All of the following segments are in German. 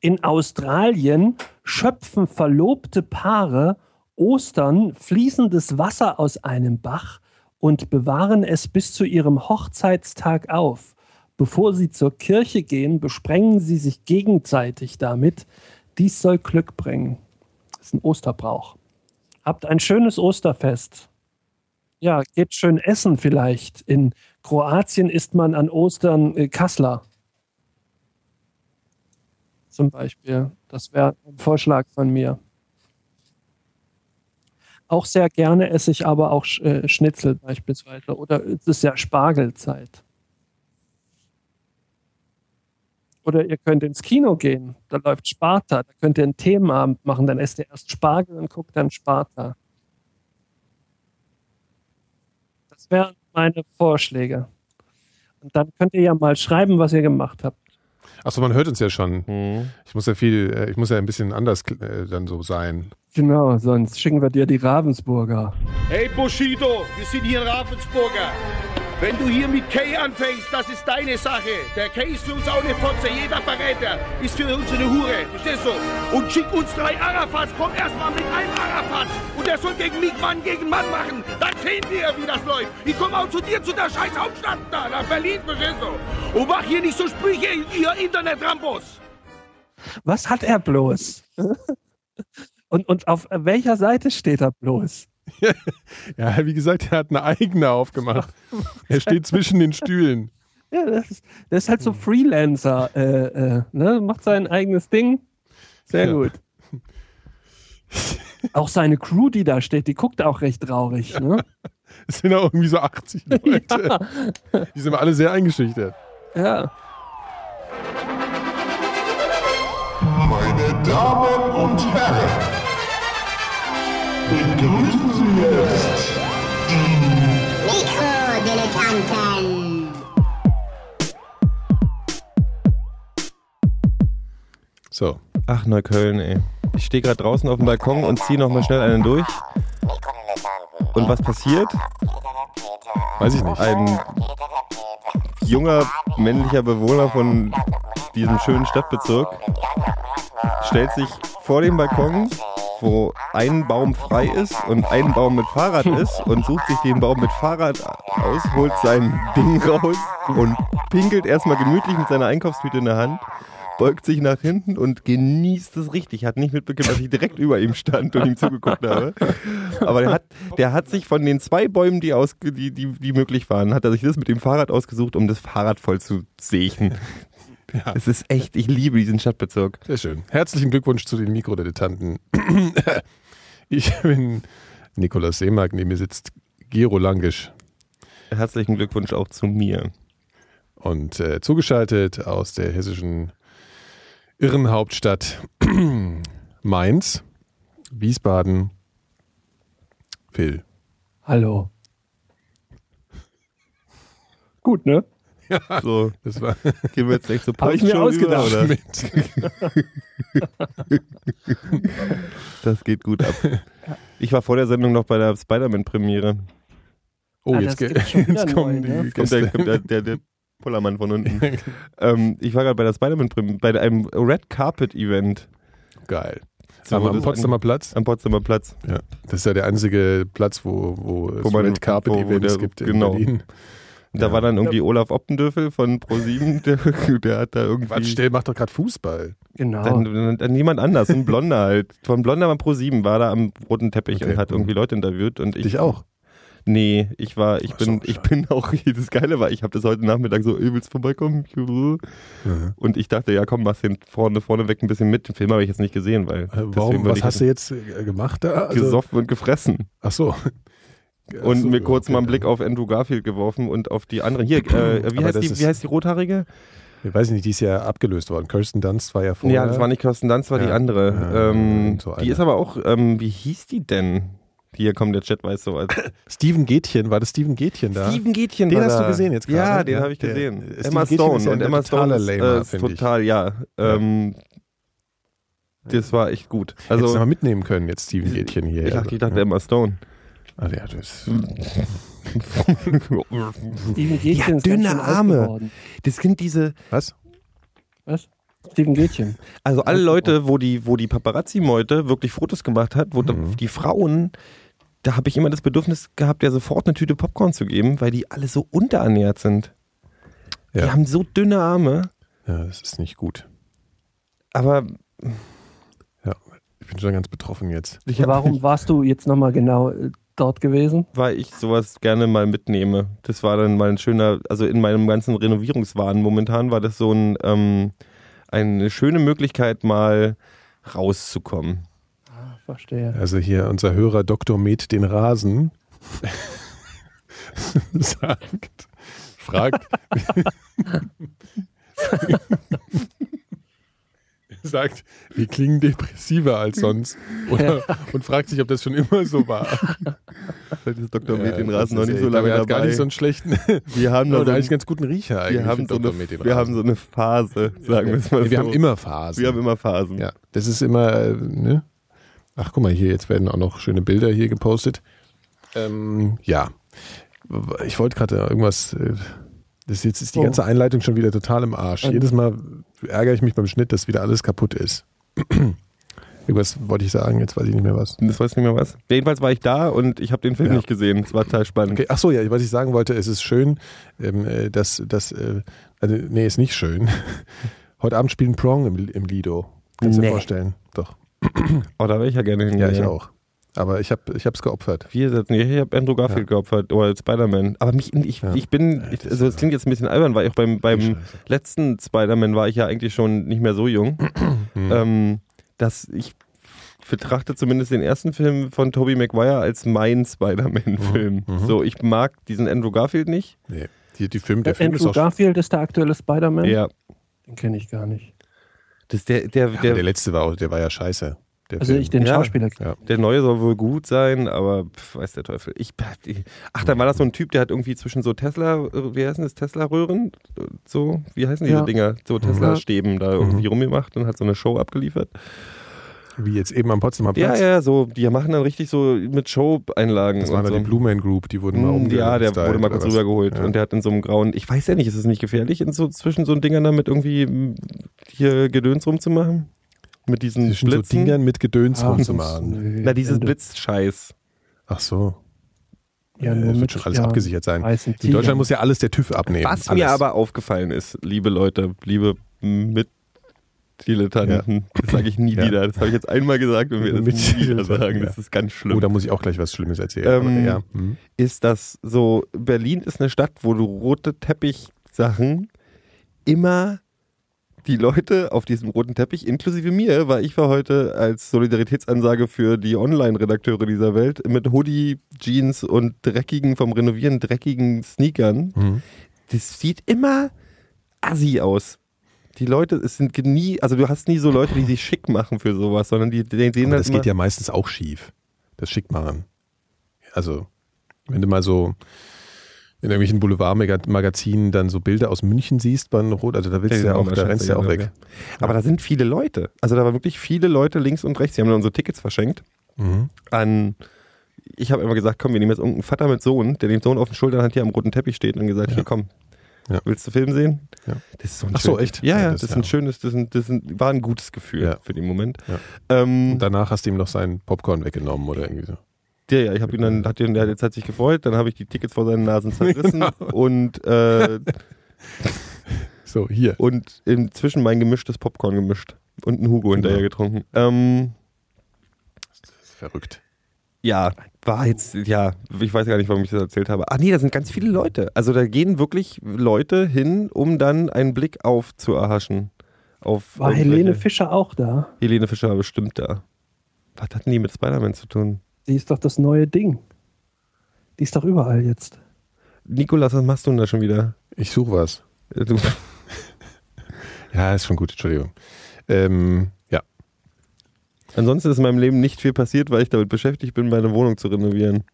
In Australien schöpfen verlobte Paare Ostern fließendes Wasser aus einem Bach und bewahren es bis zu ihrem Hochzeitstag auf. Bevor sie zur Kirche gehen, besprengen sie sich gegenseitig damit. Dies soll Glück bringen. Das ist ein Osterbrauch. Habt ein schönes Osterfest. Ja, geht schön essen vielleicht. In Kroatien isst man an Ostern äh, Kassler. Zum Beispiel. Das wäre ein Vorschlag von mir. Auch sehr gerne esse ich aber auch äh, Schnitzel beispielsweise. Oder es ist ja Spargelzeit. Oder ihr könnt ins Kino gehen, da läuft Sparta, da könnt ihr einen Themenabend machen, dann esst ihr erst Spargel und guckt dann Sparta. Das wären meine Vorschläge. Und dann könnt ihr ja mal schreiben, was ihr gemacht habt. Achso, man hört uns ja schon. Mhm. Ich muss ja viel, äh, ich muss ja ein bisschen anders äh, dann so sein. Genau, sonst schicken wir dir die Ravensburger. Hey Bushido, wir sind hier in Ravensburger. Wenn du hier mit Kay anfängst, das ist deine Sache. Der Kay ist für uns auch eine Fotze. Jeder Verräter ist für uns eine Hure. Verstehst du? Und schick uns drei Arafats. Komm erstmal mit einem Arafat. Und der soll gegen mich Mann gegen Mann machen. Dann sehen wir, wie das läuft. Ich komme auch zu dir, zu der scheiß Hauptstadt da, nach Berlin. Verstehst du? Und mach hier nicht so Sprüche, ihr Internet-Rambos. Was hat er bloß? und, und auf welcher Seite steht er bloß? ja, wie gesagt, er hat eine eigene aufgemacht. Er steht zwischen den Stühlen. Ja, das ist, das ist halt so Freelancer. Äh, äh, ne? Macht sein eigenes Ding. Sehr ja. gut. Auch seine Crew, die da steht, die guckt auch recht traurig. Ne? Es sind auch irgendwie so 80 Leute. Ja. Die sind alle sehr eingeschüchtert. Ja. Meine Damen und Herren. Begrüßen Die Mikrodilettanten. So. Ach, Neukölln, ey. Ich stehe gerade draußen auf dem Balkon und ziehe nochmal schnell einen durch. Und was passiert? Weiß ich nicht. Ein junger männlicher Bewohner von diesem schönen Stadtbezirk stellt sich vor dem Balkon wo ein Baum frei ist und ein Baum mit Fahrrad ist und sucht sich den Baum mit Fahrrad aus, holt sein Ding raus und pinkelt erstmal gemütlich mit seiner Einkaufstüte in der Hand, beugt sich nach hinten und genießt es richtig. Hat nicht mitbekommen, dass ich direkt über ihm stand und ihm zugeguckt habe. Aber der hat, der hat sich von den zwei Bäumen, die, aus, die, die, die möglich waren, hat er sich das mit dem Fahrrad ausgesucht, um das Fahrrad voll zu sägen. Ja. Es ist echt, ich liebe diesen Stadtbezirk. Sehr schön. Herzlichen Glückwunsch zu den Mikrodilettanten. ich bin Nikolaus Seemark, neben mir sitzt Gero Langisch. Herzlichen Glückwunsch auch zu mir. Und äh, zugeschaltet aus der hessischen Irrenhauptstadt Mainz, Wiesbaden, Phil. Hallo. Gut, ne? Ja, so, das war. Gehen wir jetzt echt zur Habe ich mir ausgedacht. Über, das geht gut ab. Ich war vor der Sendung noch bei der Spider-Man-Premiere. Oh, ah, jetzt, jetzt, jetzt kommen die ne? kommt der, der, der Pullermann von unten. ähm, ich war gerade bei der Spider-Man-Premiere, bei einem Red Carpet-Event. Geil. So, am, Potsdamer Platz? Am Potsdamer Platz. Ja. Das ist ja der einzige Platz, wo, wo, wo es Red Carpet-Events gibt in genau. Berlin. Da ja. war dann irgendwie Olaf Optendöfel von Pro7, der, der, hat da irgendwie. Quatsch, der macht doch gerade Fußball. Genau. Dann, dann, dann, niemand anders, ein Blonder halt. Von Blonder war Pro7, war da am roten Teppich okay. und hat irgendwie Leute interviewt. Und ich, Dich auch? Nee, ich war, ich Ach bin, ich bin auch, das Geile war, ich habe das heute Nachmittag so übelst vorbeikommen. Mhm. Und ich dachte, ja komm, mach den vorne, vorne weg ein bisschen mit. Den Film habe ich jetzt nicht gesehen, weil. Äh, warum, was hast du jetzt äh, gemacht da? Also, gesoffen und gefressen. Ach so und so, mir kurz okay, mal einen Blick auf Andrew Garfield geworfen und auf die anderen. Hier, äh, wie, heißt die, wie heißt die Rothaarige? Ich weiß nicht, die ist ja abgelöst worden. Kirsten Dunst war ja vorher. Ja, das war nicht Kirsten Dunst, war ja. die andere. Ja, ähm, so die ist aber auch, ähm, wie hieß die denn? Hier kommt der Chat, weiß so. Steven Gätchen, war das Steven Gätchen da? Steven Gätchen Den hast da. du gesehen jetzt gerade? Ja, den habe ich gesehen. Der, Emma Stone ja und Emma Stone ist, Lamer, ist total, ja. Ähm, das war echt gut. Also Hättest du mal mitnehmen können jetzt Steven Gätchen hier. Ich dachte, ich dachte Emma Stone. Also ja, das. ja, dünne Arme. Das sind diese. Was? Was? Steven Gätchen. Also alle Leute, wo die, wo die Paparazzi-Meute wirklich Fotos gemacht hat, wo Mhm. die Frauen, da habe ich immer das Bedürfnis gehabt, ja sofort eine Tüte Popcorn zu geben, weil die alle so unterernährt sind. Die Ja. haben so dünne Arme, Ja, das ist nicht gut. aber Ja, ich bin schon ganz betroffen jetzt. hab, Warum warst du jetzt nochmal genau äh, dort gewesen? weil ich sowas gerne mal mitnehme. Das war dann mal ein schöner, also in meinem ganzen Renovierungswahn momentan war das so ein, ähm, eine schöne Möglichkeit, mal rauszukommen. Verstehe. Also hier unser Hörer Dr. Med den Rasen sagt, fragt, sagt, wir klingen depressiver als sonst oder, und fragt sich, ob das schon immer so war. Vielleicht ist Dr. Med den Ja, Rasen noch nicht so lange er hat dabei. gar nicht so einen schlechten, wir haben da so eigentlich ein, ganz guten Riecher eigentlich. wir haben so eine, wir haben so eine Phase, sagen wir es mal Ja, so. wir haben immer Phasen. Wir haben immer Phasen. Ja, das ist immer, äh, ne? Ach, guck mal, hier, jetzt werden auch noch schöne Bilder hier gepostet. Ähm, ja, ich wollte gerade irgendwas, äh, das jetzt ist die Oh. ganze Einleitung schon wieder total im Arsch. Ähm. Jedes Mal ärgere ich mich beim Schnitt, dass wieder alles kaputt ist. irgendwas wollte ich sagen, jetzt weiß ich nicht mehr was. Das weiß nicht mehr was. Jedenfalls war ich da und ich habe den Film Ja. nicht gesehen. Es war total spannend. Okay, ach so, ja, was ich sagen wollte, es ist schön, ähm, äh, dass, dass äh, also, nee, ist nicht schön. Heute Abend spielen Prong im, im Lido. Kannst du Nee. dir vorstellen? Doch. Oh, da wäre ich ja gerne Ja, hingegangen. ich auch. Aber ich habe es ich geopfert. Wir setzen, ich habe Andrew Garfield geopfert oder Spider-Man. Aber mich, ich, Ja. ich bin, ich, also das klingt jetzt ein bisschen albern, weil ich auch beim, beim letzten Spider-Man war ich ja eigentlich schon nicht mehr so jung. Hm. ähm, dass ich betrachte zumindest den ersten Film von Tobey Maguire als mein Spider-Man-Film. Mhm. So, ich mag diesen Andrew Garfield nicht. Nee. Die, die Film, der Äh, Film ist Andrew auch Garfield ist der aktuelle Spider-Man? Ja, Den kenne ich gar nicht. Das der, der, Ja, der, der letzte war auch, der war ja scheiße. Der Also Film. ich den Ja. Schauspieler. Ja. Der neue soll wohl gut sein, aber pf, weiß der Teufel. Ich, ich, ach, dann war das so ein Typ, der hat irgendwie zwischen so Tesla, wie heißen das, Tesla-Röhren? So, wie heißen diese Ja. Dinger? So Tesla-Stäben da irgendwie rumgemacht und hat so eine Show abgeliefert. Wie jetzt eben am Potsdamer Ja, Platz. ja, so, die machen dann richtig so mit Show-Einlagen. Das war und dann so. die Blue Man Group, die wurden mal Mm, Ja, der wurde mal kurz rübergeholt Ja. und der hat in so einem grauen, ich weiß ja nicht, ist es nicht gefährlich, in so zwischen so Dingern da mit irgendwie mm, hier Gedöns rumzumachen? Mit diesen Zwischen so Blitzen? Dingern mit Gedöns Ah, rumzumachen. Na, dieses Blitzscheiß. Ach so. Ja, Äh, nur das mit wird schon alles ja, abgesichert sein. In Deutschland muss ja alles der TÜV abnehmen. Was alles. mir aber aufgefallen ist, liebe Leute, liebe Mitdilettanten, das sage ich nie Ja. wieder. Das habe ich jetzt einmal gesagt und wir das nie wieder sagen. ja. Das ist ganz schlimm. Oh, da muss ich auch gleich was Schlimmes erzählen. Ähm, ja. hm. ist das so, Berlin ist eine Stadt, wo du rote Teppichsachen immer die Leute auf diesem roten Teppich, inklusive mir, weil ich war heute als Solidaritätsansage für die Online-Redakteure dieser Welt mit Hoodie, Jeans und dreckigen, vom Renovieren dreckigen Sneakern. Mhm. Das sieht immer assi aus. Die Leute, es sind nie, also du hast nie so Leute, die sich schick machen für sowas, sondern die, die sehen Aber halt das immer, geht ja meistens auch schief. Das Schickmachen. Also, wenn du mal so in irgendwelchen Boulevardmagazinen dann so Bilder aus München siehst bei Rot, also da willst du ja auch, da rennst du ja auch weg. Aber da sind viele Leute. Also da waren wirklich viele Leute links und rechts. Die haben dann unsere Tickets verschenkt Mhm. an. Ich habe immer gesagt, komm, wir nehmen jetzt irgendeinen Vater mit Sohn, der den Sohn auf den Schultern hat, hier am roten Teppich steht und gesagt, Ja. hier komm, Ja. willst du Film sehen? Ja. Das ist so ein Ach so, schön- echt? Ja, Ja, ja, das das, ist ist ein schönes, das, ist ein, das ist ein, war ein gutes Gefühl Ja. für den Moment. Ja. Ähm, Und danach hast du ihm noch sein Popcorn weggenommen oder irgendwie so. Ja, ja, ich habe ihn dann, hat ihn, der hat jetzt hat sich gefreut, dann habe ich die Tickets vor seinen Nasen zerrissen und, äh, So, hier. und inzwischen mein gemischtes Popcorn gemischt und einen Hugo hinterher Genau. getrunken. Ähm, Verrückt. Ja, war jetzt, ja, ich weiß gar nicht, warum ich das erzählt habe. Ah nee, da sind ganz viele Leute. Also da gehen wirklich Leute hin, um dann einen Blick auf zu erhaschen. Auf War Helene Fischer auch da? Helene Fischer war bestimmt da. Was hatten die mit Spider-Man zu tun? Die ist doch das neue Ding. Die ist doch überall jetzt. Nikolas, was machst du denn da schon wieder? Ich suche was. Du, Ja, ist schon gut, Entschuldigung. Ähm. Ansonsten ist in meinem Leben nicht viel passiert, weil ich damit beschäftigt bin, meine Wohnung zu renovieren.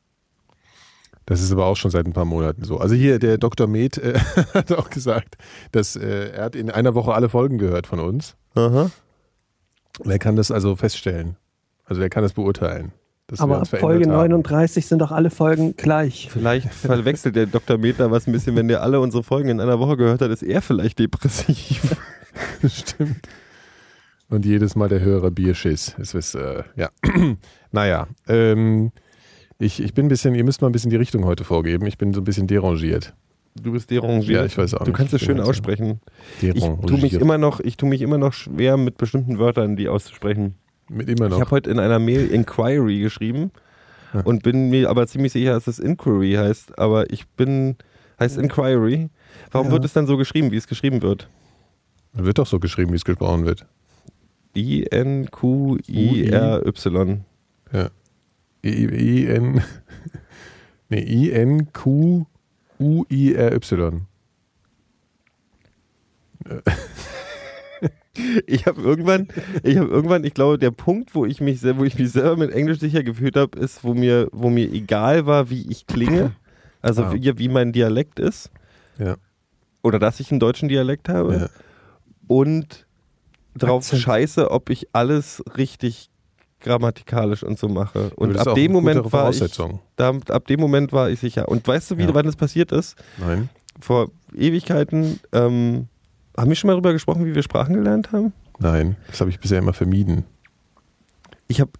Das ist aber auch schon seit ein paar Monaten so. Also hier, der Dr. Med äh, hat auch gesagt, dass äh, er hat in einer Woche alle Folgen gehört von uns. Aha. Und er kann das also feststellen. Also er kann das beurteilen. Aber ab Folge verändert haben. 39 sind doch alle Folgen gleich. Vielleicht verwechselt der Dr. Metler was ein bisschen, wenn der alle unsere Folgen in einer Woche gehört hat, ist er vielleicht depressiv. Stimmt. Und jedes Mal der höhere Bierschiss. Es ist, äh, ja. naja, ähm, ich, ich bin ein bisschen, ihr müsst mal ein bisschen die Richtung heute vorgeben. Ich bin so ein bisschen derangiert. Du bist derangiert. Ja, ich weiß auch Du nicht. kannst es Ich schön aussprechen. Ich Derangiert. tue mich immer noch, ich tue mich immer noch schwer mit bestimmten Wörtern, die auszusprechen. Mit immer Ich noch. habe heute in einer Mail Inquiry geschrieben und bin mir aber ziemlich sicher, dass es Inquiry heißt. Aber ich bin, heißt Inquiry. Warum Ja. wird es dann so geschrieben, wie es geschrieben wird? Wird doch so geschrieben, wie es gesprochen wird. I-N-Q-I-R-Y. Ja. I, I, N. Nee, I, N, Q, U, I, R, Y. Ich habe irgendwann, ich habe irgendwann, ich glaube, der Punkt, wo ich mich, wo ich mich selber mit Englisch sicher gefühlt habe, ist, wo mir, wo mir egal war, wie ich klinge, also Ah. wie, wie mein Dialekt ist Ja. oder dass ich einen deutschen Dialekt habe Ja. und drauf Akzent. scheiße, ob ich alles richtig grammatikalisch und so mache. Und ab dem Moment war ich, da, ab dem Moment war ich sicher. Und weißt du, wie, Ja. wann das passiert ist? Nein. Vor Ewigkeiten. Ähm, haben wir schon mal darüber gesprochen, wie wir Sprachen gelernt haben? Nein. Das habe ich bisher immer vermieden. ich habe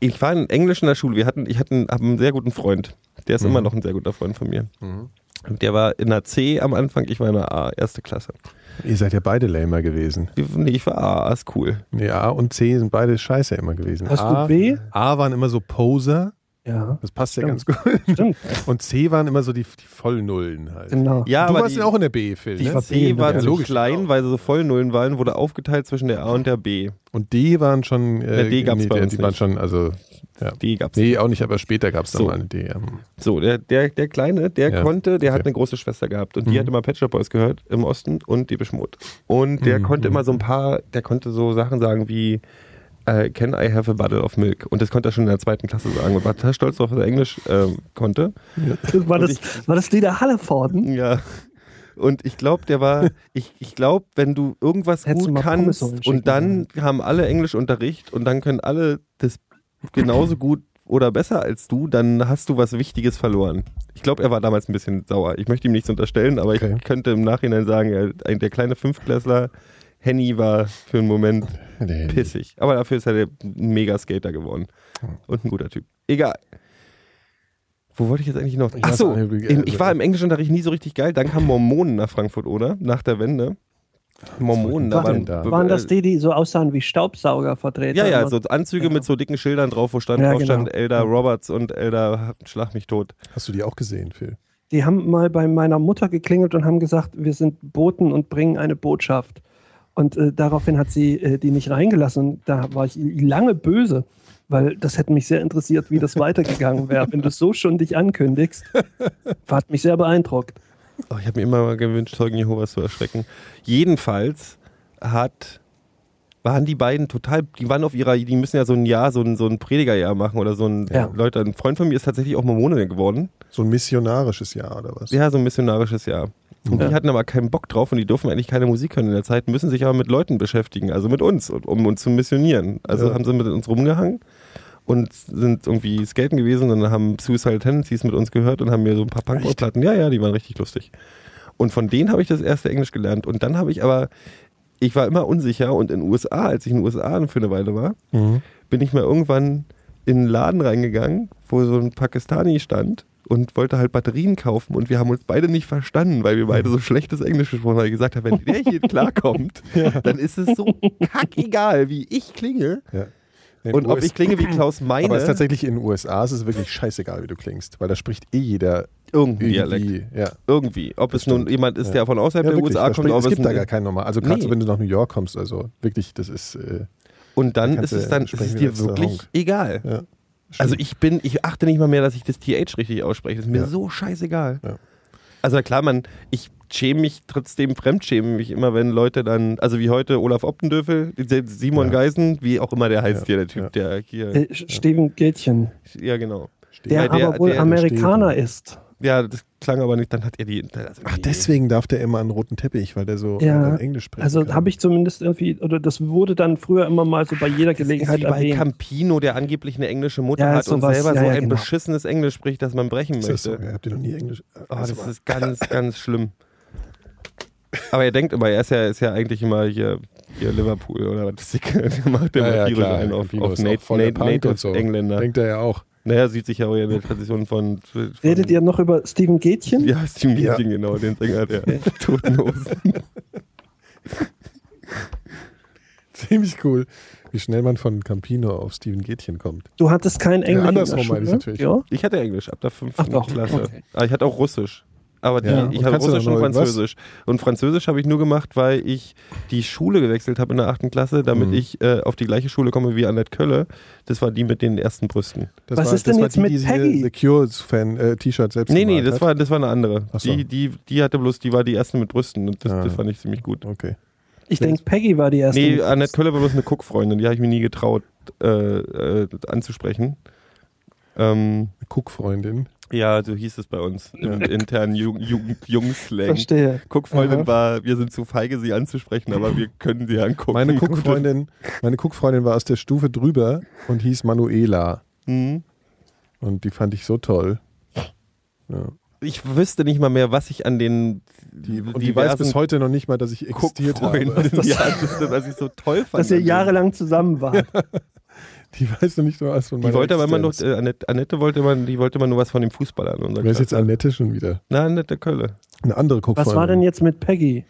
ich war in Englisch in der Schule. Wir hatten, ich hatte einen, sehr guten Freund. Der ist Mhm. immer noch ein sehr guter Freund von mir. Und Der war in der C am Anfang, ich war in der A, erste Klasse. Ihr seid ja beide Lamer gewesen. Nee, ich war A, A ist cool. Nee, A und C sind beide scheiße immer gewesen. Hast A, du B? A waren immer so Poser. Ja, Das passt ja Stimmt. ganz gut. stimmt. Und C waren immer so die, die Vollnullen halt. Genau. Ja, du aber warst die, ja auch in der B, Phil. die Ne? war C der waren so klein, genau. weil sie so Vollnullen waren, wurde aufgeteilt zwischen der A und der B. Und D waren schon. Äh, Ja, D gab's bei die, uns die waren nicht. schon, also. Ja. Die gab's. Nee, auch nicht, aber später gab es dann So. mal eine. Ähm, So, der, der, der Kleine, der Ja, konnte, der hat okay. eine große Schwester gehabt und die Mhm. hat immer Pet Shop Boys gehört im Osten und die Mode. Und der Mhm, konnte mhm. immer so ein paar, der konnte so Sachen sagen wie äh, Can I have a bottle of milk? Und das konnte er schon in der zweiten Klasse sagen und war total stolz darauf, dass er Englisch ähm, konnte. War Und das, war das Lieder Hallervorden? Ja. Und ich glaube, der war, ich, ich glaube, wenn du irgendwas Hättest du gut mal kannst und dann haben alle Englischunterricht und dann können alle das genauso gut oder besser als du, dann hast du was Wichtiges verloren. Ich glaube, er war damals ein bisschen sauer. Ich möchte ihm nichts unterstellen, aber Okay. ich könnte im Nachhinein sagen, er, ein- der kleine Fünftklässler Henny war für einen Moment nee. pissig. Aber dafür ist er der Mega-Skater geworden. Und ein guter Typ. Egal. Wo wollte ich jetzt eigentlich noch? Achso, ich war im Englischunterricht nie so richtig geil. Dann kamen Mormonen nach Frankfurt, oder? Nach der Wende. Mormonen, da Was waren, denn da? Waren das die, die so aussahen wie Staubsaugervertreter? Ja, ja, so Anzüge Ja. mit so dicken Schildern drauf, wo stand, Ja, drauf genau. stand Elder Roberts und Elder Schlag mich tot. Hast du die auch gesehen, Phil? Die haben mal bei meiner Mutter geklingelt und haben gesagt, wir sind Boten und bringen eine Botschaft. Und äh, daraufhin hat sie äh, die nicht reingelassen. Und da war ich lange böse, weil das hätte mich sehr interessiert, wie das weitergegangen wäre. Wenn du so schon dich ankündigst, hat mich sehr beeindruckt. Oh, ich habe mir immer mal gewünscht, Zeugen Jehovas zu erschrecken. Jedenfalls hat waren die beiden total, die waren auf ihrer, die müssen ja so ein Jahr, so ein, so ein Predigerjahr machen oder so ein, Ja. Leute, ein Freund von mir ist tatsächlich auch Mormone geworden. So ein missionarisches Jahr oder was? Ja, so ein missionarisches Jahr. Und Ja. die hatten aber keinen Bock drauf und die durften eigentlich keine Musik hören in der Zeit, müssen sich aber mit Leuten beschäftigen, also mit uns, und- um uns zu missionieren. Also Ja. haben sie mit uns rumgehangen und sind irgendwie skaten gewesen und dann haben Suicidal Tendencies mit uns gehört und haben mir so ein paar Punkrock-Platten. Ja, ja, die waren richtig lustig. Und von denen habe ich das erste Englisch gelernt. Und dann habe ich aber, ich war immer unsicher und in den USA, als ich in den USA für eine Weile war, Mhm. bin ich mal irgendwann in einen Laden reingegangen, wo so ein Pakistani stand und wollte halt Batterien kaufen und wir haben uns beide nicht verstanden, weil wir beide so schlechtes Englisch gesprochen haben. Ich gesagt habe, wenn der hier klarkommt, dann ist es so kackegal, wie ich klinge Ja. In und ob ich klinge wie Klaus Meine. Aber es ist tatsächlich in den USA ist es wirklich scheißegal, wie du klingst, weil da spricht eh jeder irgendwie. Dialekt. Ja. Irgendwie. Ob es nun stimmt. jemand ist, Ja. der von außerhalb Ja, der wirklich, USA kommt, ob es es gibt da gar keinen normal. Also gerade Nee. so, wenn du nach New York kommst, also wirklich, das ist äh, und dann Da ist es dann ist es dir wirklich egal. ja. Also ich bin, ich achte nicht mal mehr, dass ich das TH richtig ausspreche. Das ist mir Ja. so scheißegal. Ja. Also klar, man, ich schäme mich trotzdem, fremdschäme mich immer, wenn Leute dann, also wie heute Olaf Optendöfel, Simon Ja. Geisen, wie auch immer der heißt Ja. hier, der Typ, Ja. der hier, Äh, Steven Gätchen, ja genau. der, der- aber wohl der- Amerikaner Steven. ist. Ja, das klang aber nicht, dann hat er die, also Ach, deswegen darf der immer einen roten Teppich, weil der so Ja, Englisch spricht. Also habe ich zumindest irgendwie, oder das wurde dann früher immer mal so bei jeder Das ist Gelegenheit wie bei erwähnt. Campino, der angeblich eine englische Mutter Ja, hat und sowas. selber Ja, so ja, ein genau. beschissenes Englisch spricht, dass man brechen ist das so? möchte. Ja, habt ihr noch nie Englisch? Oh, Also das mal- ist ganz, ganz schlimm. Aber er denkt immer, er ist ja, ist ja eigentlich immer hier, hier Liverpool oder was ist die, der macht immer Ja, ja, klar. einen auf, auf ist auch Nat, voll der Nat, Punk Native und so. Engländer. Denkt er ja auch. Naja, sieht sich ja auch in der Tradition von, von Redet ihr noch über Steven Gätchen? Ja, Steven Ja. Gätchen, genau, den Sänger der Toten Hosen. Ziemlich cool, wie schnell man von Campino auf Steven Gätchen kommt. Du hattest kein Englisch. andersrum in der meine ich natürlich. Ja. Ich hatte Englisch ab der fünften Ach doch, Klasse. okay. Aber ich hatte auch Russisch. Aber die, Ja, ich du Russisch und irgendwas? Französisch. Und Französisch habe ich nur gemacht, weil ich die Schule gewechselt habe in der achten Klasse, damit Mhm. ich äh, auf die gleiche Schule komme wie Annette Kölle. Das war die mit den ersten Brüsten. Das Was war, ist denn jetzt die, mit die Peggy? The Cure-Fan-T-Shirt selbst Nee, nee, das hat. war, das war eine andere. So. Die, die, die hatte bloß, die war die erste mit Brüsten und das, Ah. das fand ich ziemlich gut. Okay. Ich denke, Peggy war die erste. Nee, Annette Kölle war bloß eine Cook-Freundin, die habe ich mir nie getraut äh, äh, anzusprechen. Ähm, Cook-Freundin. Ja, so hieß es bei uns im internen Jugend, Jugend, Jungslang. Verstehe. Cook-Freundin Aha. war, wir sind zu feige, sie anzusprechen, aber wir können sie angucken. Meine Cook-Freundin meine Cook-Freundin war aus der Stufe drüber und hieß Manuela. Mhm. Und die fand ich so toll. Ja. Ich wüsste nicht mal mehr, was ich an den Die, und die weiß bis heute noch nicht mal, dass ich existiert habe. Cook-Freundinnen, ja, das ist, was ich so toll fand. Dass ihr jahrelang zusammen wart. Die weiß noch nicht mal was von Die meiner wollte aber immer noch, äh, Annette, Annette wollte man, die wollte man nur was von dem Fußballer an unserer Wer ist jetzt. Annette schon wieder? Na, Annette Kölle. Eine andere Cook-Freundin. Was war denn jetzt mit Peggy?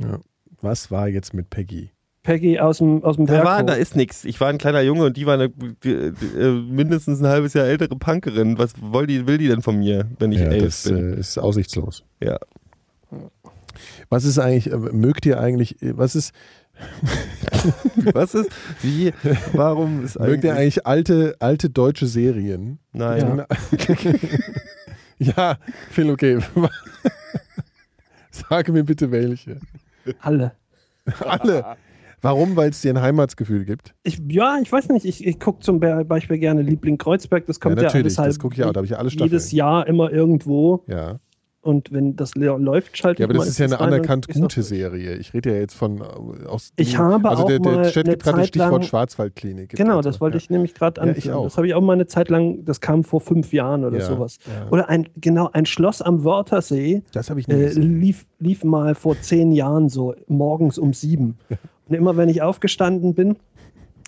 Ja. Was war jetzt mit Peggy? Peggy aus dem, aus dem Da war, da ist nichts. Ich war ein kleiner Junge und die war eine, die, die, äh, mindestens ein halbes Jahr ältere Punkerin. Was will die, will die denn von mir, wenn ich ja, elf das bin? äh, ist aussichtslos. Ja. Was ist eigentlich, äh, mögt ihr eigentlich, äh, was ist, Was ist? Wie? Warum ist mögt ihr eigentlich alte, alte deutsche Serien? Nein. Ja, ja Phil, okay. Sage mir bitte welche. Alle. Alle. Warum? Weil es dir ein Heimatsgefühl gibt? Ich, ja, ich weiß nicht. Ich, ich gucke zum Be- Beispiel gerne Liebling Kreuzberg. Das kommt ja, natürlich, alles halt das gucke ich auch, da habe ich alle Staffeln. jedes Jahr immer irgendwo. Ja. Und wenn das läuft, schalte Ja, aber das ist ja eine anerkannt gute. Serie. Ich rede ja jetzt von äh, aus Ich habe also auch der, der mal Chat eine gibt gerade Stichwort Schwarzwaldklinik. Genau, also, das wollte ja. ich nämlich gerade Ja, anführen. auch. das habe ich auch mal eine Zeit lang, das kam vor fünf Jahren oder Ja, sowas. ja. Oder ein, genau, ein Schloss am Wörthersee Das habe ich nie äh, lief, lief mal vor zehn Jahren so morgens um sieben. Und immer wenn ich aufgestanden bin,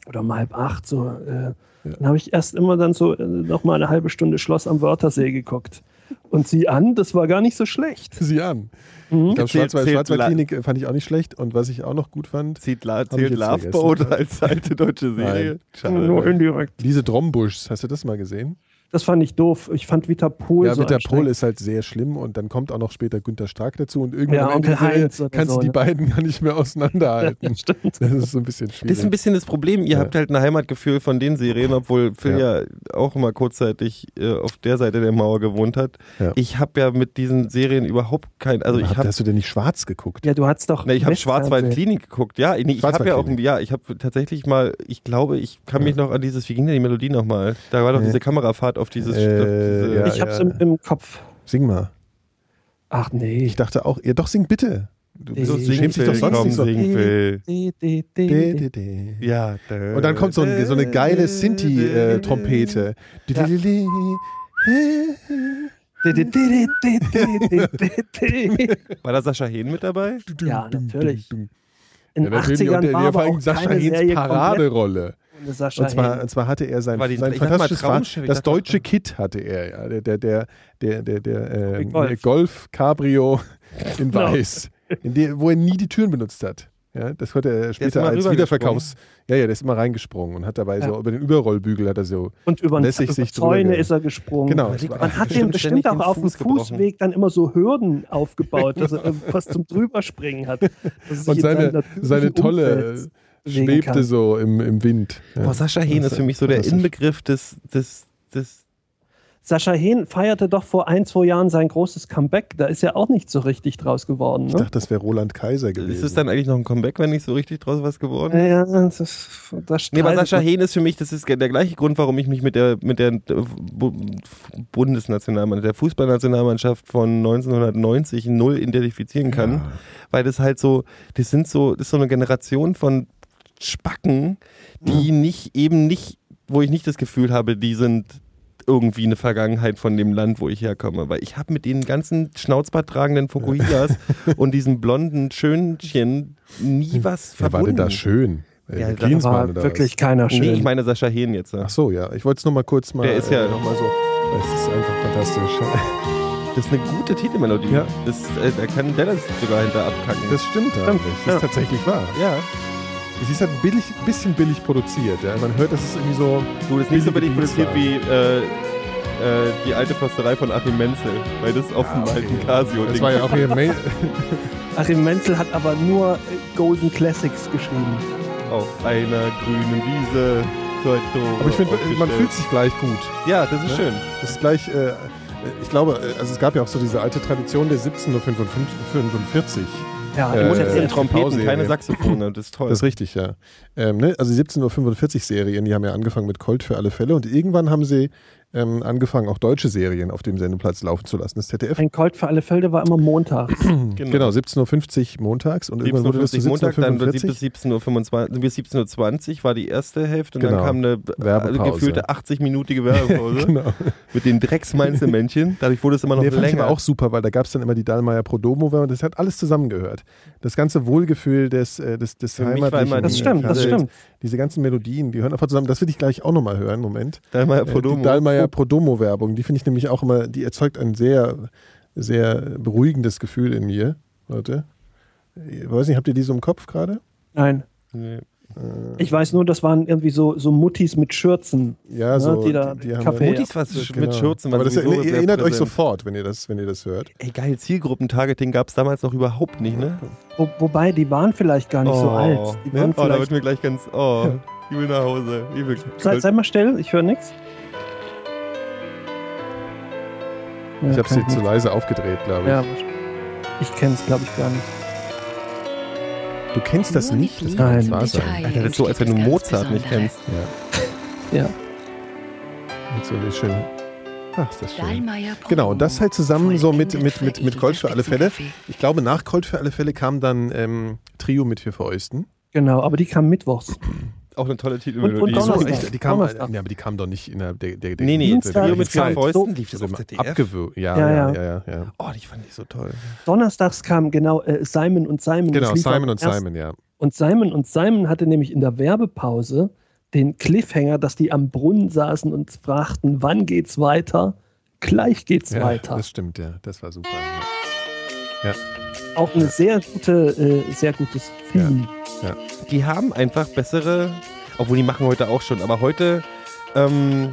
oder um halb acht, so, äh, dann habe ich erst immer dann so äh, noch mal eine halbe Stunde Schloss am Wörthersee geguckt. Und sieh an, das war gar nicht so schlecht. Sie an. Mhm. Ich glaube, Schwarzwaldklinik äh, fand ich auch nicht schlecht. Und was ich auch noch gut fand, Zählt, zählt jetzt Love vergessen. Boat als alte deutsche Serie? Schade. Nur indirekt. diese Drombuschs, hast du das mal gesehen? Das fand ich doof. Ich fand Vita Pol ja, so Vita Pol anstrengend. ist halt sehr schlimm und dann kommt auch noch später Günter Stark dazu und irgendwann Ja, Onkel Serie Heinz oder kannst so, du die ne? beiden gar nicht mehr auseinanderhalten. Stimmt. Das ist so ein bisschen schwierig. Das ist ein bisschen das Problem. Ihr Ja. habt halt ein Heimatgefühl von den Serien, obwohl Phil ja, Ja. auch immer kurzzeitig äh, auf der Seite der Mauer gewohnt hat. Ja. Ich habe ja mit diesen Serien überhaupt kein, also ich Hab- habe hast du denn nicht schwarz geguckt? Ja, du hattest doch. Ne, ich habe. Schwarzwaldklinik geguckt, ja. Nee, ich habe ja auch, ja, ich habe tatsächlich mal, ich glaube, ich kann mich noch an dieses, wie ging denn die Melodie nochmal? Da war doch diese Kamerafahrt auf dieses, Äh, auf diese ja, Ich hab's im, im Kopf. Sing mal. Ach nee. Ich dachte auch, ja doch, sing bitte. Du Nee. so du sing schämst dich doch sonst komm, nicht so. De. Ja. Und dann kommt so, ein, so eine geile Sinti-Trompete. De, de. War da Sascha Hehn mit dabei? Ja, natürlich. In Ja, den natürlich. 80ern Und der, war vor allem auch Sascha keine Hehns Serie Paraderolle. Ohne Sascha Und zwar, und zwar hatte er sein, die- sein fantastisches Fahrrad, das deutsche mal- Kit hatte er, ja. Der, der, der, der, der, der, äh, Golf. Golf Cabrio in Genau. Weiß, in der, wo er nie die Türen benutzt hat. Ja, das hat er später als. Wiederverkaufs. Ja, ja, der ist immer reingesprungen und hat dabei so Ja. über den Überrollbügel hat er so. Und über, lässig über sich Zäune ist er gesprungen. Genau. Man hat dem bestimmt auch den auf dem gebrochen. Fußweg dann immer so Hürden aufgebaut, dass er äh, fast zum Drüberspringen hat. Und in seine, seine tolle Umfeld bewegen schwebte kann. so im, im Wind. Ja. Boah, Sascha Hehn ist für mich so der. Inbegriff des, des, des Sascha Hehn feierte doch vor ein, zwei Jahren sein großes Comeback. Da ist ja auch nicht so richtig draus geworden. Ich Ne? dachte, das wäre Roland Kaiser gewesen. Ist es dann eigentlich noch ein Comeback, wenn nicht so richtig draus was geworden ist? Ja, das, ist- das Nee, aber Sascha. Hehn ist für mich, das ist der gleiche Grund, warum ich mich mit der, mit der Bu- Bundesnationalmannschaft, der Fußballnationalmannschaft von 1990 null identifizieren kann. Weil das halt so, das sind so, das ist so eine Generation von Spacken, die nicht, eben nicht, wo ich nicht das Gefühl habe, die sind irgendwie eine Vergangenheit von dem Land, wo ich herkomme, weil ich habe mit den ganzen schnauzbarttragenden Fukuhilas und diesen blonden Schönchen nie was Wer war verbunden. denn da schön? Äh, Ja, der da War wirklich was? keiner schön. Nee, ich meine Sascha Hehn jetzt. Ach so, ja. Ich wollte es nur mal kurz mal. Der ist ja- äh, noch mal so. Das ist einfach fantastisch. Das ist eine gute Titelmelodie. Ja. Das, äh, da kann Dennis sogar hinter abkacken. Das stimmt eigentlich. Das ist Ja. tatsächlich wahr. ja. Es ist halt ein billig, bisschen billig produziert. Ja. Man hört, dass es irgendwie so. Du, das ist nicht so billig produziert war. wie äh, äh, die alte Försterei von Achim Menzel, weil das auf dem Ah, okay. alten Casio Das war ja auch hier. Main Achim Menzel hat aber nur äh, Golden Classics geschrieben. auf einer grünen Wiese. Aber ich finde, man aufgestellt. fühlt sich gleich gut. Ja, das ist Ja. schön. Das ist gleich. Äh, ich glaube, äh, also es gab ja auch so diese alte Tradition der 17.45. Ja, Äh, jetzt sind Trompeten, keine Saxophone. Das ist toll. Das ist richtig, ja. Ähm, ne? Also die 17.45 Serien, die haben ja angefangen mit Colt für alle Fälle und irgendwann haben sie ähm, angefangen, auch deutsche Serien auf dem Sendeplatz laufen zu lassen. Das ZDF. Ein Colt für alle Felder war immer montags. Genau, 17.50 Uhr montags und irgendwann wurde das zu 17.50 Montag, dann wird 17.45 bis 17.25 Uhr, bis 17.20 Uhr war die erste Hälfte und Genau. dann kam eine Werbepause. äh, gefühlte 80-minütige Werbepause Genau. mit den Drecksmeinzelmännchen. Dadurch wurde es immer noch ich länger. aber auch super, weil da gab es dann immer die Dallmayr Prodomo und das hat alles zusammengehört. Das ganze Wohlgefühl des, äh, des, des Für war heimatlichen Das stimmt, das stimmt. Diese ganzen Melodien, die hören einfach zusammen. Das will ich gleich auch nochmal hören, Moment. Dallmayr Äh, Prodomo. Die Dallmayr Prodomo-Werbung, die finde ich nämlich auch immer, die erzeugt ein sehr, sehr beruhigendes Gefühl in mir. Warte. Ich weiß nicht, habt ihr die so im Kopf gerade? Nein. Nee. Ich weiß nur, das waren irgendwie so, so Muttis mit Schürzen. Ja, Ne, so. die da die haben Kaffee- Mutis was Genau. mit Schürzen. Aber das erinnert euch präsent. sofort, wenn ihr das, wenn ihr das hört. Ey, geil, Zielgruppentargeting gab es damals noch überhaupt nicht, ne? Wo, wobei, die waren vielleicht gar nicht so alt. Die ne? waren oh, da wird mir gleich ganz. Oh, ich will nach Hause. Ich will sei, sei mal still, ich höre nichts. Ich habe sie zu leise aufgedreht, glaube ich. Ja, ich kenne es, glaube ich, gar nicht. Du kennst das nicht? Das kann nicht wahr und sein. Alter, das ist so, als wenn du Mozart nicht kennst. Ja. Mit so eine schöne. Ach, ist das schön. Genau, und das halt zusammen so mit, mit, mit, mit für Colt für alle Fälle. Ich glaube, nach Colt für alle Fälle kam dann ähm, Trio mit vier Fäusten. Genau, aber die kamen mittwochs. Auch eine tolle Und- Titelmelodie. und Die, so, echt, die, kamen, Donnerstag. ja, aber die kamen doch nicht innerhalb der, der, der Nee, nee, Dienstag, Trio mit vier Zeit. Fäusten lief das auf ZDF. abgewürgt. Ja, Ja, ja, ja. ja, ja, ja. Oh, die fand ich so toll. Donnerstags kam genau äh, Simon und Simon. Genau, Simon und Simon, ja. Und Simon und Simon hatte nämlich in der Werbepause den Cliffhanger, dass die am Brunnen saßen und fragten, wann geht's weiter? Gleich geht's ja weiter. Das stimmt, ja. Das war super. Ja. Auch ein sehr gute, äh, sehr gutes Theme. Die haben einfach bessere, obwohl die machen heute auch schon, aber heute ähm,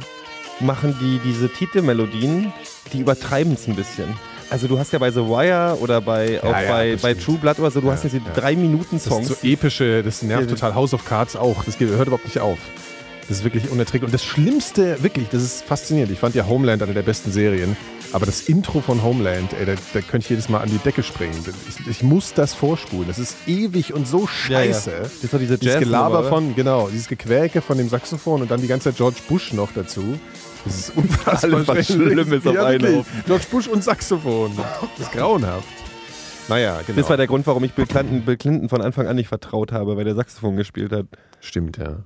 machen die diese Titelmelodien, die übertreiben es ein bisschen. Also du hast ja bei The Wire oder bei, auch ja, bei, das bei. True Blood oder so, du Ja, hast ja diese ja. drei Minuten Das Songs. ist so epische, das nervt Ja, total. House of Cards auch. Das hört überhaupt nicht auf. Das ist wirklich unerträglich. Und das Schlimmste, wirklich, das ist faszinierend. Ich fand ja Homeland eine der besten Serien. Aber das Intro von Homeland, ey, da, da könnte ich jedes Mal an die Decke springen. Ich, ich muss das vorspulen. Das ist ewig und so Ja, ja. scheiße. Das doch diese Dieses Gelaber von, genau, dieses Gequäke von dem Saxophon und dann die ganze Zeit George Bush noch dazu. Das ist unfassbar was schrecklich. Schlimmes auf Ja, einen. George Bush und Saxophon. Das ist grauenhaft. Naja, genau. Das war der Grund, warum ich Bill Clinton, Bill Clinton von Anfang an nicht vertraut habe, weil der Saxophon gespielt hat. Stimmt, ja.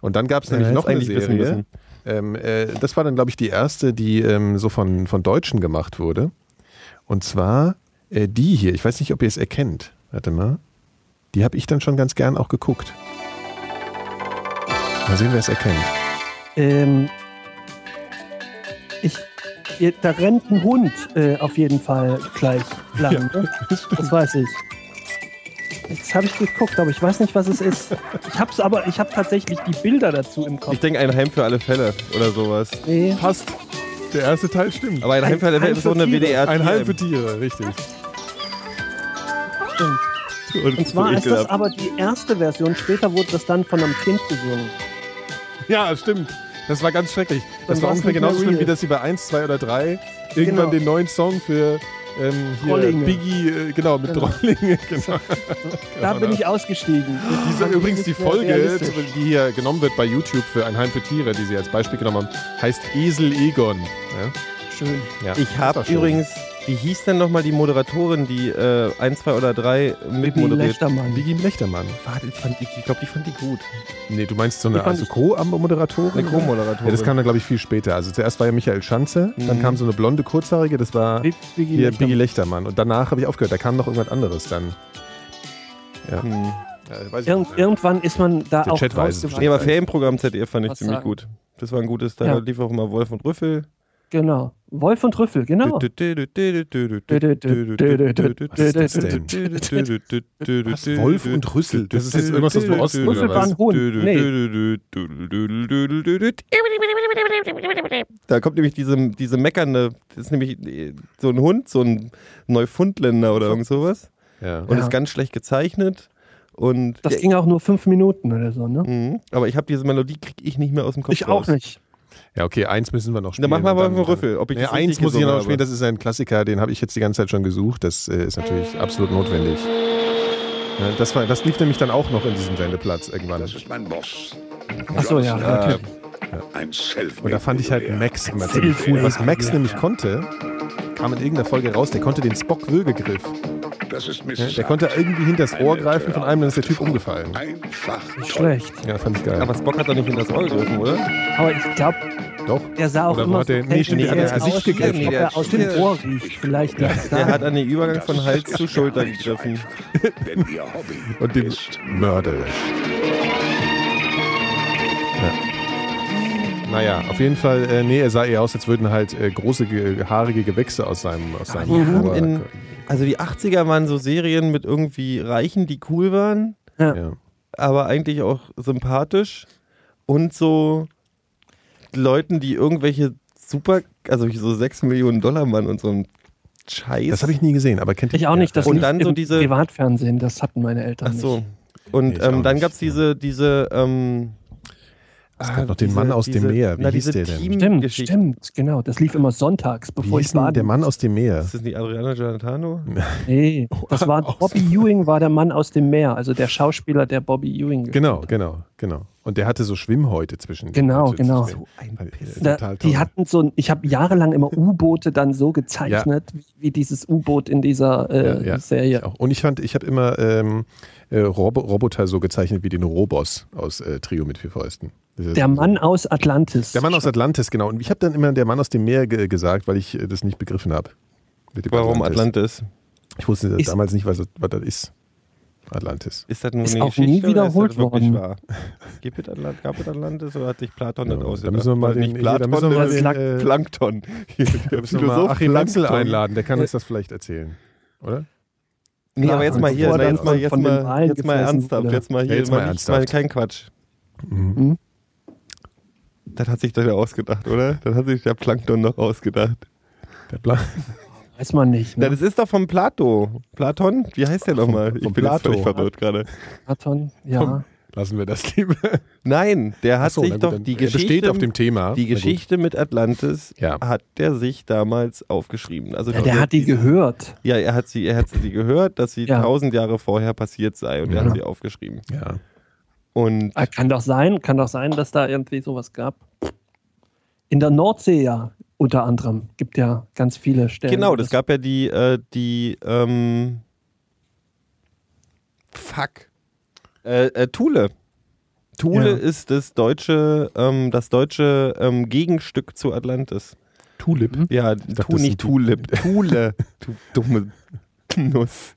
Und dann gab es Ja, nämlich hätt's noch eine Serie. Ähm, äh, das war dann, glaube ich, die erste, die ähm, so von, von Deutschen gemacht wurde. Und zwar äh, die hier. Ich weiß nicht, ob ihr es erkennt. Warte mal. Die habe ich dann schon ganz gern auch geguckt. Mal sehen, wer es erkennt. Ähm, ich, da rennt ein Hund äh, auf jeden Fall gleich lang. ne? Das weiß ich. Jetzt habe ich geguckt, aber ich weiß nicht, was es ist. Ich hab's aber, ich habe tatsächlich die Bilder dazu im Kopf. Ich denke, ein Heim für alle Fälle oder sowas. Nee, Fast. Der erste Teil stimmt. Aber ein Heim für alle Ein Fälle ist so eine. WDR. Ein Heim für Tiere, richtig. stimmt. Und, Und zwar ist das aber die erste Version. Später wurde das dann von einem Kind gesungen. Ja, stimmt. Das war ganz schrecklich. Das Dann war ungefähr genauso schlimm, wie dass sie bei 1, 2 oder 3 irgendwann Genau. den neuen Song für ähm, hier Drollinge. Biggie, äh, genau, mit Genau. Drollinge, genau. Da bin ich ausgestiegen. Diese, übrigens die Folge, die hier genommen wird bei YouTube für ein Heim für Tiere, die sie als Beispiel genommen haben, heißt Esel Egon. Ja? Schön. Ja, Ich habe übrigens Wie hieß denn nochmal die Moderatorin, die äh, 1, 2 oder 3 Bibi mitmoderiert? Lechtermann. Vicky Lechtermann. Warte, ich, fand ich glaube, die fand die gut. Nee, du meinst so eine also Co-Moderatorin? Eine Co-Moderatorin. Ja, das kam dann, glaube ich, viel später. Also zuerst war ja Michael Schanze, dann Mhm. kam so eine blonde, kurzhaarige, das war Big- Biggie Lechtermann. Biggie Lechtermann. Und danach habe ich aufgehört, da kam noch irgendwas anderes dann. Ja. Hm. Ja, weiß ich Irgend, irgendwann ist man da Der auch Chat weiß es rausgewachsen. Nee, aber Ferienprogramm ZDF fand ich Was ziemlich sagen? gut. Das war ein gutes, da Ja. lief auch immer Wolf und Rüffel. Genau. Wolf und Rüffel, genau. Was ist Wolf und Rüssel? Das ist jetzt irgendwas aus dem Osten Rüssel oder was? Hund. Da kommt nämlich diese, diese meckernde, das ist nämlich äh, so ein Hund, so ein Neufundländer oder irgend sowas. Ja. Und ist ganz schlecht gezeichnet. Und Das ging auch nur fünf Minuten oder so, ne? Mhm. aber ich habe diese Melodie krieg ich nicht mehr aus dem Kopf Ich auch raus. nicht. Ja, okay, eins müssen wir noch spielen. Dann machen wir mal einen Rüffel. Ob ich das eins muss ich noch spielen, das ist ein Klassiker, den habe ich jetzt die ganze Zeit schon gesucht. Das äh, ist natürlich absolut notwendig. Ja, das, war, das lief nämlich dann auch noch in diesem Sendeplatz irgendwann. Das ist mein Boss. Achso, ja, Johnson, natürlich. Und da fand ich halt Max immer ziemlich cool. Was Max nämlich konnte, kam in irgendeiner Folge raus, der konnte den Spock-Würgegriff. Das ist Ja, der konnte irgendwie hinters Ohr greifen von einem, dann ist der Typ umgefallen. Einfach. Schlecht. Ja, fand ich geil. Aber Spock hat doch nicht in das Ohr gegriffen, oder? Aber ich glaube, Doch. der sah auch Oder immer der- so nee, stimmt, der hat ins Gesicht gegriffen. Nee, er der- aus dem Ohr riecht. Vielleicht liegt's Der hat an den Übergang von Hals zu Schulter gegriffen. Und den ist. mörderisch. Ja. Naja, auf jeden Fall, äh, nee, er sah eher aus, als würden halt äh, große, ge haarige Gewächse aus seinem, aus seinem haben Ohr. in- Also die 80er waren so Serien mit irgendwie Reichen, die cool waren, ja. aber eigentlich auch sympathisch und so Leuten, die irgendwelche super, also so 6 Millionen Dollar Mann und so ein Scheiß. Das habe ich nie gesehen, aber kennt ihr Ich auch nicht. Das Und dann so diese- Privatfernsehen, das hatten meine Eltern Ach so. nicht. Und Nee, ähm, dann gab es diese, diese, ähm, Es ah, gab noch den diese- Mann aus dem diese- Meer. Wie na, hieß diese der denn? Stimmt, stimmt, genau. Das lief immer sonntags, Wie bevor ich hieß denn baden der Mann aus dem Meer? Ist das nicht Adriana Gianatano? Nee, das war Bobby Ewing war der Mann aus dem Meer, also der Schauspieler, der Bobby Ewing Genau, genau, genau. Und der hatte so Schwimmhäute zwischen. Genau, zwischen- genau. zwischen- ein Piss. Da, die hatten so ein, ich habe jahrelang immer U-Boote dann so gezeichnet, wie, wie dieses U-Boot in dieser äh, Ja, ja, Serie. Ich auch. Und ich fand, ich habe immer ähm, äh, Rob Roboter so gezeichnet wie den Robos aus äh, Trio mit vier Fäusten. Der Mann aus Atlantis. Der Mann aus Atlantis, genau. Und ich habe dann immer der Mann aus dem Meer ge gesagt, weil ich äh, das nicht begriffen habe. Warum Atlantis? Ich wusste Ist- damals nicht, was, das- was das ist. Atlantis. Ist das nur Ist eine auch nie Geschichte oder wiederholt ist das wirklich worden. wahr? Gibt es Atlant gab es Atlantis oder hat sich Platon Ja, das da ausgedacht? müssen wir mal den- nicht hier, da Platon, müssen wir mal sondern den, äh, Plankton. Der Da müssen wir mal Philosoph Achim einladen, der kann uns das vielleicht erzählen. Oder? Nee, aber jetzt mal hier, jetzt mal, jetzt mal, jetzt mal ernsthaft, jetzt mal hier, Ja, jetzt mal nicht- ernsthaft. mal kein Quatsch. Mhm. Das hat sich doch der ausgedacht, oder? Das hat sich der Plankton noch ausgedacht. Der Plan. Weiß man nicht. Na, Ne? das ist doch vom Plato. Platon? Wie heißt der nochmal? Ich bin jetzt Plato. völlig verwirrt gerade. Platon, ja. Lassen wir das lieber. Nein, der hat so, sich na gut, doch die er Geschichte, besteht auf dem Thema. die Na. Geschichte mit Atlantis Ja. hat der sich damals aufgeschrieben. Also ja. Der hat die gehört. Ja, er hat sie, er hat sie gehört, dass sie Ja. tausend Jahre vorher passiert sei und er hat sie aufgeschrieben. Ja. Und Ah, Kann doch sein, kann doch sein, dass da irgendwie sowas gab. In der Nordsee ja, unter anderem. Gibt ja ganz viele Stellen. genau, das gab ja die, äh, die, ähm, fuck, äh, äh, Thule. Thule Ja. ist das deutsche, ähm, das deutsche ähm, Gegenstück zu Atlantis. Tulip. Mhm. Ja, dachte, tu nicht Tulip, Thule, du dumme Nuss.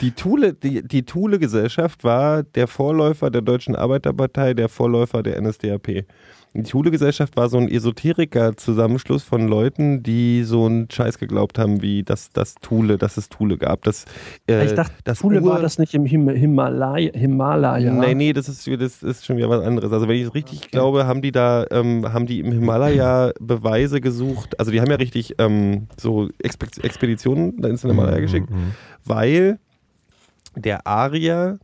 Die Thule, die, die Thule-Gesellschaft war der Vorläufer der Deutschen Arbeiterpartei, der Vorläufer der NSDAP. Die Thule-Gesellschaft war so ein Esoteriker-Zusammenschluss von Leuten, die so einen Scheiß geglaubt haben, wie dass das Thule, dass es Thule gab. Das, äh, Ich dachte, das Thule Ur- war das nicht im Him Himalaya. Himalaya. Nee, nee, das ist, das ist schon wieder was anderes. Also wenn ich es richtig glaube, haben die da, ähm, haben die im Himalaya Beweise gesucht. Also die haben ja richtig ähm, so Expe Expeditionen da ins Himalaya geschickt, Mhm. weil der Arier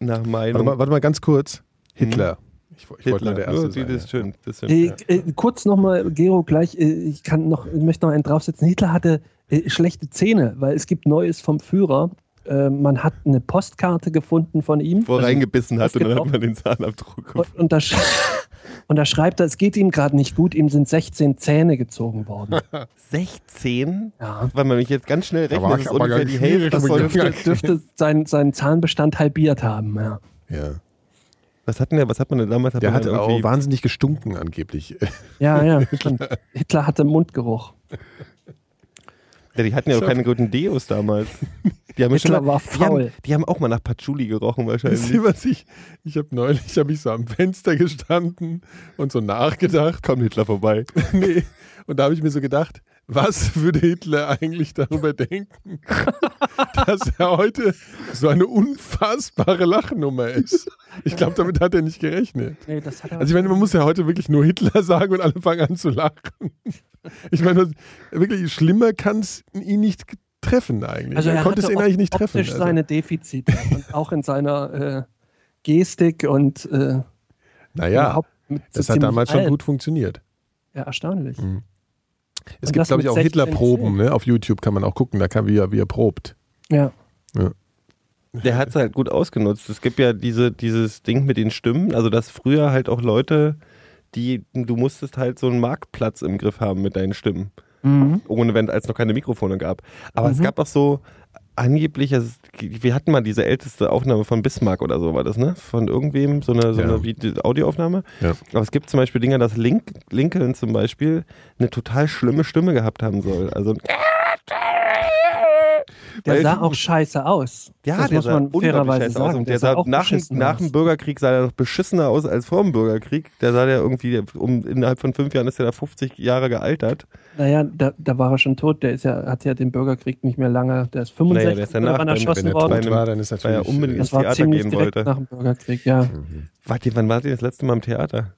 nach Warte Meinung mal, warte mal ganz kurz. Hitler. Ich, wo- ich wollte nur Hitler, der Erste die- sein. das ist schön, das schön. Äh, äh, kurz nochmal, Gero, gleich, äh, ich kann noch, ich möchte noch einen draufsetzen. Hitler hatte äh, schlechte Zähne, weil es gibt Neues vom Führer. Äh, man hat eine Postkarte gefunden von ihm. Wo er Also, reingebissen hat und dann hat man den Zahnabdruck gefunden. und, und, da, sch- Und da schreibt er, es geht ihm gerade nicht gut, ihm sind 16 Zähne gezogen worden. 16? Ja. Weil man mich jetzt ganz schnell rechnet, Aber- das ist aber ungefähr die Hälfte. ganz- Dürfte, dürfte seinen, seinen Zahnbestand halbiert haben, ja. Ja. Was hat denn der, was hat man denn damals? Der man hat auch irgendwie- wahnsinnig gestunken angeblich. Ja, ja. Hitler hatte Mundgeruch. Ja, die hatten ja auch keine guten Deos damals. Die haben, schon mal, war die, haben, faul. die haben auch mal nach Patchouli gerochen wahrscheinlich. ihr, was ich, ich habe neulich, habe ich so am Fenster gestanden und so nachgedacht. Kommt Hitler vorbei. Nee. Und da habe ich mir so gedacht, was würde Hitler eigentlich darüber denken, dass er heute so eine unfassbare Lachnummer ist? Ich glaube, damit hat er nicht gerechnet. Nee, das hat er Also ich meine, man muss ja heute wirklich nur Hitler sagen und alle fangen an zu lachen. Ich meine, wirklich schlimmer kann es ihn nicht treffen eigentlich. also er, konnte es hatte ihn eigentlich nicht treffen. optisch Also. seine Defizite und auch in seiner äh, Gestik und äh, Naja, das hat damals schon gut funktioniert. Ja, erstaunlich. Es Und gibt, glaube ich, auch 16 Hitler-Proben. Ne? Auf YouTube kann man auch gucken, da kann, wie, er, wie er probt. Ja. Der hat es halt gut ausgenutzt. Es gibt ja diese, dieses Ding mit den Stimmen, also dass früher halt auch Leute, die, du musstest halt so einen Marktplatz im Griff haben mit deinen Stimmen. Mhm. Ohne wenn als es noch keine Mikrofone gab. Aber es gab auch so angeblich, also, wir hatten mal diese älteste Aufnahme von Bismarck oder so war das, ne? Von irgendwem, so eine, so Ja. eine Audioaufnahme. Ja. Aber es gibt zum Beispiel Dinger, dass Link, Lincoln zum Beispiel eine total schlimme Stimme gehabt haben soll. Also Der Weil- sah auch scheiße aus. Ja, das der muss sah man unglaublich fairerweise scheiße aus. sagen. Und der, sah auch nach, nach aus. dem Bürgerkrieg sah er noch beschissener aus als vor dem Bürgerkrieg. Der sah ja irgendwie, um, innerhalb von fünf Jahren ist er da 50 Jahre gealtert. Naja, da, da war er schon tot. Der ist ja, hat ja den Bürgerkrieg nicht mehr lange. Der ist 65 Naja, der ist danach erschossen Wenn er worden. war, dann ist war ja natürlich... unbedingt- äh, Das war Theater gehen wollte. nach dem Bürgerkrieg, ja. Wart ihr, wann wart ihr das letzte Mal im Theater?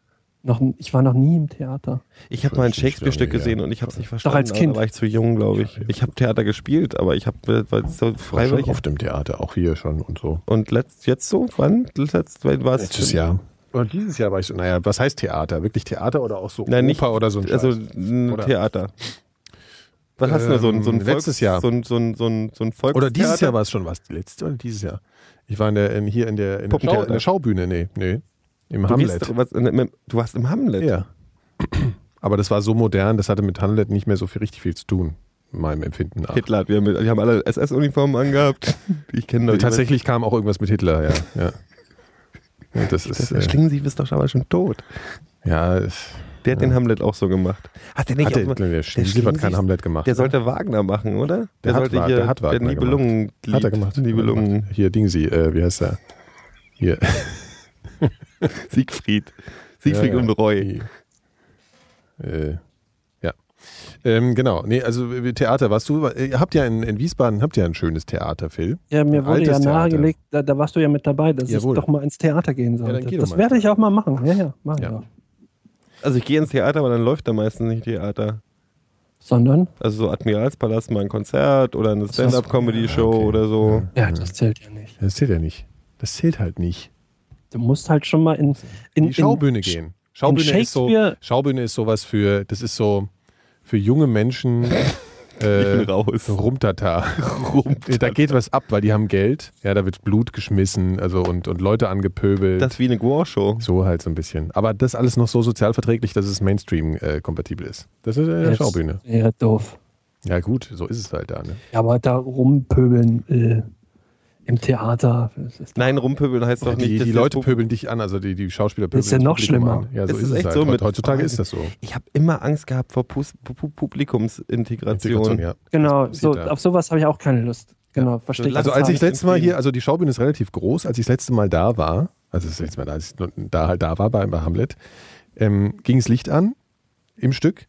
Noch, ich war noch nie im Theater. Ich habe mal ein Shakespeare-Stück gesehen und ich habe es nicht verstanden. als aber Kind. Da war ich zu jung, glaube ich. Ich habe Theater gespielt, aber ich habe so war schon freiwillig. oft im Theater, auch hier schon und so. Und letzt, jetzt so? Wann? Letzt, war es Letztes Jahr. Oder dieses Jahr war ich so, naja, was heißt Theater? Wirklich Theater oder auch so Nein, nicht- Oper oder so ein Also ein Oder- Theater. Was hast du da? So ein, so ein Ähm, letztes Jahr. So ein, so ein, so ein, so ein Volkstheater? Oder dieses Jahr war es schon was? Letztes oder dieses Jahr? Ich war in der, in, hier in der, in der, Schau, in der Schaubühne, nee, nee. Im Du, Hamlet. gehst, was, du warst im Hamlet? Ja. Aber das war so modern, das hatte mit Hamlet nicht mehr so viel, richtig viel zu tun, in meinem Empfinden nach. Hitler hat wieder mit, die haben alle SS-Uniformen angehabt. Ich kenne doch tatsächlich kam auch irgendwas mit Hitler, ja. ja. ja das ist, äh, Schlingensief ist doch aber schon tot. ja, es- Der hat den Hamlet auch so gemacht. Hat der nicht hat der, auch, der, der Schlingensief hat kein Hamlet gemacht. Der ne? sollte Wagner machen, oder? Der hat sollte Wa- hier, der hat Wagner Nibelungen Hat er gemacht. Nibelungen. Hier, Dingsi, äh, wie heißt er? Hier. Siegfried. Siegfried Ja, ja. und Roy. Äh, ja. Ähm, genau. Nee, also äh, Theater, warst du, ihr habt ja in, in Wiesbaden habt ihr ein schönes Theater, Phil. Ja, mir Ein wurde ja nahegelegt, da, da warst du ja mit dabei, dass Jawohl. ich doch mal ins Theater gehen sollte. geh doch das werde ich auch mal machen. Ja, ja, mach Ja. Also ich gehe ins Theater, aber dann läuft da meistens nicht Theater. Sondern, Also so Admiralspalast mal ein Konzert oder eine Stand-Up-Comedy-Show Ja, okay. oder so. ja, das zählt ja nicht. Das zählt ja nicht. Das zählt halt nicht. Du musst halt schon mal in, in die Schaubühne in, gehen. Schaubühne ist so, Schaubühne ist sowas für, das ist so für junge Menschen Ich äh, raus. Rumtata. Da geht was ab, weil die haben Geld. Ja, da wird Blut geschmissen, also und, und Leute angepöbelt. Das ist wie eine Gore-Show. so halt so ein bisschen. Aber das alles noch so sozialverträglich, dass es Mainstream-kompatibel ist. Das ist äh, Jetzt- Schaubühne. Ja, doof. Ja gut, so ist es halt da. Ne? Ja, aber da rumpöbeln äh, im Theater. Das ist, Nein, rumpöbeln heißt doch nicht, Die, die das Leute pöbeln dich an, also die, die Schauspieler pöbeln ist ja das noch schlimmer. Ja, so Es ist, ist es echt halt. so mit- Heutzutage ist das so. Ich habe immer Angst gehabt vor Pus Pu Pu Publikumsintegration. Integration, ja. genau, Das so, auf sowas habe ich auch keine Lust. Genau, verstehe ich. Also als ich das letzte Mal hier, also die Schaubühne ist relativ groß, als ich das letzte Mal da war, also das letzte Mal, als ich da halt da war bei, bei Hamlet, ähm, ging das Licht an im Stück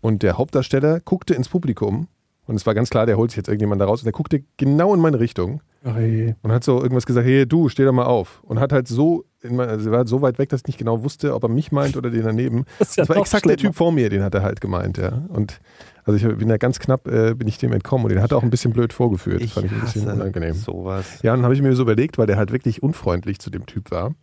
und der Hauptdarsteller guckte ins Publikum und es war ganz klar, der holt sich jetzt irgendjemand da raus und der guckte genau in meine Richtung Ach je. und hat so irgendwas gesagt, hey du, steh doch mal auf und hat halt so, in mein, also er war halt so weit weg, dass ich nicht genau wusste, ob er mich meint oder den daneben. Das ja Das war exakt der schlimmer. Typ vor mir, den hat er halt gemeint, ja. Und also ich bin da ganz knapp, äh, bin ich dem entkommen und den hat er auch ein bisschen blöd vorgeführt. Das Ich fand ich ein bisschen unangenehm. sowas. Ja, und dann habe ich mir so überlegt, weil der halt wirklich unfreundlich zu dem Typ war.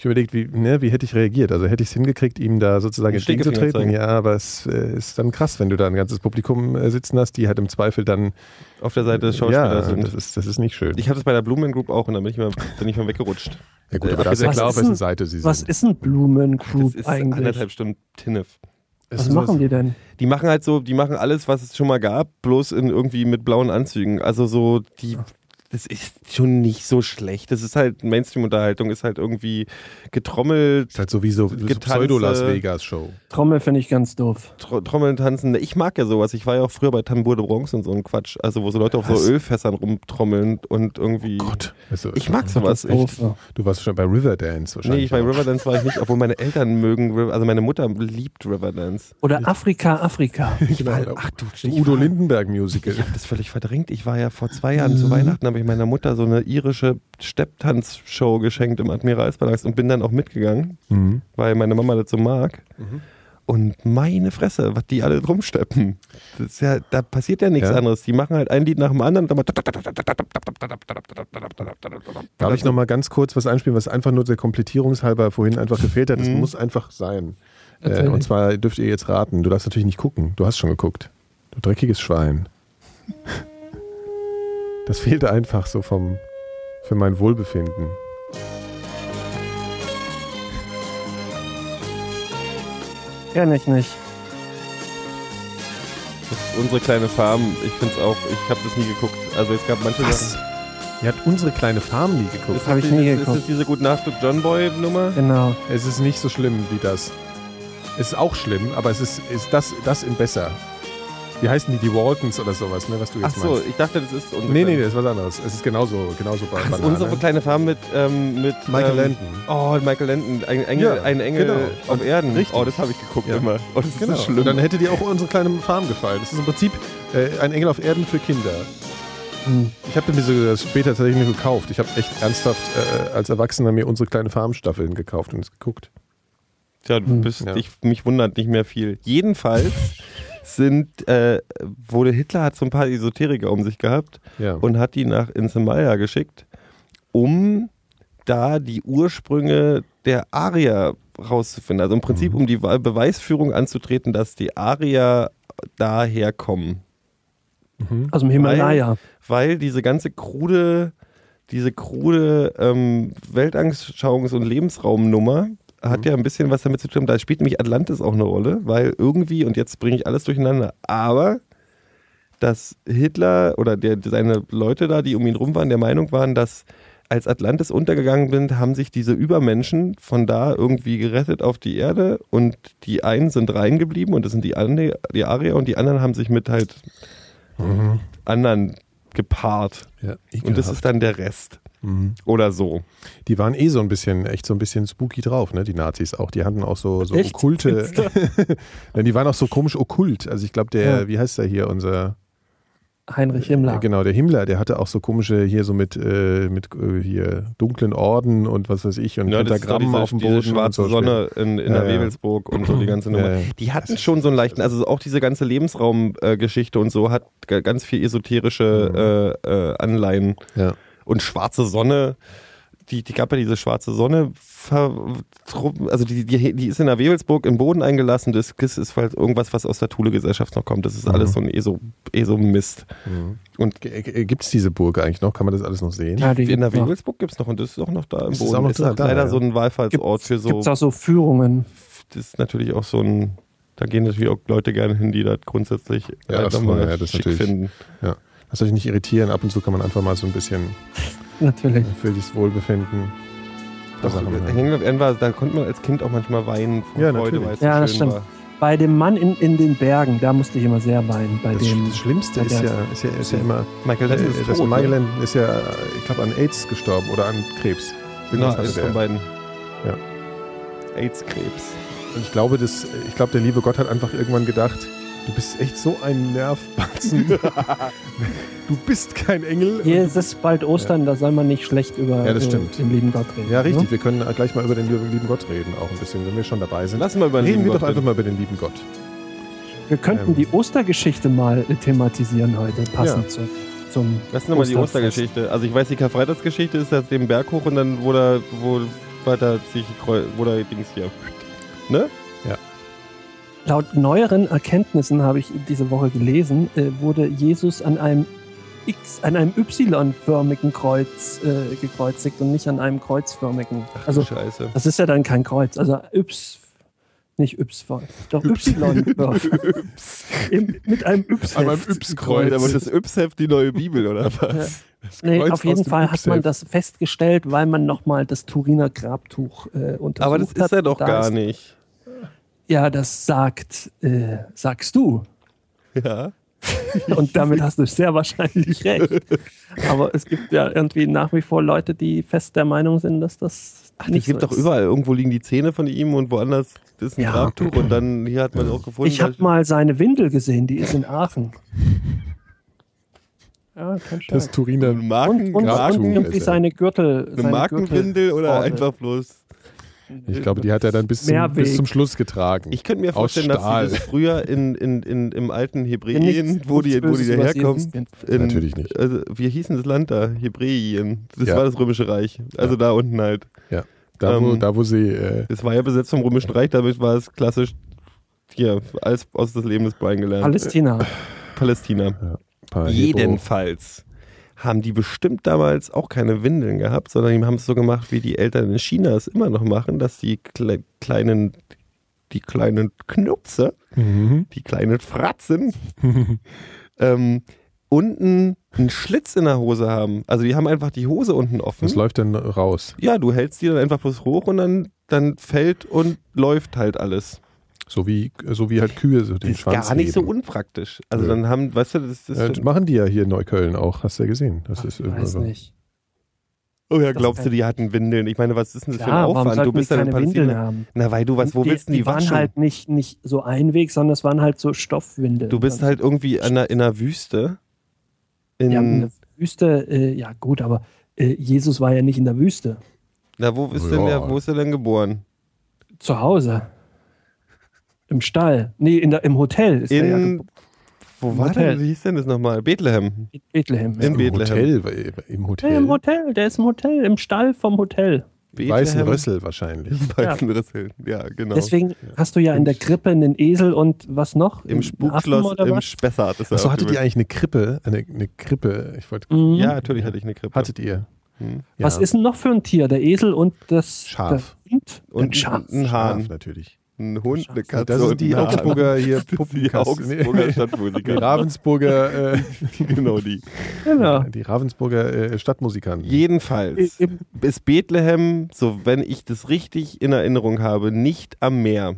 Ich überlegt, wie, ne, wie hätte ich reagiert? Also hätte ich es hingekriegt, ihm da sozusagen Einen ins Ding zu Stinkefinger treten? zeigen. Ja, aber es äh, ist dann krass, wenn du da ein ganzes Publikum äh, sitzen hast, die halt im Zweifel dann. Auf der Seite des ja, Schauspielers sind. das ist, das ist nicht schön. Ich habe das bei der Blumen Group auch und dann bin ich mal, bin ich mal weggerutscht. ja, gut, äh, aber da ist ja was klar, ist auf wessen Seite sie Was sind. ist ein Blumen Das Group ist eigentlich? anderthalb Stunden Tinnef. Was machen die denn? Die machen halt so, die machen alles, was es schon mal gab, bloß in irgendwie mit blauen Anzügen. Also so, die, das ist schon nicht so schlecht. Das ist halt Mainstream-Unterhaltung, ist halt irgendwie getrommelt, ist halt so wie so. Pseudo-Las Vegas-Show. Trommel finde ich ganz doof. Tro Trommeln, Tanzen. Ich mag ja sowas. Ich war ja auch früher bei Tambour de Bronx und so ein Quatsch. Also wo so Leute auf Was? so Ölfässern rumtrommeln und irgendwie... Gott. Also, Ich mag sowas. echt. Katastrophe. Du warst schon bei Riverdance wahrscheinlich. Nee, ich bei. Riverdance war ich nicht, obwohl meine Eltern mögen, also meine Mutter liebt Riverdance. Oder Afrika, Afrika. Genau, Ach du, das Udo Lindenberg-Musical. Ich habe das völlig verdrängt. Ich war ja vor zwei Jahren zu Weihnachten, habe ich meiner Mutter so eine irische Stepptanz-Show geschenkt im Admiralspalast und bin dann auch mitgegangen, Mhm. weil meine Mama das so mag. Und meine Fresse, was die alle drum steppen. Das ist ja, da passiert ja nichts Ja. anderes. Die machen halt ein Lied nach dem anderen und dann Darf ich noch mal ganz kurz was einspielen, was einfach nur der Komplettierungshalber vorhin einfach gefehlt hat? Das Mhm. muss einfach sein. Äh, und zwar dürft ihr jetzt raten. Du darfst natürlich nicht gucken. Du hast schon geguckt. Du dreckiges Schwein. Das fehlt einfach so vom für mein Wohlbefinden. Kenn ich nicht. Das ist unsere kleine Farm. Ich finde es auch, ich habe das nie geguckt. Also es gab manche Was? Sachen. Ihr habt unsere kleine Farm nie geguckt. Das ich die- nie ist, ist geguckt. das diese Gut Nacht John Boy Nummer? Genau. Es ist nicht so schlimm wie das. Es ist auch schlimm, aber es ist, ist das, das in besser. Wie heißen die? Die Waltons oder sowas, ne? Was du Ach jetzt so, meinst. ich dachte, das ist unsere Nee, nee, das ist was anderes. Es ist genauso, genauso bei Ach, das ist unsere kleine Farm mit, ähm, mit Michael ähm, Landon. Oh, Michael Landon, ein Engel, Ja, ein Engel genau. auf Erden. Richtig. Oh, das habe ich geguckt Ja. immer. Oh, das ist Genau. so schlimm. Und dann hätte dir auch unsere kleine Farm gefallen. Das ist im Prinzip äh, ein Engel auf Erden für Kinder. Hm. Ich habe mir das später tatsächlich nur gekauft. Ich habe echt ernsthaft äh, als Erwachsener mir unsere kleine Farm-Staffeln gekauft und es geguckt. Tja, du Hm. bist, Ja. ich, mich wundert nicht mehr viel. Jedenfalls sind, äh, wurde Hitler hat so ein paar Esoteriker um sich gehabt Ja. und hat die nach Insemaya geschickt, um da die Ursprünge der Arier rauszufinden. Also im Prinzip, Mhm. um die Beweisführung anzutreten, dass die Arier daher kommen. Mhm. Aus dem Himalaya. weil diese ganze krude, diese krude ähm, Weltanschauungs- und Lebensraumnummer hat ja ein bisschen was damit zu tun. Da spielt nämlich Atlantis auch eine Rolle, weil irgendwie, und jetzt bringe ich alles durcheinander, aber dass Hitler oder der, seine Leute da, die um ihn rum waren, der Meinung waren, dass als Atlantis untergegangen bin, haben sich diese Übermenschen von da irgendwie gerettet auf die Erde und die einen sind reingeblieben und das sind die, Ande, die Arier und die anderen haben sich mit halt Mhm. anderen gepaart. Ja, Und das ist dann der Rest. Mhm. Oder so. Die waren eh so ein bisschen, echt so ein bisschen spooky drauf, ne? Die Nazis auch. Die hatten auch so, so Echt? okkulte. Nein, die waren auch so komisch okkult. Also ich glaube, der, Ja. wie heißt der hier, unser Heinrich Himmler. Genau, der Himmler, der hatte auch so komische hier so mit, äh, mit äh, hier dunklen Orden und was weiß ich und Ja, Pentagrammen auf dem Boden. schwarze so Sonne in, in Ja, der ja. Wewelsburg und so die ganze Nummer. Ja, ja. Die hatten schon so einen leichten, also auch diese ganze Lebensraumgeschichte und so hat ganz viel esoterische äh, äh, Anleihen. Ja. Und schwarze Sonne, die, die gab ja diese schwarze Sonne, also die, die, die ist in der Wewelsburg im Boden eingelassen. Das ist halt irgendwas, was aus der Thule-Gesellschaft noch kommt. Das ist Mhm. alles so ein ESO, ESO-Mist. Und gibt es diese Burg eigentlich noch? Kann man das alles noch sehen? Ja, die In der. Wewelsburg gibt es noch und das ist auch noch da im Ist das Boden. auch noch ist da? auch Da, leider ja. so ein Wallfahrtsort für so. gibt's auch so Führungen. das ist natürlich auch so ein, da gehen natürlich auch Leute gerne hin, die das grundsätzlich Ja, das- nochmal ja, das schick finden. Lasst euch nicht irritieren. Ab und zu kann man einfach mal so ein bisschen Natürlich. für das Wohlbefinden. Doch, Sachen machen. Hanging of Anne war, da konnte man als Kind auch manchmal weinen vor Ja, Freude, weil es Ja, so das stimmt. war. Bei dem Mann in, in den Bergen, da musste ich immer sehr weinen. Bei Das, dem, das Schlimmste bei ist ja, ist ja, ist ja immer, Michael äh, Landon ist das tot, Michael ne? Landon ist ja, ich glaube, an AIDS gestorben oder an Krebs. Genau, Irgendwas der. von beiden. Ja. AIDS-Krebs. Und ich glaube, das, ich glaube, der liebe Gott hat einfach irgendwann gedacht, du bist echt so ein Nervbatzen. du bist kein Engel. Hier ist es bald Ostern, da soll man nicht schlecht über Ja, das äh, stimmt. den lieben Gott reden. Ja, richtig. Ne? Wir können gleich mal über den lieben Gott reden, auch ein bisschen, wenn wir schon dabei sind. Lass mal über den Reden lieben wir Gott doch einfach reden. mal über den lieben Gott. Wir könnten Ähm. die Ostergeschichte mal äh, thematisieren heute, passend Ja. zu, zum Was ist nochmal die. Ostergeschichte? Also ich weiß, die Karfreitagsgeschichte ist jetzt den Berg hoch und dann wurde, wo weiter sich kreu- oder Dings hier. Ne? Laut neueren Erkenntnissen habe ich diese Woche gelesen, äh, wurde Jesus an einem X, an einem Y-förmigen Kreuz äh, gekreuzigt und nicht an einem kreuzförmigen. Ach, also du Scheiße. das ist ja dann kein Kreuz, also Y, nicht Y, doch Y. Im, mit einem Y. Aber im Y-Kreuz. Aber das Yps-Heft die neue Bibel, oder was? Nee, auf jeden Fall hat man das festgestellt, weil man nochmal das Turiner Grabtuch äh, untersucht Aber das hat. ist er doch Da gar ist- nicht. Ja, das sagt, äh, sagst du. Ja. Und damit hast du sehr wahrscheinlich recht. Aber es gibt ja irgendwie nach wie vor Leute, die fest der Meinung sind, dass das Ach, nicht es gibt so doch ist. überall. Irgendwo liegen die Zähne von ihm und woanders ist ein Ja. Grabtuch und dann hier hat man auch gefunden. Ich habe mal seine Windel gesehen, die ist in Aachen. Ja. Das Turiner Marken, und, und, und irgendwie seine Gürtel. eine seine Markenwindel oder einfach bloß. Ich glaube, die hat er dann bis zum, bis zum Schluss getragen. Ich könnte mir vorstellen, dass sie das früher in, in, in, im alten Ja, Hebräen, nichts- wo die, wo die daherkommen. Natürlich nicht. Also, wie hieß denn das Land da? Hebräen. Das Ja. war das Römische Reich. Also da unten halt. Ja. Da, wo, Ähm, da, wo sie. Äh, Es war ja besetzt vom Römischen Reich, damit war es klassisch hier, alles aus das Leben des Brian gelernt. Palästina. Palästina. Hebro- Jedenfalls haben die bestimmt damals auch keine Windeln gehabt, sondern die haben es so gemacht, wie die Eltern in China es immer noch machen, dass die kle kleinen, die kleinen Knupse, Mhm. die kleinen Fratzen, ähm, unten einen Schlitz in der Hose haben. Also die haben einfach die Hose unten offen. Das läuft dann raus. ja, du hältst die dann einfach bloß hoch und dann, dann fällt und läuft halt alles. So wie, so wie halt Kühe so den Das ist Schwanz gar nicht so heben. unpraktisch. Also Nö. dann haben, weißt du, das ist Ja, so, das machen die ja hier in Neukölln auch. Hast du ja gesehen. Das Ach, ist ich weiß nicht. Oh ja, Das glaubst du, die hatten Windeln? Ich meine, was ist denn das für Klar, ein warum Aufwand? Du die bist dann in keine Windeln Palästina. haben? Na, weil du was, wo die, willst du die, die waren waschen? halt nicht, nicht so Einweg, sondern es waren halt so Stoffwindeln. du bist halt irgendwie in einer, in einer Wüste. In, ja, in der Wüste, äh, ja gut, aber äh, Jesus war ja nicht in der Wüste. na, wo ist, Ja. denn der, wo ist er denn geboren? Zu Hause. Im Stall. Nee, in der, im Hotel ist er ja In, geboren. wo Im war Hotel. denn, wie hieß denn das nochmal? Bethlehem. in Bethlehem. in Im Bethlehem. Hotel. Im Ja, Hotel. Im Hotel, der ist im Hotel, im Stall vom Hotel. Weißen Rössel wahrscheinlich. Weißenrüssel, ja, genau. Deswegen hast du ja in der Krippe einen Esel und was noch? Im Spukschloss im? Spessart ist er. Achso, hattet ihr eigentlich eine Krippe? Eine, eine Krippe. Ich wollte. Mhm. Ja, natürlich hatte ich eine Krippe. Hattet ihr? Hm. Ja. Was ist denn noch für ein Tier? Der Esel und das Schaf. Der Hund? Und ein Schaf. ein Schaf, Hahn. natürlich. Ein Hund, eine Katze Das sind die. Augsburger hier sind die Puppenkasten. Augsburger Die Stadtmusiker. Ravensburger, äh, genau die. Genau. die Ravensburger äh, Stadtmusikanten. Jedenfalls Im- ist Bethlehem, so wenn ich das richtig in Erinnerung habe, nicht am Meer.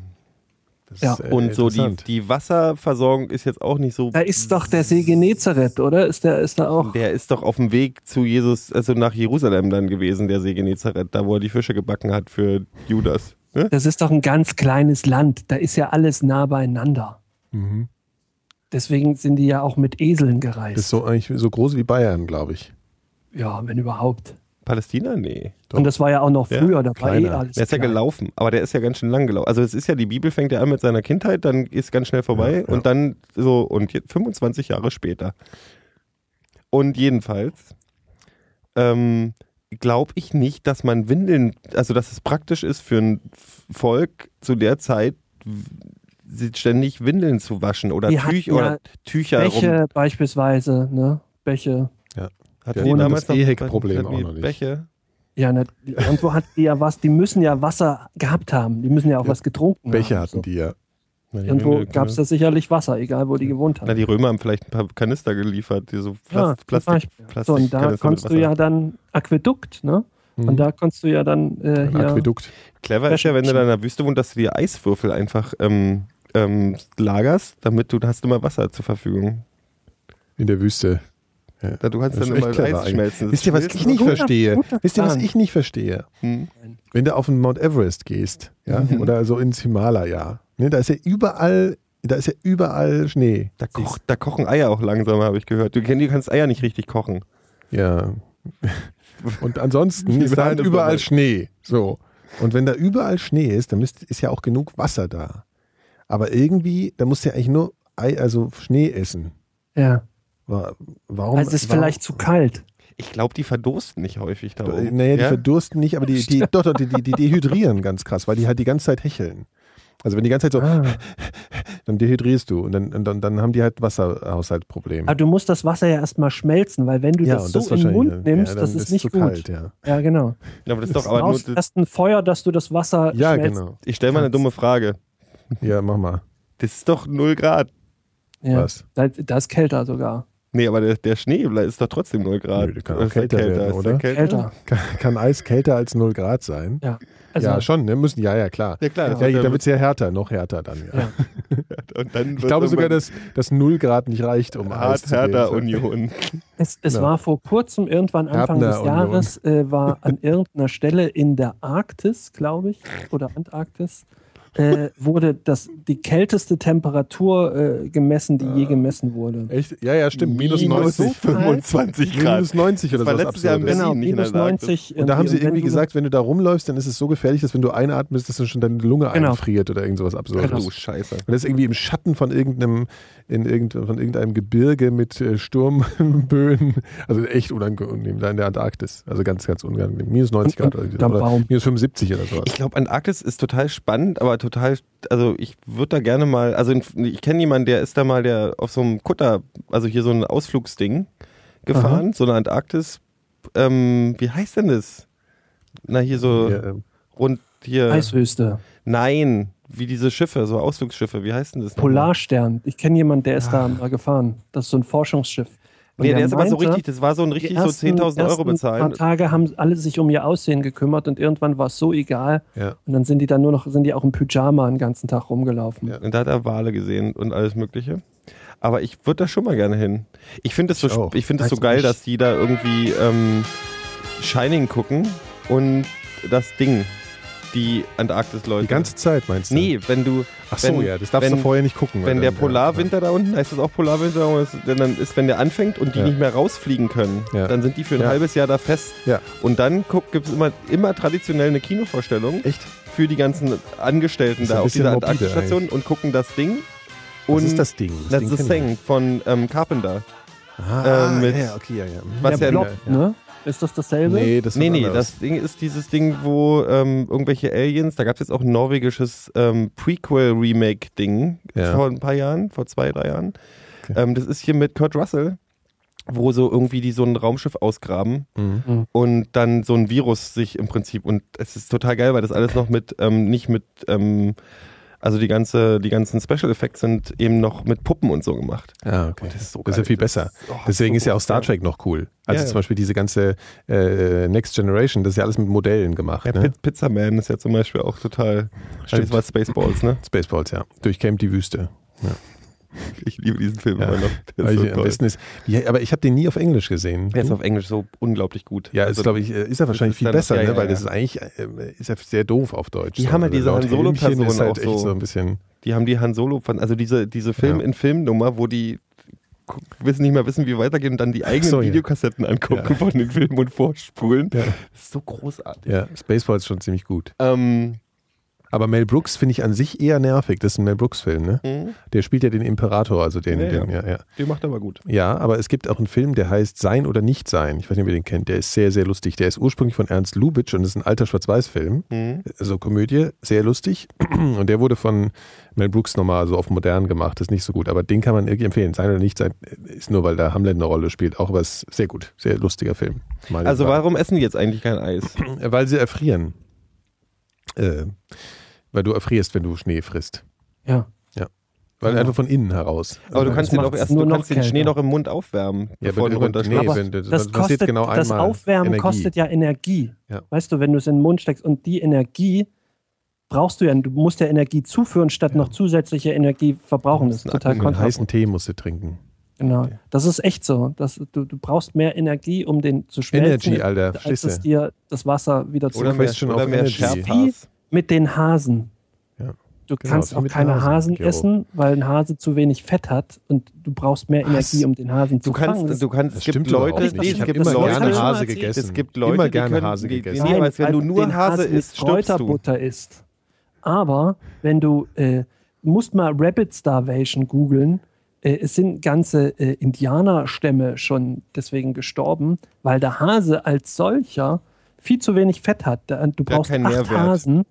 Das Ja. ist, äh, Und so die, die Wasserversorgung ist jetzt auch nicht so. Da ist doch der See Genezareth, oder? Ist der, ist da auch? Der ist doch auf dem Weg zu Jesus, also nach Jerusalem dann gewesen, der See Genezareth, da wo er die Fische gebacken hat für Judas. Ne? Das ist doch ein ganz kleines Land. Da ist ja alles nah beieinander. Mhm. Deswegen sind die ja auch mit Eseln Das ist gereist. so eigentlich so groß wie Bayern, glaube ich. Ja, wenn überhaupt. Palästina? Nee. Doch. Und das war ja auch noch Ja, früher. da war eh alles Der ist ja klein. gelaufen, aber der ist ja ganz schön lang gelaufen. Also es ist ja, die Bibel fängt ja an mit seiner Kindheit, dann ist ganz schnell vorbei Ja, ja. und dann so, und jetzt 25 Jahre später. Und jedenfalls ähm, glaube ich nicht, dass man Windeln, also dass es praktisch ist für ein Volk zu der Zeit ständig Windeln zu waschen oder, hatten Tüch, ja oder Tücher rum. Bäche beispielsweise, ne? Bäche. Hat Ja, die damals das Ehek-Problem auch noch nicht. Bäche? Ja, ne, irgendwo hat die ja was, die müssen ja Wasser gehabt haben. Die müssen ja auch Ja, was getrunken Becher haben. hatten so. die ja. Na, Irgendwo gab es da sicherlich Wasser, egal wo die gewohnt haben. Na, die Römer haben vielleicht ein paar Kanister geliefert, die so Ja, Plast zum Plastik. Plastik so, und da Kanister konntest du ja dann Aquädukt, ne? Mhm. Und da konntest du ja dann äh, Ein hier. Aquädukt. Clever ist ja, wenn du da in der Wüste wohnst, dass du dir Eiswürfel einfach ähm, ähm, lagerst, damit du du hast immer Wasser zur Verfügung. In der Wüste. Ja. Da Du kannst Das dann immer Eis eigentlich. schmelzen. Das Wisst ihr, was ich nicht verstehe? Wisst ihr, was Plan. ich nicht verstehe? Hm. Wenn du auf den Mount Everest gehst, ja, Mhm. oder so ins Himalaya, ne, da ist ja überall, da ist ja überall Schnee. Da, koch, da kochen Eier auch langsam, habe ich gehört. Du, du kannst Eier nicht richtig kochen. Ja. Und ansonsten ist da halt überall? Schnee. So. Und wenn da überall Schnee ist, dann müsst, ist ja auch genug Wasser da. Aber irgendwie, da musst du ja eigentlich nur Ei, also Schnee essen. Ja. Wa- Warum? Also es ist warum, vielleicht zu kalt. Ich glaube, die verdursten nicht häufig da oben. Naja, die ja? verdursten nicht, aber die, die, doch, doch, die, die, die dehydrieren ganz krass, weil die halt die ganze Zeit hecheln. Also wenn die ganze Zeit so, Ah. dann dehydrierst du und dann, dann, dann haben die halt Wasserhaushaltsprobleme. Aber du musst das Wasser ja erstmal schmelzen, weil wenn du ja, das so das in den Mund nimmst, ja, das ist nicht gut. kalt, ja. Ja, genau. Ja, aber das ist Du doch aber nur. erst ein Feuer, dass du das Wasser Ja, genau. Ich stelle mal eine dumme Frage. Ja, mach mal. Das ist doch 0 Grad. Ja. Was? Da, da ist kälter sogar. Nee, aber der, der Schnee ist doch trotzdem 0 Grad. Nö, der kann der kälter werden, oder? Kälter? Kälter. Kann, kann Eis kälter als 0 Grad sein? Ja. Also, ja, schon, ne? Müssen, ja, ja, klar. Ja, klar. Ja, wird da ja- wird es ja härter, noch härter dann. Ja. Ja. Und dann Ich glaube sogar, dass, dass 0 Grad nicht reicht, um Eis Hart, zu härter. Union. Es, es Ja. war vor kurzem, irgendwann Anfang Erbner des Union. Jahres, äh, war an irgendeiner Stelle in der Arktis, glaube ich, oder Antarktis, äh, wurde das, die kälteste Temperatur äh, gemessen, die je gemessen wurde. Echt? Ja, ja, stimmt. Minus 90. 25 Grad. Minus 90 Das oder war so. letztes Jahr in. Berlin. Genau, nicht in der minus Antarktis. 90. Und da haben sie wenn irgendwie du- gesagt, wenn du da rumläufst, dann ist es so gefährlich, dass wenn du einatmest, dass dann schon deine Lunge Genau. einfriert oder irgend sowas Absurdes. Genau. Du Scheiße. Und das ist irgendwie im Schatten von irgendeinem, in irgend, von irgendeinem Gebirge mit äh, Sturmböen. Also echt unangenehm da in der Antarktis. Also ganz, ganz unangenehm. Minus 90 Grad oder, oder minus 75 oder sowas. Ich glaube, Antarktis ist total spannend, aber total, also ich würde da gerne mal, also ich kenne jemanden, der ist da mal der auf so einem Kutter, also hier so ein Ausflugsding gefahren, so eine Antarktis, ähm, wie heißt denn das? Na, hier so Ja, ähm, rund hier. Eiswüste. Nein, wie diese Schiffe, so Ausflugsschiffe, wie heißt denn das? Polarstern. Ich kenne jemanden, der ist da mal gefahren. Das ist so ein Forschungsschiff. Und Nee, der ist aber so meinte, richtig, das war so ein richtig so ersten- 10.000 Euro bezahlen. paar Tage haben alle sich um ihr Aussehen gekümmert und irgendwann war es so egal. ja. Und dann sind die dann nur noch, sind die auch im Pyjama den ganzen Tag rumgelaufen. Ja. Und da hat er Wale gesehen und alles Mögliche. Aber ich würde da schon mal gerne hin. Ich finde es so, Ich finde es so geil, nicht. dass die da irgendwie ähm, Shining gucken und das Ding, die Antarktis-Leute. Die ganze Zeit meinst du? Nee, wenn du, Ach so, wenn- ja, das darfst wenn- du vorher nicht gucken. wenn weil der Polarwinter da unten, heißt das auch Polarwinter, dann ist, wenn der anfängt und die Ja. nicht mehr rausfliegen können, Ja. dann sind die für ein Ja. halbes Jahr da fest. Ja. Und dann gibt es immer, immer traditionell eine Kinovorstellung Echt? für die ganzen Angestellten Das ist da auf dieser Antarktisstation und gucken das Ding. Was Und ist das Ding? Kenn ich Thing nicht. von ähm, Carpenter. Ah, Ähm, mit- ja, okay, ja, ja. Was der ja- Blob, ja. ne? Ist das dasselbe? Nee, das ist Nee, nee, das Ding ist dieses Ding, wo ähm, irgendwelche Aliens, da gab es jetzt auch ein norwegisches ähm, Prequel-Remake-Ding Ja. vor ein paar Jahren, vor zwei, drei Jahren. Okay. Ähm, das ist hier mit Kurt Russell, wo so irgendwie die so ein Raumschiff ausgraben Mhm. und dann so ein Virus sich im Prinzip, und es ist total geil, weil das alles noch mit, ähm, nicht mit, ähm, also die ganze, die ganzen Special Effects sind eben noch mit Puppen und so gemacht. Ja, okay. Und das ist so Das ist ja viel besser. ist- oh, Deswegen so ist ja auch Star Trek noch cool. Also Ja, zum ja. Beispiel diese ganze äh, Next Generation, das ist ja alles mit Modellen gemacht. Ja, ne? Piz- Pizza Man ist ja zum Beispiel auch total. Stimmt. Also das war Spaceballs, ne? Spaceballs, ja. Durchkämmt die Wüste. Ich liebe diesen Film Ja. immer noch. Der ist so toll. besten ist, ja, aber ich habe den nie auf Englisch gesehen. Der ist Du? auf Englisch so unglaublich gut. ja, Also, ist, glaube ich, äh, ist er wahrscheinlich ist viel besser, ja, ne? ja, weil ja. das ist eigentlich äh, ist ja sehr doof auf Deutsch. Die so. haben ja Also diese Han Solo-Person ist halt auch echt so. so ein bisschen. Die haben die Han Solo von, also diese, diese Film Ja. in Film-Nummer, wo die wissen nicht mehr wissen, wie weitergeht und dann die eigenen so, ja. Videokassetten angucken Ja. von den Filmen und vorspulen. Ja. Das ist so großartig. Ja, Spaceballs ist schon ziemlich gut. Ähm, Aber Mel Brooks finde ich an sich eher nervig. Das ist ein Mel Brooks-Film, ne? hm, Der spielt ja den Imperator, also den, Ja, den ja. ja, ja. die macht aber gut. Ja, aber es gibt auch einen Film, der heißt Sein oder Nicht Sein. Ich weiß nicht, ob ihr den kennt. Der ist sehr, sehr lustig. Der ist ursprünglich von Ernst Lubitsch und ist ein alter Schwarz-Weiß-Film. Hm. Also Komödie, sehr lustig. Und der wurde von Mel Brooks nochmal so auf modern gemacht. Das ist nicht so gut. Aber den kann man irgendwie empfehlen. Sein oder Nicht Sein ist nur, weil da Hamlet eine Rolle spielt. Auch aber es ist sehr gut. Sehr lustiger Film. Also den warum essen die jetzt eigentlich kein Eis? Weil sie erfrieren. Äh, weil du erfrierst, wenn du Schnee frisst. Ja. Weil einfach von innen heraus. Aber du das kannst den auch erst, nur du noch kannst den Schnee noch im Mund aufwärmen, Ja, bevor wenn du runterschmeißt. nee, wenn, das, Das passiert kostet, genau das Aufwärmen Energie. kostet ja Energie. Ja. Weißt du, wenn du es in den Mund steckst und die Energie brauchst du ja, du musst ja Energie zuführen, statt noch zusätzliche Energie verbrauchen. Das ist Das total Einen heißen. Tee musst du trinken. Genau. Das ist echt so. Das, du, du brauchst mehr Energie, um den zu schmelzen, Energy, Alter. als es dir das Wasser wieder zu Oder mehr, oder auf mehr Energy. Mit den Hasen. Ja. Du Genau, kannst auch keine Hasen, Hasen essen, weil ein Hase zu wenig Fett hat und du brauchst mehr Was? Energie, um den Hasen zu Du kannst, fangen. du kannst, es gibt Leute, nee, Ich es habe gibt immer Leute, gerne Hase gegessen. Es gibt Leute, immer die gerne können, Hase die, gegessen. Die, nee, weil wenn du weil nur den Hase isst. Kräuterbutter isst. Aber wenn du, äh, musst mal Rabbit Starvation googeln, äh, es sind ganze äh, Indianerstämme schon deswegen gestorben, weil der Hase als solcher viel zu wenig Fett hat. Du brauchst keinen acht Nährwert. Hasen.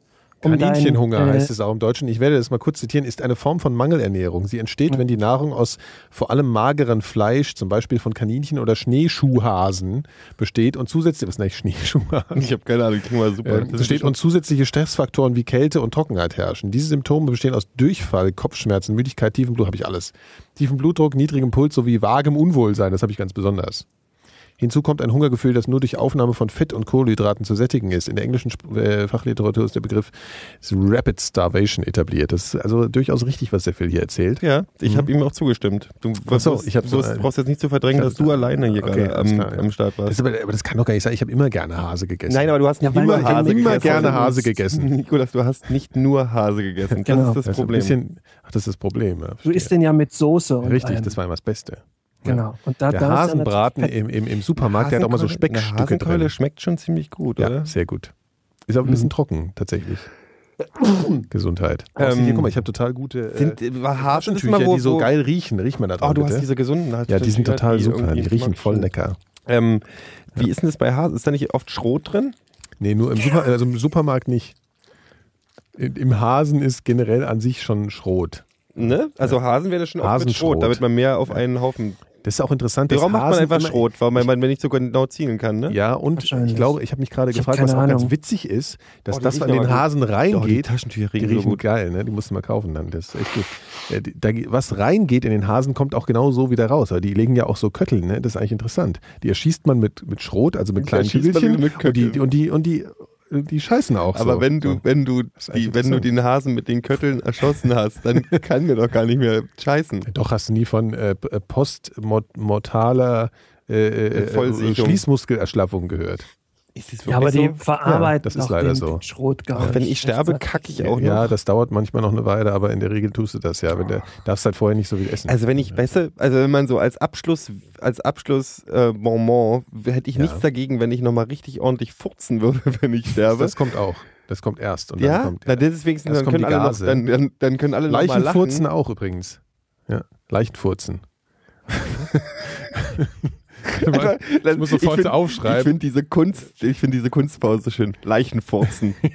Um Kaninchenhunger dein, äh, heißt es auch im Deutschen. Ich werde das mal kurz zitieren. Ist eine Form von Mangelernährung. Sie entsteht, wenn die Nahrung aus vor allem mageren Fleisch, zum Beispiel von Kaninchen oder Schneeschuhhasen, besteht und zusätzlich, was ist eigentlich Schneeschuhhasen? Ich habe keine Ahnung, klingt mal super. Äh, besteht und zusätzliche Stressfaktoren wie Kälte und Trockenheit herrschen. Diese Symptome bestehen aus Durchfall, Kopfschmerzen, Müdigkeit, tiefem Blut, habe ich alles. Tiefen Blutdruck, niedrigem Puls sowie vagem Unwohlsein, das habe ich ganz besonders. Hinzu kommt ein Hungergefühl, das nur durch Aufnahme von Fett und Kohlenhydraten zu sättigen ist. In der englischen äh, Fachliteratur ist der Begriff Rapid Starvation etabliert. Das ist also durchaus richtig, was der Phil hier erzählt. ja, ich habe ihm auch zugestimmt. Du, so, brauchst- ich du so brauchst- jetzt nicht zu verdrängen, dass du alleine hier Okay, gerade am, klar, ja. am Start Das warst. ist aber, aber das kann doch gar nicht sein. Ich habe immer gerne Hase gegessen. Nein, aber du hast Ja, weil immer man Hase immer gegessen. gerne Hase gegessen. Nikolas, du hast nicht nur Hase gegessen. Das Genau. ist das Das Problem. bisschen, ach, das ist das Problem. Ja, Du isst den ja mit Soße. Und Richtig, das war immer das Beste. Genau. Und da, Der da ja Hasenbraten im, im, im Supermarkt, der hat auch mal so Speckstücke Hasenkeule drin. schmeckt schon ziemlich gut, Ja, oder? sehr gut. Ist aber ein bisschen trocken, tatsächlich. Gesundheit. Ähm, hier, guck mal, ich habe total gute Sind, äh, äh, Taschentücher, immer wo, die so wo- geil riechen. Riech mal da dran, Oh, du bitte. hast diese gesunden ja, die sind total super. irgendwie Die riechen voll lecker. Ähm, wie ist denn das bei Hasen? Ist da nicht oft Schrot drin? Nee, nur im, Super, also im Supermarkt nicht. Im Hasen ist generell an sich schon Schrot. Ne? Also Hasen wäre das schon oft mit Hasenschrot. Schrot, damit man mehr auf einen Haufen. Das ist auch interessant. dass Warum macht man einfach immer- Schrot? Weil man, man nicht so genau zielen kann, ne? Ja, und ich glaube, ich habe mich gerade gefragt, was auch keine ganz Ahnung. witzig ist, dass Oh, das, was an den gut. Hasen Oh, die reingeht, Taschentücher die riechen so riechen gut. geil, ne? Die musst du mal kaufen dann. Das ist echt gut. Äh, Da, was reingeht in den Hasen, kommt auch genau so wieder raus. Aber die legen ja auch so Köttel, ne? Das ist eigentlich interessant. Die erschießt man mit, mit Schrot, also mit kleinen Kügelchen. und die, und die, und die, die scheißen auch so. Aber wenn du, So. wenn du, ist eigentlich die, wenn du den Hasen mit den Kötteln erschossen hast, dann kann der doch gar nicht mehr scheißen. Doch, hast du nie von äh, äh, postmortaler äh, äh. Schließmuskelerschlaffung gehört. Ist das Ja, aber die so? verarbeiten das ist auch leider den so. Schrot gar Auch wenn ich sterbe, kacke ich auch ja, noch. das dauert manchmal noch eine Weile, aber in der Regel tust du das ja. Wenn der, darfst halt vorher nicht so viel essen. Also wenn ich besser, also wenn man so als Abschluss, als Abschluss äh, Bonbon, hätte ich Ja. nichts dagegen, wenn ich nochmal richtig ordentlich furzen würde, wenn ich sterbe. Das kommt auch. Das kommt erst. Und dann ja, kommt, na, das ist wenigstens, dann können, die alle noch, Gase. dann, dann, dann können alle noch mal lachen. Leichenfurzen auch übrigens. Ja, Leichenfurzen. Alter, Ich muss sofort find- aufschreiben. Ich finde diese Kunst, ich finde diese Kunstpause schön. Leichenfurzen.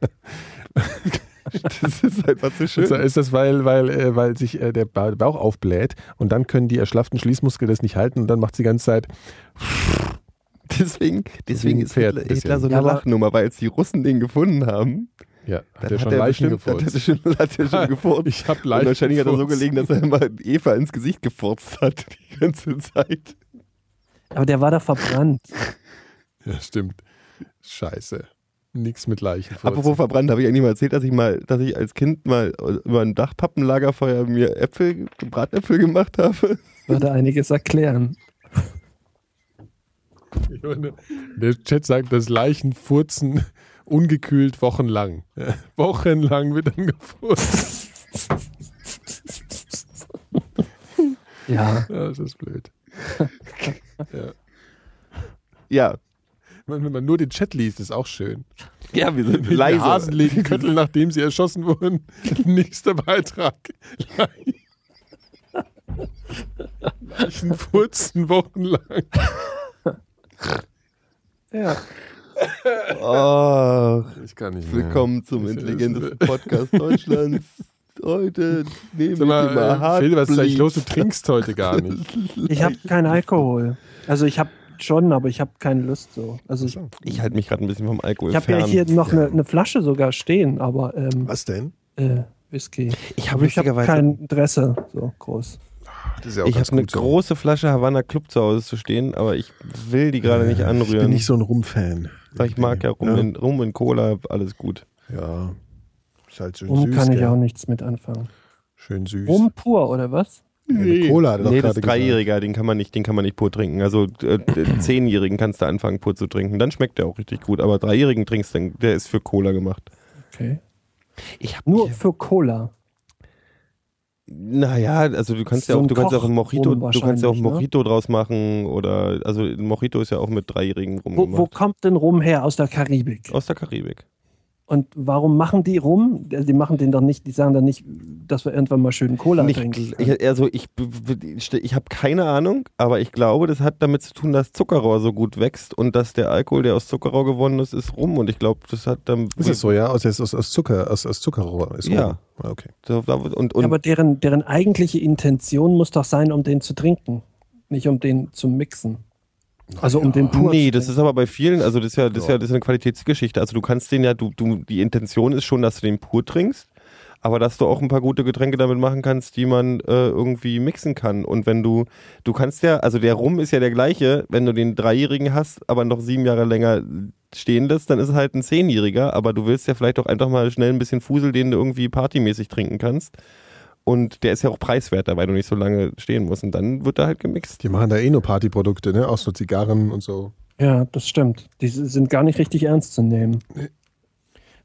das ist einfach so schön. Ist, ist das, weil, weil, äh, weil sich äh, der Ba- Bauch aufbläht und dann können die erschlafften Schließmuskeln das nicht halten und dann macht sie die ganze Zeit. Deswegen, deswegen ist Hitler. Hitler so eine Ja, Lachnummer, weil als die Russen den gefunden haben, Ja, hat er schon er Leichen bestimmt, hat er gefurzt. schon, hat er schon gefurzt. Ich habe Und Leichen wahrscheinlich hat er so gefurzt. gelegen, dass er immer Eva ins Gesicht gefurzt hat die ganze Zeit. Aber der war da verbrannt. Ja, stimmt. Scheiße. Nix mit Leichen. Apropos verbrannt, habe ich eigentlich mal erzählt, dass ich mal, dass ich als Kind mal über ein Dachpappenlagerfeuer mir Äpfel, Bratäpfel gemacht habe. Würde einiges erklären. Der Chat sagt, dass Leichen furzen ungekühlt wochenlang. Ja, wochenlang wird dann gefurzt. Ja. Ja, das ist blöd. Ja, Wenn wenn man nur den Chat liest, ist auch schön. ja, wir sind Die leise. Hasen legen Köttel, nachdem sie erschossen wurden. Nächster Beitrag. Leichen furzen wochenlang. Ja. Oh, Ich kann nicht mehr. willkommen zum intelligentesten Podcast Deutschlands. Heute nehmen Sag wir mal, mal äh, Phil, was ist eigentlich los? Du trinkst heute gar nicht. Ich habe keinen Alkohol. Also ich habe schon, aber ich habe keine Lust so. Also ich, Ich halte mich gerade ein bisschen vom Alkohol ich habe ja fern. hier noch eine eine Flasche sogar stehen, aber ähm, Was denn? äh, Whisky. ich habe ich lustigerweise kein Interesse so groß. Das ist ja ich ganz habe eine so. große Flasche Havana Club zu Hause zu stehen, aber ich will die gerade nicht Ich anrühren. bin nicht so ein Rum-Fan. ich mag ja Rum, In, Rum und Cola, alles gut. Ja. Ist halt schön Rum süß. kann ich gell? auch nichts mit anfangen. Schön süß. Rum pur oder was? Ja, eine Cola hat er doch Nee, das gerade ist Dreijähriger, den kann man nicht, den kann man nicht pur trinken. Also äh, den Zehnjährigen kannst du anfangen pur zu trinken, dann schmeckt der auch richtig gut. Aber Dreijährigen trinkst du, der ist für Cola gemacht. Okay. Ich hab Nur für Cola. Naja, also du kannst ja So auch, ein du kannst ja auch ein Kochrum Mojito, du kannst ja auch ein wahrscheinlich, ne? Mojito draus machen oder also ein Mojito ist ja auch mit Dreijährigen Wo, wo rumgemacht. kommt denn Rum her? Aus der Karibik. Aus der Karibik. Und warum machen die rum? Die machen den doch nicht, die sagen dann nicht, dass wir irgendwann mal schön Cola Nicht, trinken. ich, also ich, ich, ich habe keine Ahnung, aber ich glaube, das hat damit zu tun, dass Zuckerrohr so gut wächst und dass der Alkohol, der aus Zuckerrohr gewonnen ist, ist rum. Und ich glaube, das hat dann. Ist es so, ja? Aus, aus, aus Zucker, aus, aus Zuckerrohr. Ist Ja. rum. Ah, Okay. Und, und, Aber deren, deren eigentliche Intention muss doch sein, um den zu trinken, nicht um den zu mixen. Also um den pur Nee, das ist aber bei vielen, also das ist ja, das ist Ja. ja, das ist eine Qualitätsgeschichte. Also du kannst den ja, du, du, die Intention ist schon, dass du den pur trinkst, aber dass du auch ein paar gute Getränke damit machen kannst, die man äh, irgendwie mixen kann. Und wenn du, du kannst ja, also der Rum ist ja der gleiche, wenn du den Dreijährigen hast, aber noch sieben Jahre länger stehen lässt, dann ist es halt ein Zehnjähriger, aber du willst ja vielleicht auch einfach mal schnell ein bisschen Fusel, den du irgendwie partymäßig trinken kannst. Und der ist ja auch preiswerter, weil du nicht so lange stehen musst. Und dann wird er halt gemixt. Die machen da eh nur Partyprodukte, ne? Auch so Zigarren und so. Ja, das stimmt. Die sind gar nicht richtig ernst zu nehmen.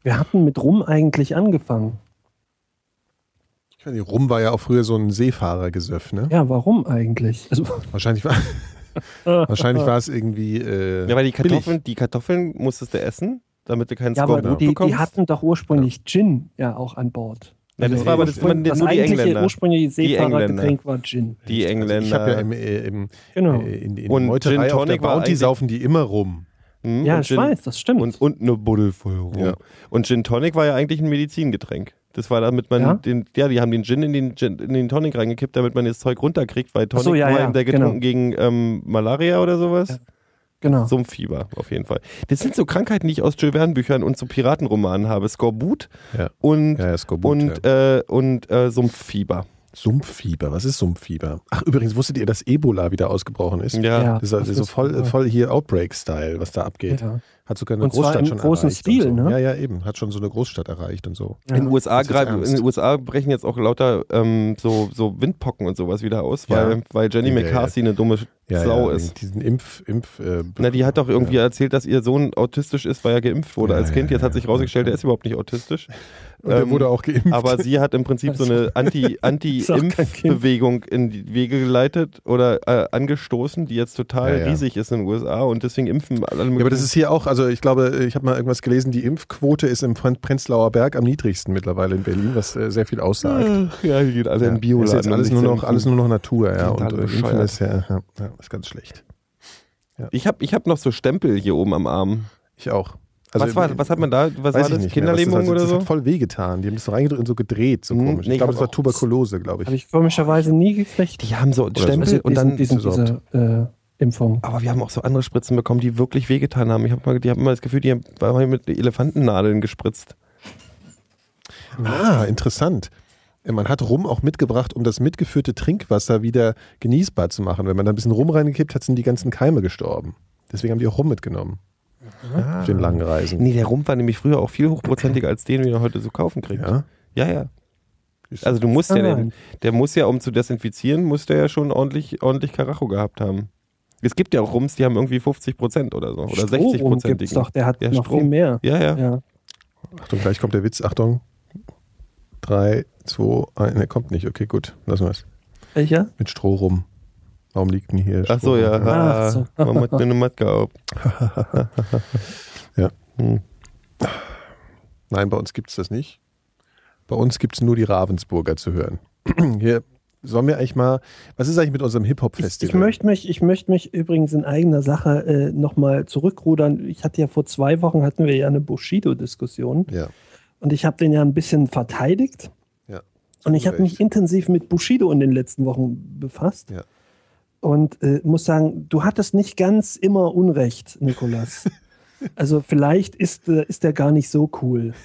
Wir hatten mit Rum eigentlich angefangen. Ich meine, Rum war ja auch früher so ein Seefahrergesöff, ne? Ja, warum eigentlich? Also, Wahrscheinlich war, wahrscheinlich war es irgendwie. Äh, Ja, weil die billig. Kartoffeln, die Kartoffeln musstest du essen, damit du keinen ja, aber Skorbut die, bekommst. die hatten doch ursprünglich Gin ja auch an Bord. Ja, das Also war aber das, man, das nur die eigentliche Engländer. ursprüngliche. Seefahrergetränk war Gin. Die Engländer. Also ich habe ja im, äh, im, Genau. äh, in, in Und Meuterei Gin auf der Tonic war Bounty saufen die immer rum. Hm, ja, und ich Gin, weiß, das stimmt. Und, und eine Buddel voll rum. Ja. Und Gin Tonic war ja eigentlich ein Medizingetränk. Das war damit man Ja? den, ja, die haben den Gin in den, Gin, in den Tonic reingekippt, damit man das Zeug runterkriegt, weil Tonic so, ja, war ja, der genau. getrunken gegen ähm, Malaria oder sowas. Ja. Genau. Sumpffieber auf jeden Fall. Das sind so Krankheiten, die ich aus Jules Verne Büchern und so Piratenromanen habe. Skorbut Ja. und, Ja, ja, Skorbut, und, äh, und äh, Sumpffieber. Sumpffieber, was ist Sumpffieber? Ach, übrigens, wusstet ihr, dass Ebola wieder ausgebrochen ist? Ja. Ja. Das ist also Das so ist- voll, voll hier Outbreak-Style, was da abgeht. Ja. Hat sogar eine Und zwar Großstadt im schon großen erreicht. Stil, und so. ne? Ja, ja, eben. Hat schon so eine Großstadt erreicht und so. Ja. In, den USA in den USA brechen jetzt auch lauter ähm, so, so Windpocken und sowas wieder aus, Ja. weil, weil Jenny Ja, ja. McCarthy eine dumme Ja, Sau ja, ist. Diesen Impf, Impf, äh, Na, die hat doch irgendwie erzählt, dass ihr Sohn autistisch ist, weil er geimpft wurde Ja, als Kind. ja, Jetzt hat ja, sich ja. rausgestellt, der ist überhaupt nicht autistisch. und ähm, wurde auch geimpft. Aber sie hat im Prinzip so eine Anti-. Anti-Impf-Bewegung in die Wege geleitet oder äh, angestoßen, die jetzt total Ja, ja. riesig ist in den USA und deswegen impfen alle ja, aber das ist hier auch, also ich glaube, ich habe mal irgendwas gelesen, die Impfquote ist im Pren- Prenzlauer Berg am niedrigsten mittlerweile in Berlin, was äh, sehr viel aussagt. ja, die gehen alle in Ja, Bioladen. ist jetzt alles nur noch, alles nur noch Natur, ja. Und äh, Impfen ist ja, ja, ja, ist ganz schlecht. Ich habe ich hab noch so Stempel hier oben am Arm. Ich auch. was, war, was hat man da? Was war das? nicht mehr, was Kinderlähmung das, hat. oder das so? hat voll wehgetan. Die haben das so reingedrückt und so gedreht, so Hm, komisch. nee, ich glaube, das war Tuberkulose, glaube ich. Habe ich komischerweise nie gekriegt. Die haben so. Stempel Also und dann. diesen, diesen, diese äh, Impfung. Aber wir haben auch so andere Spritzen bekommen, die wirklich wehgetan haben. Ich habe mal, die haben immer das Gefühl, die haben haben mit Elefantennadeln gespritzt. Ah, interessant. Man hat Rum auch mitgebracht, um das mitgeführte Trinkwasser wieder genießbar zu machen. Wenn man da ein bisschen Rum reingekippt hat, sind die ganzen Keime gestorben. Deswegen haben die auch Rum mitgenommen. Auf den langen Reisen. Nee, der Rum war nämlich früher auch viel hochprozentiger als den, den man heute so kaufen kriegt. Ja. ja. ja. Also du musst ja, Ah, den, der muss ja, um zu desinfizieren, muss der ja schon ordentlich, ordentlich Karacho gehabt haben. Es gibt ja auch Rums, die haben irgendwie 50 Prozent oder so. Oder 60 Strohrum Prozent. doch, der hat Ja, noch Strom. viel mehr. Ja, ja. Ja. Achtung, gleich kommt der Witz. Achtung. Drei, zwei, ein. Ne, kommt nicht. Okay, gut. Lassen wir es. Welcher? Mit Stroh rum. Warum liegt denn hier Ach so, ja. Ah, so. Man hat mir eine Maske auf. Ja. Hm. Nein, bei uns gibt es das nicht. Bei uns gibt es nur die Ravensburger zu hören. Hier sollen wir eigentlich mal. Was ist eigentlich mit unserem Ich, Hip-Hop-Festival? ich, möchte mich, ich möchte mich übrigens in eigener Sache äh, nochmal zurückrudern. Ich hatte ja vor zwei Wochen hatten wir ja eine Bushido-Diskussion Ja. und ich habe den ja ein bisschen verteidigt. Und ich habe mich intensiv mit Bushido in den letzten Wochen befasst. Ja. Und äh, muss sagen, du hattest nicht ganz immer Unrecht, Nikolas. also vielleicht ist, äh, ist der gar nicht so cool.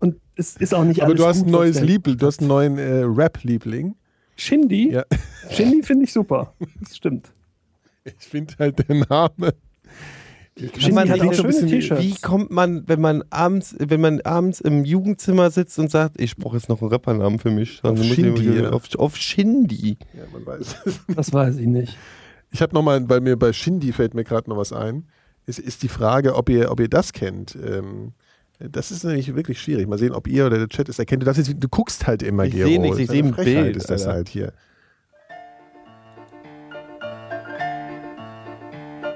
Und es ist auch nicht Aber du hast ein neues Liebling, du hast einen neuen äh, Rap-Liebling. Shindy? Ja. Shindy finde ich super. Das stimmt. Ich finde halt der Name. Shindy man hat nicht auch so ein bisschen-. Wie kommt man, wenn man abends, wenn man abends im Jugendzimmer sitzt und sagt, ich brauche jetzt noch einen Rappernamen für mich. Dann Auf ich- Shindy, ja. auf, auf Shindy. Ja, man weiß. Das weiß ich nicht. Ich habe nochmal, weil mir bei Shindy fällt mir gerade noch was ein, ist, ist die Frage, ob ihr, ob ihr das kennt. Ähm, das ist nämlich wirklich schwierig. Mal sehen, ob ihr oder der Chat es erkennt. Du, darfst jetzt, du guckst halt immer, Ich Gero. seh nichts, Das ich ist seh eine ein Bild, ist das Alter. halt hier.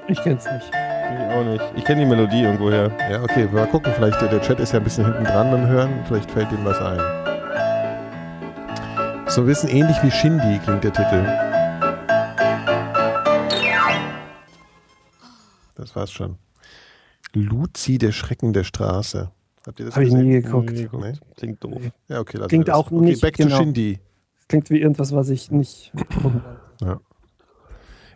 Ich kenn's nicht. Ich auch nicht. Ich kenne die Melodie irgendwoher. Ja, okay, mal gucken. Vielleicht, der Chat ist ja ein bisschen hinten dran beim Hören. Vielleicht fällt ihm was ein. So ein bisschen ähnlich wie Shindy klingt der Titel. Das war's schon. Luzi, der Schrecken der Straße. Habt ihr das Habe ich gesehen? nie geguckt. Nee, guck. Nee? Klingt doof. Ja, okay, lassen Klingt wir das. auch okay, nicht back genau. to Shindy. Klingt wie irgendwas, was ich nicht gucken will.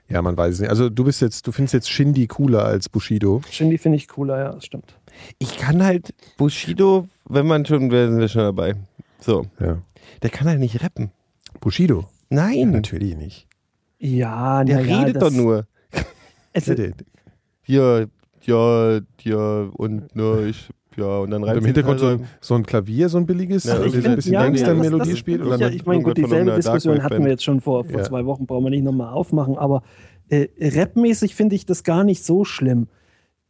Ja, man weiß es nicht. Also du bist jetzt, du findest jetzt Shindy cooler als Bushido. Shindy finde ich cooler, ja, das stimmt. Ich kann halt Bushido, wenn man schon, wir sind wir schon dabei. So, Ja. der kann halt nicht rappen. Bushido? Nein, Natürlich nicht. Ja, der na ja, redet doch nur. Der, Ja, ja, ja und ne, ich, ja und dann und reimt im sich Hintergrund so, also- ein- so ein Klavier, so ein billiges, Ja, also so ein bisschen ja, Gangster-Melodie das- spielt. Und ja, dann, ich meine, gut, dieselbe Diskussion hatten wir jetzt schon vor, vor Ja. zwei Wochen, brauchen wir nicht nochmal aufmachen, aber äh, rapmäßig finde ich das gar nicht so schlimm.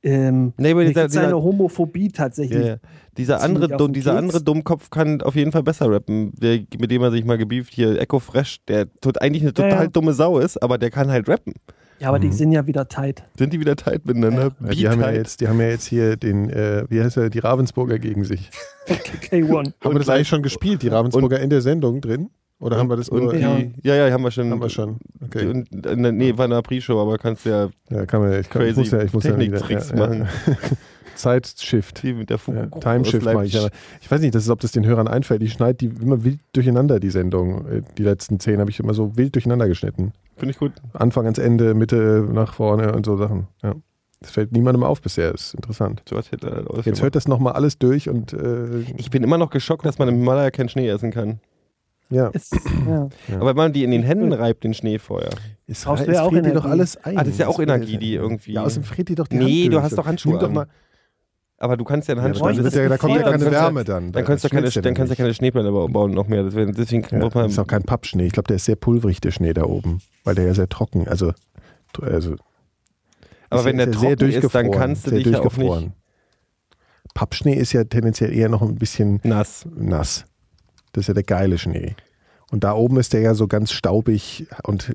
Ähm, Nee, aber dieser, geht seine dieser, Homophobie tatsächlich. ja, ja. dieser, andere, Dumm- dieser Keks. andere Dummkopf kann auf jeden Fall besser rappen, der, mit dem er sich mal gebieft hier, Echo Fresh, der tot, eigentlich eine Ja, total ja. dumme Sau ist, aber der kann halt rappen. Ja, aber die sind ja wieder tight. Sind die wieder tight miteinander? ja, die, haben ja jetzt, die haben ja jetzt hier den, äh, wie heißt er, die Ravensburger gegen sich. K1. Haben wir das eigentlich schon gespielt, die Ravensburger in der Sendung drin? Oder haben wir das und nur? die, Ja. ja. ja, haben wir schon. Haben wir schon. Okay. Und, äh, nee, war eine Pre-Show, aber kannst ja Ja, kann man, ich, kann, ich Crazy muss ja, ich muss ja wieder, Techniktricks ja, ja. machen. Zeitshift. die mit der Ja, Timeshift mache ich. Aber ich weiß nicht, das ist, ob das den Hörern einfällt. Ich schneide die immer wild durcheinander, die Sendung. Äh, Die letzten zehn habe ich immer so wild durcheinander geschnitten. Finde ich gut. Anfang ans Ende, Mitte nach vorne und so Sachen. Ja. Das fällt niemandem auf bisher, ist interessant. So was hätte er halt Jetzt hört das nochmal alles durch und äh, Ich bin immer noch geschockt, dass man im Himalaya keinen Schnee essen kann. ja. Ist, ja. Ja. Aber wenn man die in den Händen reibt, den Schnee vorher. Es, es ja auch friert dir doch Energie. alles ein. Ah, das ist ja auch Energie, die irgendwie- Ja, außerdem friert dir doch die Nee, Hand du hast doch Handschuhe Nimm doch an. mal. Aber du kannst ja einen Ja, Handschuh. dann, ja, da kommt ja keine dann Wärme dann. Dann kannst du keine, ja dann kannst nicht. keine Schneeblätter ba- bauen noch mehr. Deswegen, deswegen Ja, braucht man. ist auch kein Pappschnee. Ich glaube, der ist sehr pulverig, der Schnee da oben. Weil der ja sehr trocken, also, also aber wenn ja- der ja trocken ist, dann kannst du dich ja auch nicht. Pappschnee ist ja tendenziell eher noch ein bisschen nass. nass. Das ist ja der geile Schnee. Und da oben ist der ja so ganz staubig und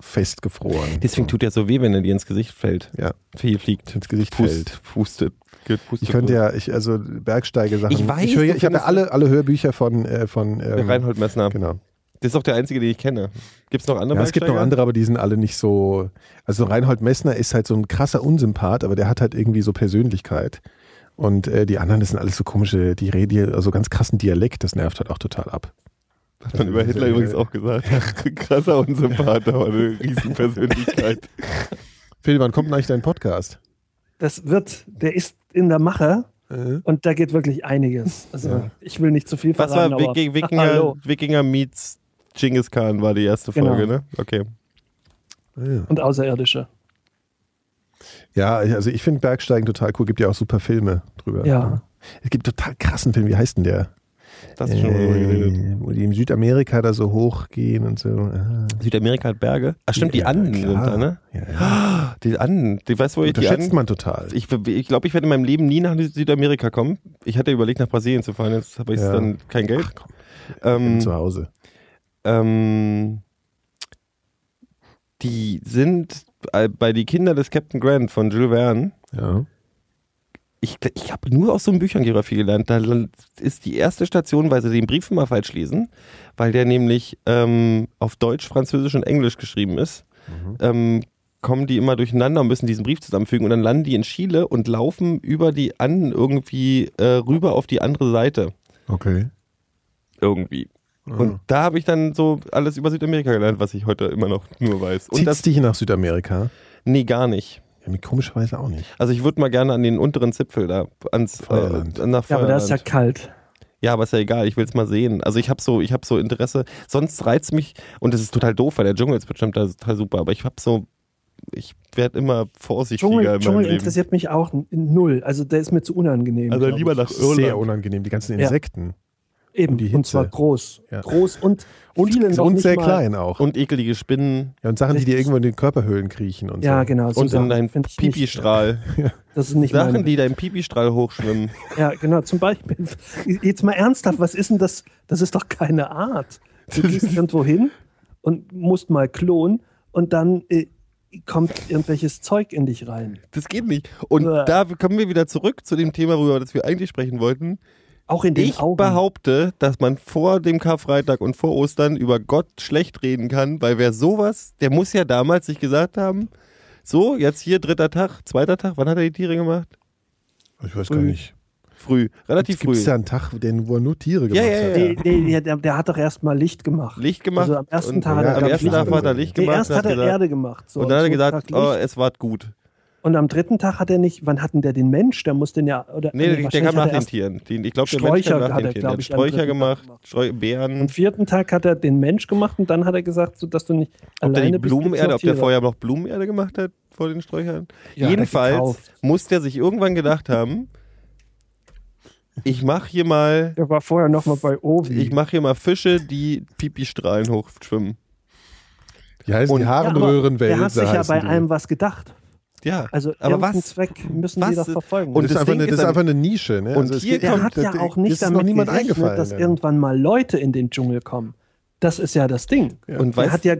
festgefroren. Deswegen tut der so weh, wenn er dir ins Gesicht fällt. Ja. Viel fliegt. ins Gesicht Pust, fällt. pustet. Pustet Ich könnte ja, ich, also Bergsteigesachen. Ich weiß, ich, höre, ich habe ja alle, alle Hörbücher von, äh, von ähm, Reinhold Messner. Genau. Das ist auch der einzige, den ich kenne. Gibt es noch andere Ja, es gibt noch andere, aber die sind alle nicht so. Also Reinhold Messner ist halt so ein krasser Unsympath, aber der hat halt irgendwie so Persönlichkeit. Und äh, die anderen, das sind alles so komische, die reden hier also ganz krassen Dialekt, das nervt halt auch total ab. Hat man über Hitler übrigens auch gesagt. Krasser Unsympath, aber eine Riesenpersönlichkeit. Phil, wann kommt denn eigentlich dein Podcast? Das wird, der ist in der Mache Äh? und da geht wirklich einiges. Also Ja. ich will nicht zu viel Was verraten, war aber Wiki- Wikinger. Wikinger meets Genghis Khan war die erste Genau. Folge, ne? Okay. Ja. und Außerirdische. Ja, also ich finde Bergsteigen total cool. Gibt ja auch super Filme drüber. Ja. Es gibt total krassen Film. Wie heißt denn der? Das ist schon. Äh, wo die in Südamerika da so hochgehen und so. Ah. Südamerika hat Berge. Ach stimmt, die Ja, Anden klar. sind da, ne? Ja, ja. Die Anden. Die weißt wo ich die Unterschätzt Anden... man total. Ich glaube, ich, glaub, ich werde in meinem Leben nie nach Südamerika kommen. Ich hatte überlegt, nach Brasilien zu fahren, jetzt habe ich Ja. dann kein Geld. Ach Ähm, zu Hause. ähm, die sind bei Die Kinder des Captain Grant von Jules Verne. Ja. Ich, ich habe nur aus so einem Büchern Geografie gelernt. Da ist die erste Station, weil sie den Brief immer falsch lesen, weil der nämlich ähm, auf Deutsch, Französisch und Englisch geschrieben ist. Ähm, kommen die immer durcheinander und müssen diesen Brief zusammenfügen und dann landen die in Chile und laufen über die Anden irgendwie äh, rüber auf die andere Seite. Okay. Irgendwie. Ah. Und da habe ich dann so alles über Südamerika gelernt, was ich heute immer noch nur weiß. Und Zieht's das, dich nach Südamerika? nee, gar nicht. Komischerweise auch nicht. Also ich würde mal gerne an den unteren Zipfel da, ans Feuerland. Äh, nach Ja, aber da ist ja Feuerland. kalt. Ja, aber ist ja egal, ich will es mal sehen. Also ich habe so, ich habe so Interesse. Sonst reizt mich, und das ist total doof, weil der Dschungel ist bestimmt da total super, aber ich habe so, ich werde immer vorsichtiger Dschungel, in meinem Dschungel Leben. interessiert mich auch null. Also der ist mir zu unangenehm. Also lieber nach Sehr Irland. unangenehm, die ganzen Ja. Eben, und die und zwar Hitze. groß. Ja. Groß und, Und, vielen noch und nicht sehr mal, klein auch. Und ekelige Spinnen ja, und Sachen, die dir irgendwo in den Körperhöhlen kriechen und Ja, so. genau. so und in nicht- Pipistrahl. Das ist nicht Sachen, mein, die deinem Pipistrahl hochschwimmen. Ja, genau. Zum Beispiel, jetzt mal ernsthaft, was ist denn das? Das ist doch keine Art. Du gehst irgendwo hin und musst mal klonen und dann äh, kommt irgendwelches Zeug in dich rein. Das geht nicht. Und Bäh. da kommen wir wieder zurück zu dem Thema, worüber das wir eigentlich sprechen wollten. Auch in den Ich Augen. behaupte, dass man vor dem Karfreitag und vor Ostern über Gott schlecht reden kann, weil wer sowas, der muss ja damals sich gesagt haben, so, jetzt hier dritter Tag, zweiter Tag, wann hat er die Tiere gemacht? Ich weiß gar nicht. Früh, relativ Gibt es früh. da einen Tag, den, wo er nur Tiere Ja, gemacht ja, hat? ja. Nee, nee, nee, der, der hat doch erstmal Licht gemacht. Licht gemacht. Also am ersten und, Tag hat er, am ersten Licht Tag hat er gemacht. Licht Nee, gemacht. erst und hat er gesagt, Erde gemacht. So, und dann hat er gesagt, oh, es war gut. Und am dritten Tag hat er nicht, wann hatten der den Mensch? Der muss den ja, oder Nee, der, der kam nach hat er den Tieren. Den, ich glaube, der Sträucher Mensch kam nach hat den er, Tieren. Der glaub hat Sträucher gemacht, gemacht. Streu Beeren. Am vierten Tag hat er den Mensch gemacht und dann hat er gesagt, so, dass du nicht Ob der alleine die bist, gibt's Blumenerde, ob der vorher noch Blumenerde gemacht hat vor den Sträuchern? Ja, er Jedenfalls muss der sich irgendwann gedacht haben, ich mache hier mal, Der war vorher noch mal bei Ovi. ich mache hier mal Fische, die Pipi-Strahlen hochschwimmen. Die heißen Und- die ja, der hat sich ja bei die. einem was gedacht. Ja, Also aber was? Zweck müssen was die doch ist- verfolgen. und das, ist das einfach Ding eine, ist das ist einfach eine Nische. Ne? Und also hier geht- der kommt- hat ja auch nicht ist noch damit niemand gerechnet, dass ja. irgendwann mal Leute in den Dschungel kommen. Das ist ja das Ding. Und Er weißt, hat ja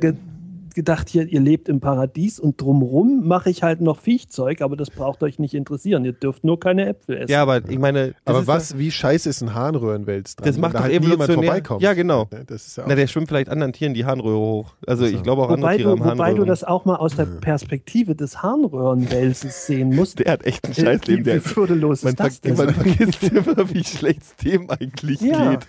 gedacht, hier, ihr lebt im Paradies und drumrum mache ich halt noch Viechzeug, aber das braucht euch nicht interessieren. Ihr dürft nur keine Äpfel essen. ja, aber ich meine, Aber was, wie scheiße ist ein Harnröhrenwälz dran? Das macht da doch halt evolutionär- vorbeikommt. Ja, genau. Ne, Das ist ja Na, der schwimmt vielleicht anderen Tieren die Harnröhre hoch. Also Ach so. ich glaube auch andere Tiere du, haben wobei du das auch mal aus der Perspektive des Harnröhrenwelses sehen musst. der hat echt ein Äh, Scheißleben. Wie, Der, wie würdelos man, ist das denn? man vergisst immer, wie schlecht es dem eigentlich Ja, geht.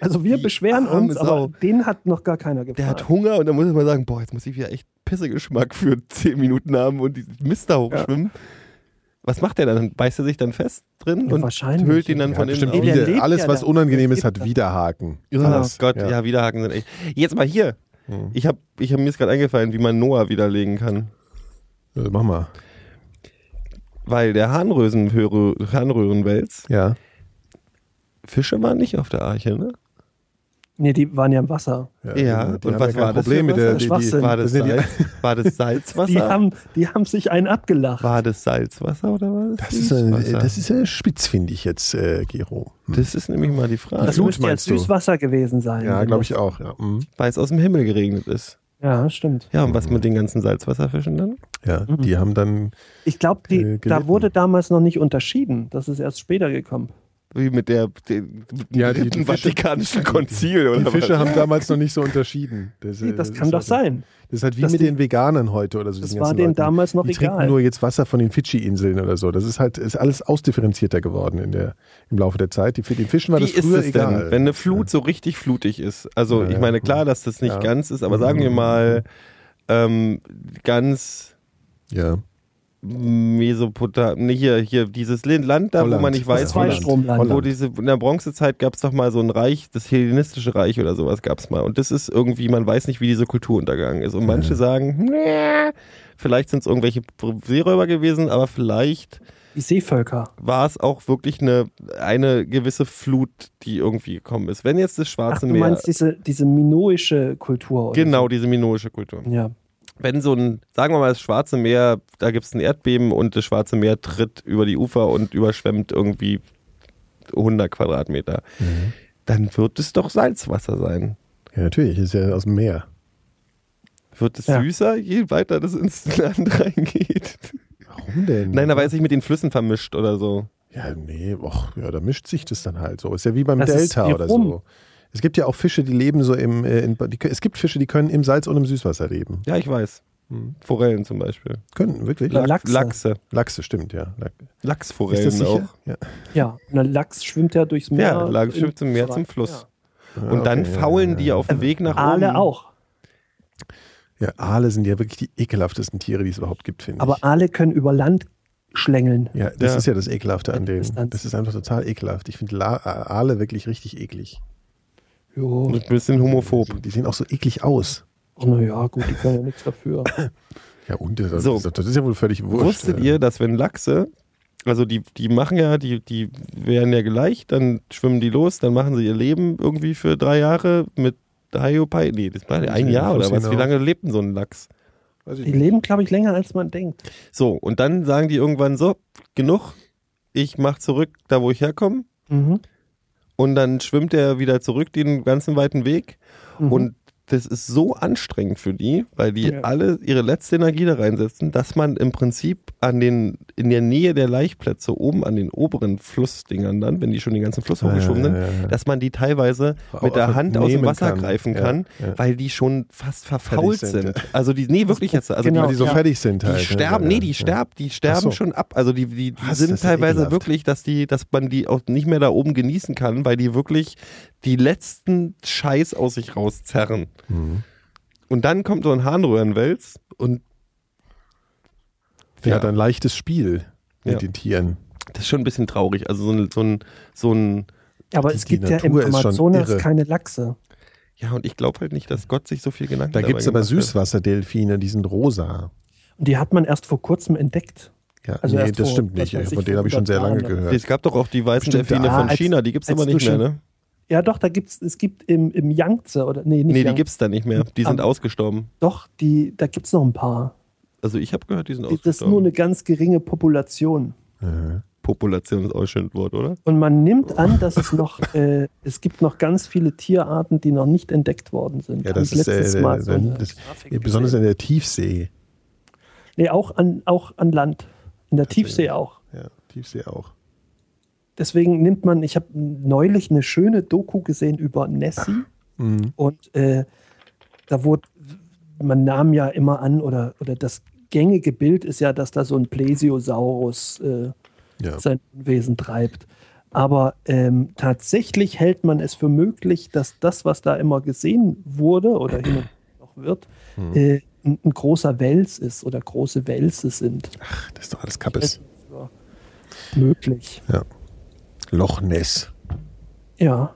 also wir Die beschweren uns, aber den hat noch gar keiner gefragt. Der hat Hunger und dann muss er mal sagen, boah, jetzt muss ich wieder echt Pissegeschmack für 10 Minuten haben und die Mist da hochschwimmen. Was macht der dann? Beißt er sich dann fest drin Ja, und höhlt ihn dann ja, von innen? Nee, der wieder, alles, ja was unangenehm ist, hat Widerhaken. Oh Alles. Gott, ja. Widerhaken sind echt. Jetzt mal hier. Hm. Ich habe ich hab mir gerade eingefallen, wie man Noah widerlegen kann. Ja, mach mal. Weil der Harnröhrenwels, Ja. Fische waren nicht auf der Arche, ne? Nee, die waren ja im Wasser. Ja, die und haben was war das Problem mit der, die. War das, ja Salz, war das Salzwasser? Die haben, die haben sich einen abgelacht. war das Salzwasser oder war das Das ist, ein, Süßwasser? das ist ja spitzfindig jetzt, äh, Gero. Hm. Das ist nämlich mal die Frage. das Flut müsste ja? Süßwasser gewesen sein. Ja, glaube das- ich auch. Ja, mhm. Weil es aus dem Himmel geregnet ist. Ja, stimmt. Ja, und was mit den ganzen Salzwasserfischen dann? ja Mhm. die haben dann. Ich glaube, Äh, da wurde damals noch nicht unterschieden. Das ist erst später gekommen. Wie mit der dem Ja, die- die Fische- Vatikanischen Konzil oder Die Fische was? haben damals noch nicht so unterschieden. Das, äh, Das, ist kann doch halt- sein. Das ist halt wie mit die- den Veganern heute oder so. Das war denen Leuten. damals noch Die trinken egal. nur jetzt Wasser von den Fidschi-Inseln oder so. Das ist halt ist alles ausdifferenzierter geworden in der, im Laufe der Zeit. Die, für den Fischen war Wie das ist früher es egal. denn, wenn eine Flut so richtig flutig ist? Also Ja, ich ja. meine, klar, dass das nicht Ja. ganz ist, aber sagen wir mal ähm, ganz ja. Mesopotamien, hier, hier, dieses Land da, wo Holland. man nicht weiß, wo. Holland. wo diese, in der Bronzezeit gab es doch mal so ein Reich, das hellenistische Reich oder sowas gab es mal. Und das ist irgendwie, man weiß nicht, wie diese Kultur untergegangen ist. Und manche sagen, nee, vielleicht sind es irgendwelche Seeräuber gewesen, aber vielleicht Die Seevölker. war es auch wirklich eine, eine gewisse Flut, die irgendwie gekommen ist. Wenn jetzt das Ach, Schwarze du Meer, meinst diese, diese minoische Kultur. Oder genau, diese minoische Kultur. So. Ja. Wenn so ein, sagen wir mal, das Schwarze Meer, da gibt es ein Erdbeben und das Schwarze Meer tritt über die Ufer und überschwemmt irgendwie 100 Quadratmeter, Mhm. dann wird es doch Salzwasser sein. ja, natürlich. Ist ja aus dem Meer. Wird es Ja. süßer, je weiter das ins Land reingeht? Warum denn? Nein, da weiß ich mit den Flüssen vermischt oder so. Ja, nee, och, ja, da mischt sich das dann halt so. Ist ja wie beim Das Delta oder rum. so. Es gibt ja auch Fische, die leben so im, äh, in, die, es gibt Fische, die können im Salz und im Süßwasser leben. Ja, ich weiß. Hm. Forellen zum Beispiel. Können, wirklich. Lachse. Lachse. Lachse, stimmt, ja. Lachsforellen auch. Ja. Ja, und ein Lachs schwimmt ja durchs Meer. Ja, Lachs schwimmt zum Meer zum Fluss. Ja, Und dann okay, ja, faulen ja, die ja. auf dem Weg nach Ja. oben. Aale auch. Ja, Aale sind ja wirklich die ekelhaftesten Tiere, die es überhaupt gibt, finde ich. Aber Aale können über Land schlängeln. ja, das Ja. ist ja das Ekelhafte an denen. Das ist einfach total ekelhaft. Ich finde Aale wirklich richtig eklig. Jo. Ein bisschen homophob. Die sehen auch so eklig aus. Ach, na ja, gut, die können ja nichts dafür. Ja, und das, So. das, das ist ja wohl völlig wurscht. Wusstet ja. ihr, dass wenn Lachse, also die, die machen ja, die, die werden ja geleicht, dann schwimmen die los, dann machen sie ihr Leben irgendwie für drei Jahre mit Hyopai. Nee, das war ein Ja, Jahr oder was? Wie lange lebt denn so ein Lachs? Weiß ich Die nicht. leben, glaube ich, länger, als man denkt. So, und dann sagen die irgendwann so, genug, ich mach zurück da, wo ich herkomme. Mhm. Und dann schwimmt er wieder zurück den ganzen weiten Weg. Mhm. Und das ist so anstrengend für die, weil die Ja. alle ihre letzte Energie da reinsetzen, dass man im Prinzip an den, in der Nähe der Laichplätze, oben an den oberen Flussdingern dann, wenn die schon den ganzen Fluss hochgeschwommen sind, Ja, ja, ja. dass man die teilweise Auch mit der Hand aus dem Wasser kann. greifen kann, ja. weil die schon fast verfault sind, sind. Also die, nee, wirklich jetzt. Also Genau. Weil die so Ja. fertig sind die, halt. die ne? sterben, Ja, nee, die sterben, die sterben so. schon ab. Also die, die, die Was? sind teilweise ekelhaft. wirklich, dass die, dass man die auch nicht mehr da oben genießen kann, weil die wirklich die letzten Scheiß aus sich rauszerren. Mhm. Und dann kommt so ein Harnröhrenwels und Der Ja. hat ein leichtes Spiel mit Ja. den Tieren. das ist schon ein bisschen traurig. Also so ein, so ein, so ein Aber Die- es gibt ja im Amazonas keine Lachse. ja, und ich glaube halt nicht, dass Gott sich so viel Gedanken Da gibt es aber. Süßwasserdelfine, die sind rosa. Und die hat man erst vor kurzem entdeckt. Ja, Also nee, das vor, stimmt nicht. Von denen habe ich schon sehr lange 100 Jahren. gehört. Es gab doch auch die weißen Bestimmt, Delfine ja, von als- China, die gibt es aber nicht mehr, ne? Ja, doch, da gibt's, es gibt im, im Yangtze oder nee, nicht Nee, die Yangtze, gibt es da nicht mehr. Die sind Am- ausgestorben. Doch, die, da gibt es noch ein paar. Also ich habe gehört, die sind Das ist ausgestorben. nur eine ganz geringe Population. Ja. Population ist auch ein schönes Wort, oder? Und man nimmt an, dass es noch, äh, es gibt noch ganz viele Tierarten, die noch nicht entdeckt worden sind. Ja, das ist, letztes äh, Mal so eine das- Ja, besonders in der Tiefsee. Nee, auch an, auch an Land. In der Tiefsee auch. Ja, Tiefsee auch. Deswegen nimmt man, ich habe neulich eine schöne Doku gesehen über Nessie. Mhm. Und äh, da wurde, man nahm ja immer an, oder, oder das gängige Bild ist ja, dass da so ein Plesiosaurus äh, Ja. sein Wesen treibt. Aber ähm, tatsächlich hält man es für möglich, dass das, was da immer gesehen wurde oder hin und noch wird, Mhm. äh, ein, ein großer Wels ist oder große Welse sind. Ach, das ist doch alles Kappes. Möglich. Loch Ness. Ja.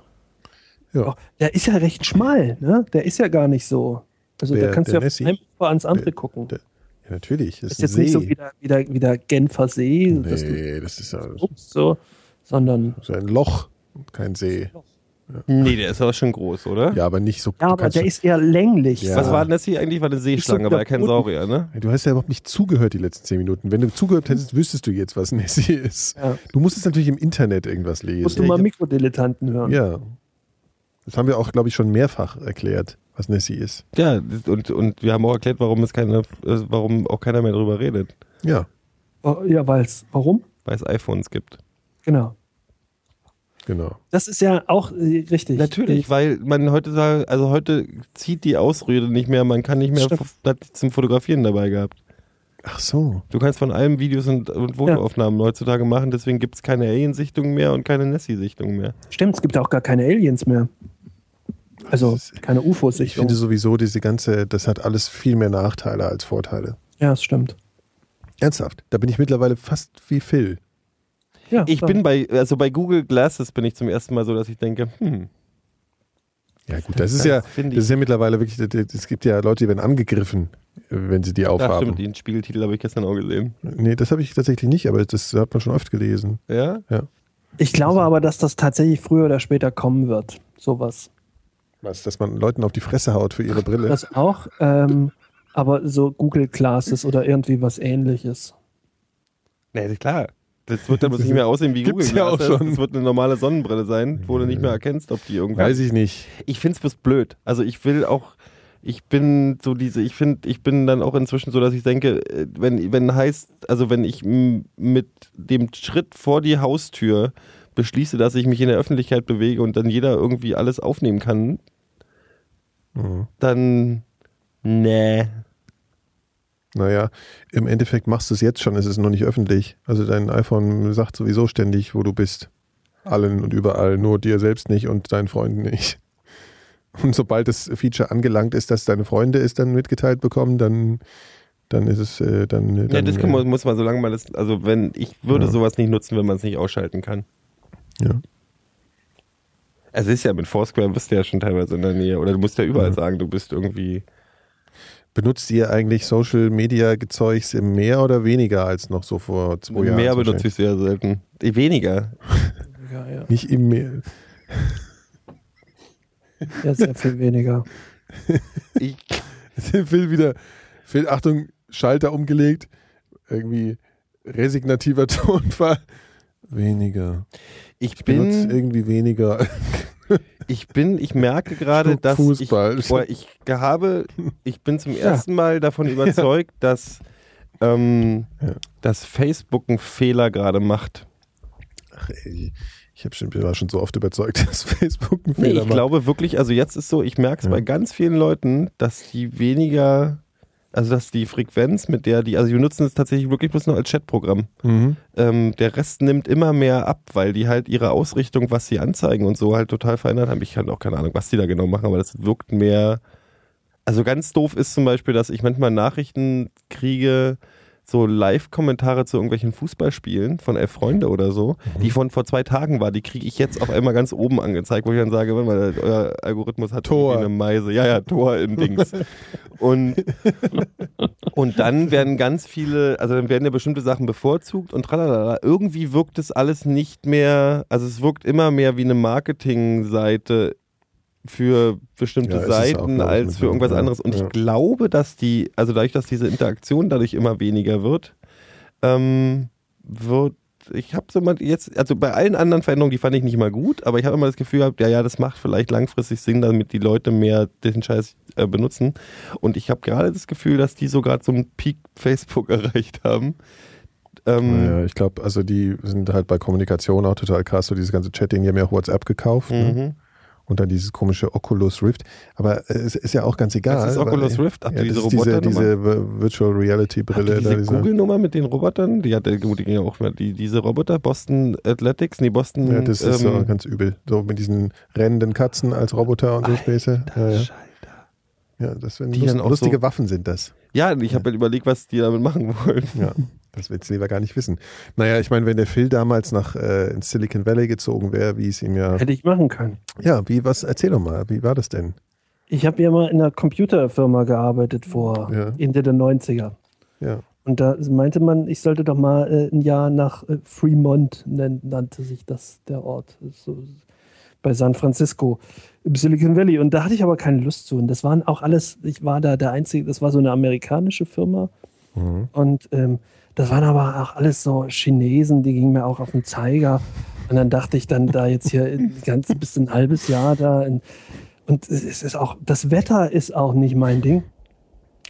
Ja. Oh, der ist ja recht schmal, ne? Der ist ja gar nicht so. Also Wer, da kannst du der ja Nessie? von einem Ufer ans andere Der- gucken. der- Ja, natürlich. Das ist ist, jetzt ein nicht so See. wie der, wie der, wie der Genfer See, dass du nee, das ist ja so, sondern so ein Loch, kein See. Nee, der ist aber schon groß, oder? Ja, aber nicht so. ja, aber der ist eher länglich. Ja. Was war denn das hier eigentlich? War eine Seeschlange, so aber ja kein. Saurier, ne? Du hast ja überhaupt nicht zugehört die letzten zehn Minuten. Wenn du zugehört hättest, wüsstest du jetzt, was Nessie ist. Ja. Du musstest natürlich im Internet irgendwas lesen. Musst du mal Mikrodilettanten hören. Ja. Das haben wir auch, glaube ich, schon mehrfach erklärt, was Nessie ist. Ja, und, und wir haben auch erklärt, warum es keine, äh, warum auch keiner mehr drüber redet, Ja, Oh, Ja, weil es. Warum? weil es iPhones gibt. Genau. Genau. Das ist ja auch äh, richtig. Natürlich, weil man heute sagt, also heute zieht die Ausrede nicht mehr, man kann nicht mehr das zum Fotografieren dabei gehabt. Ach so. Du kannst von allem Videos und, und Fotoaufnahmen heutzutage machen, deswegen gibt es keine Alien-Sichtung mehr und keine Nessie-Sichtung mehr. Stimmt, es gibt ja auch gar keine Aliens mehr. Also Das keine UFOs. Ich finde sowieso, diese ganze, das hat alles viel mehr Nachteile als Vorteile. Ja, es stimmt. Ernsthaft. Da bin ich mittlerweile fast wie Phil. Ja, Ich so. bin bei, also bei Google Glasses bin ich zum ersten Mal so, dass ich denke, hm, Ja, gut, das ist ja, das ich. ist ja mittlerweile wirklich, es gibt ja Leute, die werden angegriffen, wenn sie die Ja, aufhaben. stimmt, den Spiegeltitel habe ich gestern auch gesehen. Nee, das habe ich tatsächlich nicht, aber das hat man schon oft gelesen. Ja? Ich glaube aber, dass das tatsächlich früher oder später kommen wird. Sowas. Was, dass man Leuten auf die Fresse haut für ihre Brille. Das auch. Ähm, aber so Google Classes oder irgendwie was ähnliches. Nee, klar. Das wird dann bloß nicht mehr aussehen wie Google Gibt's ja auch schon. Das wird eine normale Sonnenbrille sein, wo du nicht mehr erkennst, ob die irgendwas. Weiß ich nicht. Ich finde es bloß blöd. Also ich will auch, ich bin so diese, ich finde, ich bin dann auch inzwischen so, dass ich denke, äh, wenn, wenn heißt, also wenn ich mit dem Schritt vor die Haustür beschließe, dass ich mich in der Öffentlichkeit bewege und dann jeder irgendwie alles aufnehmen kann, Mhm. dann nee. Naja, im Endeffekt machst du es jetzt schon, es ist noch nicht öffentlich. Also dein iPhone sagt sowieso ständig, wo du bist. Allen und überall, nur dir selbst nicht und deinen Freunden nicht. Und sobald das Feature angelangt ist, dass deine Freunde es dann mitgeteilt bekommen, dann, dann ist es äh, dann. dann Ja, das kann äh, man, muss man, solange man das, also wenn, ich würde Ja. sowas nicht nutzen, wenn man es nicht ausschalten kann. ja. Es ist ja mit Foursquare bist du ja schon teilweise in der Nähe oder du musst ja überall Ja. sagen, du bist irgendwie. Benutzt ihr eigentlich Social Media Gezeugs im mehr oder weniger als noch so vor zwei Jahren? Mehr zum benutze ich sehr selten. Weniger. Ja, ja. Nicht im Meer. ja sehr viel weniger. Ich, Phil wieder. Phil, Achtung, Schalter umgelegt. Irgendwie resignativer Tonfall. Weniger. ich Ich benutze bin. irgendwie weniger. Ich bin, ich merke gerade, dass Fußball. ich, boah, ich habe, ich bin zum ersten Mal davon überzeugt, dass, ähm, dass Facebook einen Fehler gerade macht. Ach, ey, ich hab schon, war schon so oft überzeugt, dass Facebook einen Nee, Fehler ich macht. glaube wirklich, also jetzt ist so, ich merke es Ja. bei ganz vielen Leuten, dass die weniger, also dass die Frequenz, mit der die, also die nutzen es tatsächlich wirklich bloß nur als Chatprogramm. Mhm. Ähm, der Rest nimmt immer mehr ab, weil die halt ihre Ausrichtung, was sie anzeigen und so halt total verändert haben. Ich habe auch keine Ahnung, was die da genau machen, aber das wirkt mehr. Also ganz doof ist zum Beispiel, dass ich manchmal Nachrichten kriege, so Live-Kommentare zu irgendwelchen Fußballspielen von elf Freunde oder so, die von vor zwei Tagen war, die kriege ich jetzt auf einmal ganz oben angezeigt, wo ich dann sage, mal, euer Algorithmus hat Tor. eine Meise. Ja, ja, Tor in Dings. Und, und dann werden ganz viele, also dann werden ja bestimmte Sachen bevorzugt und tralala. Irgendwie wirkt es alles nicht mehr, also es wirkt immer mehr wie eine Marketingseite für bestimmte Ja, auch, Seiten glaub ich, als für irgendwas ja, anderes. Und ja. ich glaube, dass die, also dadurch, dass diese Interaktion dadurch immer weniger wird, ähm, wird ich habe so mal jetzt, also bei allen anderen Veränderungen, die fand ich nicht mal gut, aber ich habe immer das Gefühl gehabt, ja, ja, das macht vielleicht langfristig Sinn, damit die Leute mehr den Scheiß äh, benutzen. Und ich habe gerade das Gefühl, dass die so gerade so einen Peak Facebook erreicht haben. Ähm, Naja, ich glaube, also die sind halt bei Kommunikation auch total krass, so dieses ganze Chatting, die haben ja auch WhatsApp gekauft ne? Und dann dieses komische Oculus Rift. Aber äh, es ist ja auch ganz egal. Das ist Oculus Rift? Ach, ja, diese das ist diese, diese Vi- Virtual Reality Brille. diese diese, Google-Nummer mit den Robotern, die hat der gut, die ging ja auch mal, die, diese Roboter, Boston Athletics, nee, Boston. ja, das ist so ähm, ganz übel. So mit diesen rennenden Katzen als Roboter und so Späße. Ja, ja. Ja, das sind Die lust, lustige so- Waffen sind das. Ja, ich habe halt überlegt, was die damit machen wollen. Ja, das willst du lieber gar nicht wissen. Naja, ich meine, wenn der Phil damals nach äh, ins Silicon Valley gezogen wäre, wie es ihm ja. Hätte ich machen können. Ja, wie, was, erzähl doch mal, wie war das denn? Ich habe ja mal in einer Computerfirma gearbeitet vor Ja. Ende der 90er. Ja. Und da meinte man, ich sollte doch mal äh, ein Jahr nach äh, Fremont, nen- nannte sich das der Ort, so, bei San Francisco im Silicon Valley. Und da hatte ich aber keine Lust zu. Und das waren auch alles, ich war da der Einzige, das war so eine amerikanische Firma. Mhm. Und ähm, das waren aber auch alles so Chinesen, die gingen mir auch auf den Zeiger. Und dann dachte ich dann da jetzt hier ein ganz bis ein halbes Jahr da. In, und es ist auch, das Wetter ist auch nicht mein Ding.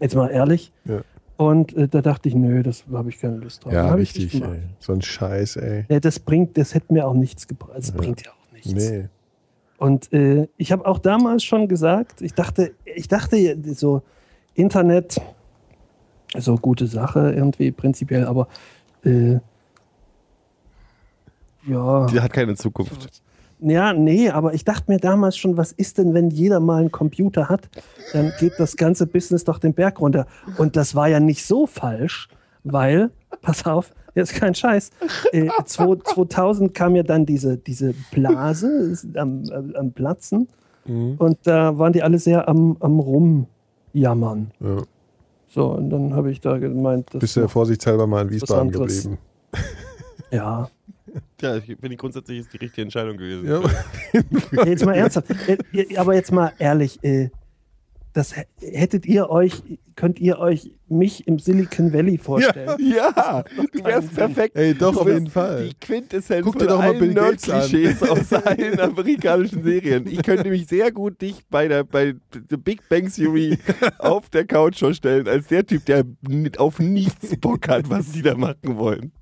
Jetzt mal ehrlich. Ja. Und äh, da dachte ich, nö, das habe ich keine Lust drauf. Ja, richtig, ey. So ein Scheiß, ey. Ja, das bringt, das hätte mir auch nichts gebracht. Es bringt ja auch nichts. Nee. Und äh, ich habe auch damals schon gesagt, ich dachte, ich dachte ja, so Internet, so gute Sache irgendwie prinzipiell, aber äh, ja. Die hat keine Zukunft. Ja, nee, aber ich dachte mir damals schon, was ist denn, wenn jeder mal einen Computer hat, dann geht das ganze Business doch den Berg runter. Und das war ja nicht so falsch, weil, pass auf, jetzt kein Scheiß, äh, 2000 kam ja dann diese, diese Blase am- am Platzen Mhm. und da waren die alle sehr am, am Rumjammern. Ja. So, und dann habe ich da gemeint, das Bist du ja vorsichtshalber mal in Wiesbaden geblieben. Ja, ja, ich finde grundsätzlich ist die richtige Entscheidung gewesen. Ja. Jetzt mal ernsthaft. Äh, Aber jetzt mal ehrlich, äh, das hä- hättet ihr euch, könnt ihr euch mich im Silicon Valley vorstellen? Ja, du wärst perfekt. Ey, doch, Du auf jeden Fall. Die Quintessenz Guck dir von doch mal allen Bill Gates an. Nerd-Klischees aus allen amerikanischen Serien. Ich könnte mich sehr gut dich bei der bei The Big Bang Theory auf der Couch vorstellen, als der Typ, der auf nichts Bock hat, was die da machen wollen.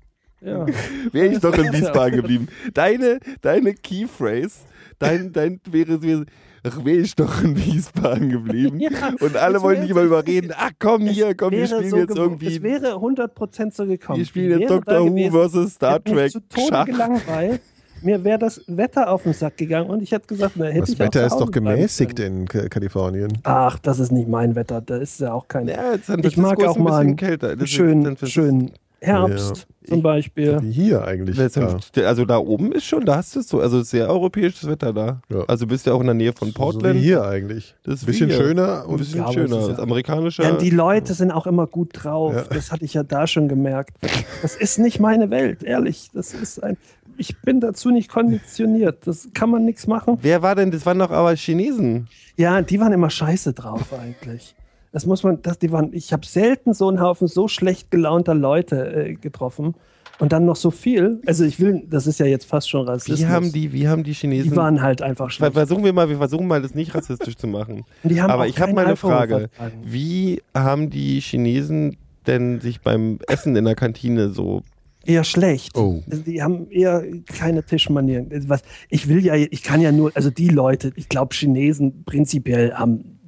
Ja. Wäre ich doch in Ja. Wiesbaden geblieben. Deine, deine Keyphrase, dein, dein wäre, wäre ach, wäre ich doch in Wiesbaden geblieben. Ja, Und alle wollen dich immer überreden. Ach komm hier, komm, wir spielen so jetzt irgendwie. Es wäre 100% so gekommen. Wir spielen jetzt Doctor Who versus Star Trek zu Tode Schach. gelangweilt. Mir wäre das Wetter auf den Sack gegangen und ich hätte gesagt, na, hätte Das ich auch Wetter ist doch gemäßigt in Ka- Kalifornien. Ach, das ist nicht mein Wetter. Da ist ja auch kein. Ja, ich mag ist auch mal einen. Das ist- schönen, schönen Herbst zum Beispiel. Wie hier eigentlich. Ja. Also da oben ist schon, da hast du es so, also sehr europäisches Wetter da. Ja. Also bist ja auch in der Nähe von So Portland. wie hier eigentlich. Das ist Ein bisschen wie hier. schöner Ein und bisschen Ja, schöner. ist Das ja- amerikanische. Ja, die Leute sind auch immer gut drauf. Ja. Das hatte ich ja da schon gemerkt. Das ist nicht meine Welt, ehrlich. Das ist ein. Ich bin dazu nicht konditioniert. Das kann man nichts machen. Wer war denn? Das waren doch aber Chinesen. Ja, die waren immer scheiße drauf eigentlich. Das muss man, das, die waren, ich habe selten so einen Haufen so schlecht gelaunter Leute äh, getroffen. Und dann noch so viel. Also ich will, das ist ja jetzt fast schon Rassismus. Wie haben die, wie haben die Chinesen. Die waren halt einfach schlecht. versuchen wir mal, wir versuchen mal, das nicht rassistisch zu machen. Aber ich habe mal eine Frage. Wie haben die Chinesen denn sich beim Essen in der Kantine so. Eher schlecht. Oh. Also die haben eher keine Tischmanieren. Also Was, ich will ja, ich kann ja nur, also die Leute, ich glaube, Chinesen prinzipiell haben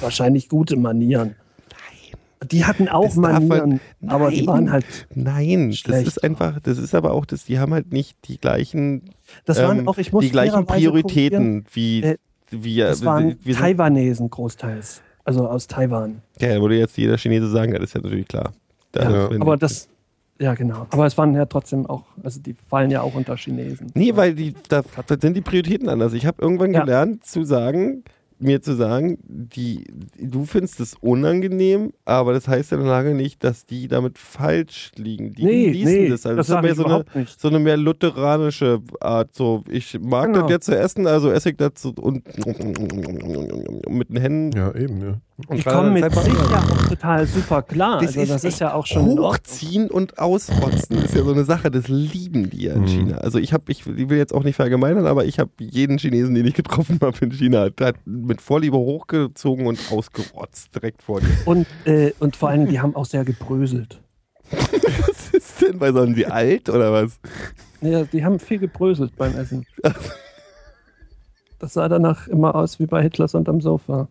wahrscheinlich gute Manieren. Die hatten auch darf man- Manieren, aber die Nein. waren halt, Nein, Schlecht. das ist einfach, das ist aber auch, das, die haben halt nicht die gleichen, das waren ähm, auch, ich muss die gleichen Prioritäten wie Äh. Das waren wir sind, Taiwanesen großteils. Also aus Taiwan. ja, würde jetzt jeder Chinese sagen, das ist ja natürlich klar. Da Ja, aber das, ja genau. Aber es waren ja trotzdem auch, also die fallen ja auch unter Chinesen. Nee, weil die, da, da sind die Prioritäten anders. Ich habe irgendwann Ja. gelernt zu sagen, mir zu sagen, die, du findest es unangenehm, aber das heißt ja noch lange nicht, dass die damit falsch liegen. Die Nee, genießen nee, das. Also das das ist mehr so eine, so eine mehr lutheranische Art. So, ich mag Genau. das jetzt zu essen, also esse ich das so und mit den Händen. Ja, eben, ja. Und Die kommen mit das sich ja auch total super klar. Das Also das echt ist ja auch schon. Hochziehen und ausrotzen ist ja so eine Sache, das lieben die ja in Mhm. China. Also ich habe, ich will jetzt auch nicht verallgemeinern, aber ich habe jeden Chinesen, den ich getroffen habe in China, der hat mit Vorliebe hochgezogen und ausgerotzt direkt vor dir. Und, äh, und vor allem, die haben auch sehr gebröselt. Was ist denn? Weil sind sie alt oder was? Ja, die haben viel gebröselt beim Essen. Das sah danach immer aus wie bei Hitlers unterm Sofa.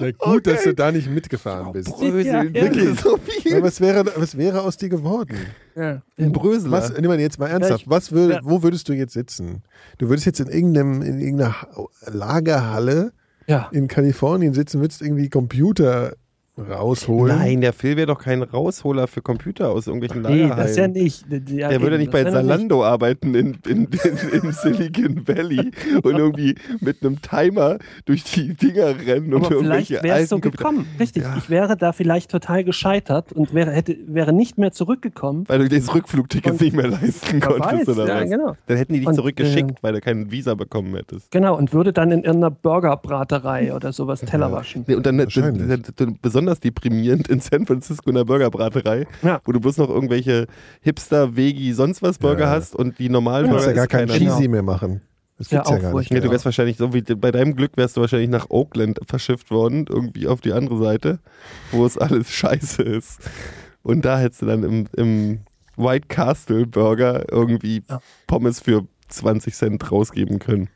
Na gut, Okay. dass du da nicht mitgefahren bist. Bröseln, Ja, wirklich so Ja, viel. was, wäre, was wäre aus dir geworden? Ja. Ein Brösel. Was, nimm mal jetzt mal ernsthaft, ich- was würd, ja. wo würdest du jetzt sitzen? Du würdest jetzt in, irgendeinem, in irgendeiner Ha- Lagerhalle ja. in Kalifornien sitzen, würdest irgendwie Computer rausholen. Nein, der Phil wäre doch kein Rausholer für Computer aus irgendwelchen Nee, Lagerhallen. das ja nicht. Ja, Der würde nicht bei Zalando arbeiten in, in, in, im Silicon Valley und irgendwie mit einem Timer durch die Dinger rennen und Aber vielleicht irgendwelche wäre es so alten Computer- gekommen. Richtig. Ja. Ich wäre da vielleicht total gescheitert und wäre, hätte, wäre nicht mehr zurückgekommen. Weil du das Rückflugticket Und- nicht mehr leisten konntest weiß, oder ja, was? genau. Dann hätten die dich Und, zurückgeschickt, äh, weil du kein Visa bekommen hättest. Genau, und würde dann in irgendeiner Burgerbraterei oder sowas Teller waschen. Nee, und dann, Wahrscheinlich. dann, dann besonders deprimierend in San Francisco in der Burgerbraterei, Ja. wo du bloß noch irgendwelche Hipster, Vegi, sonst was Burger Ja. hast und die normalen Du kannst ja Burger gar ist kein keiner. Genau. Cheesy mehr machen. Das Ja, gibt's ja, auch gar nicht. Nee, du wärst wahrscheinlich so wie bei deinem Glück wärst du wahrscheinlich nach Oakland verschifft worden, irgendwie auf die andere Seite, wo es alles scheiße ist. Und da hättest du dann im, im White Castle Burger irgendwie Ja. Pommes für 20 Cent rausgeben können.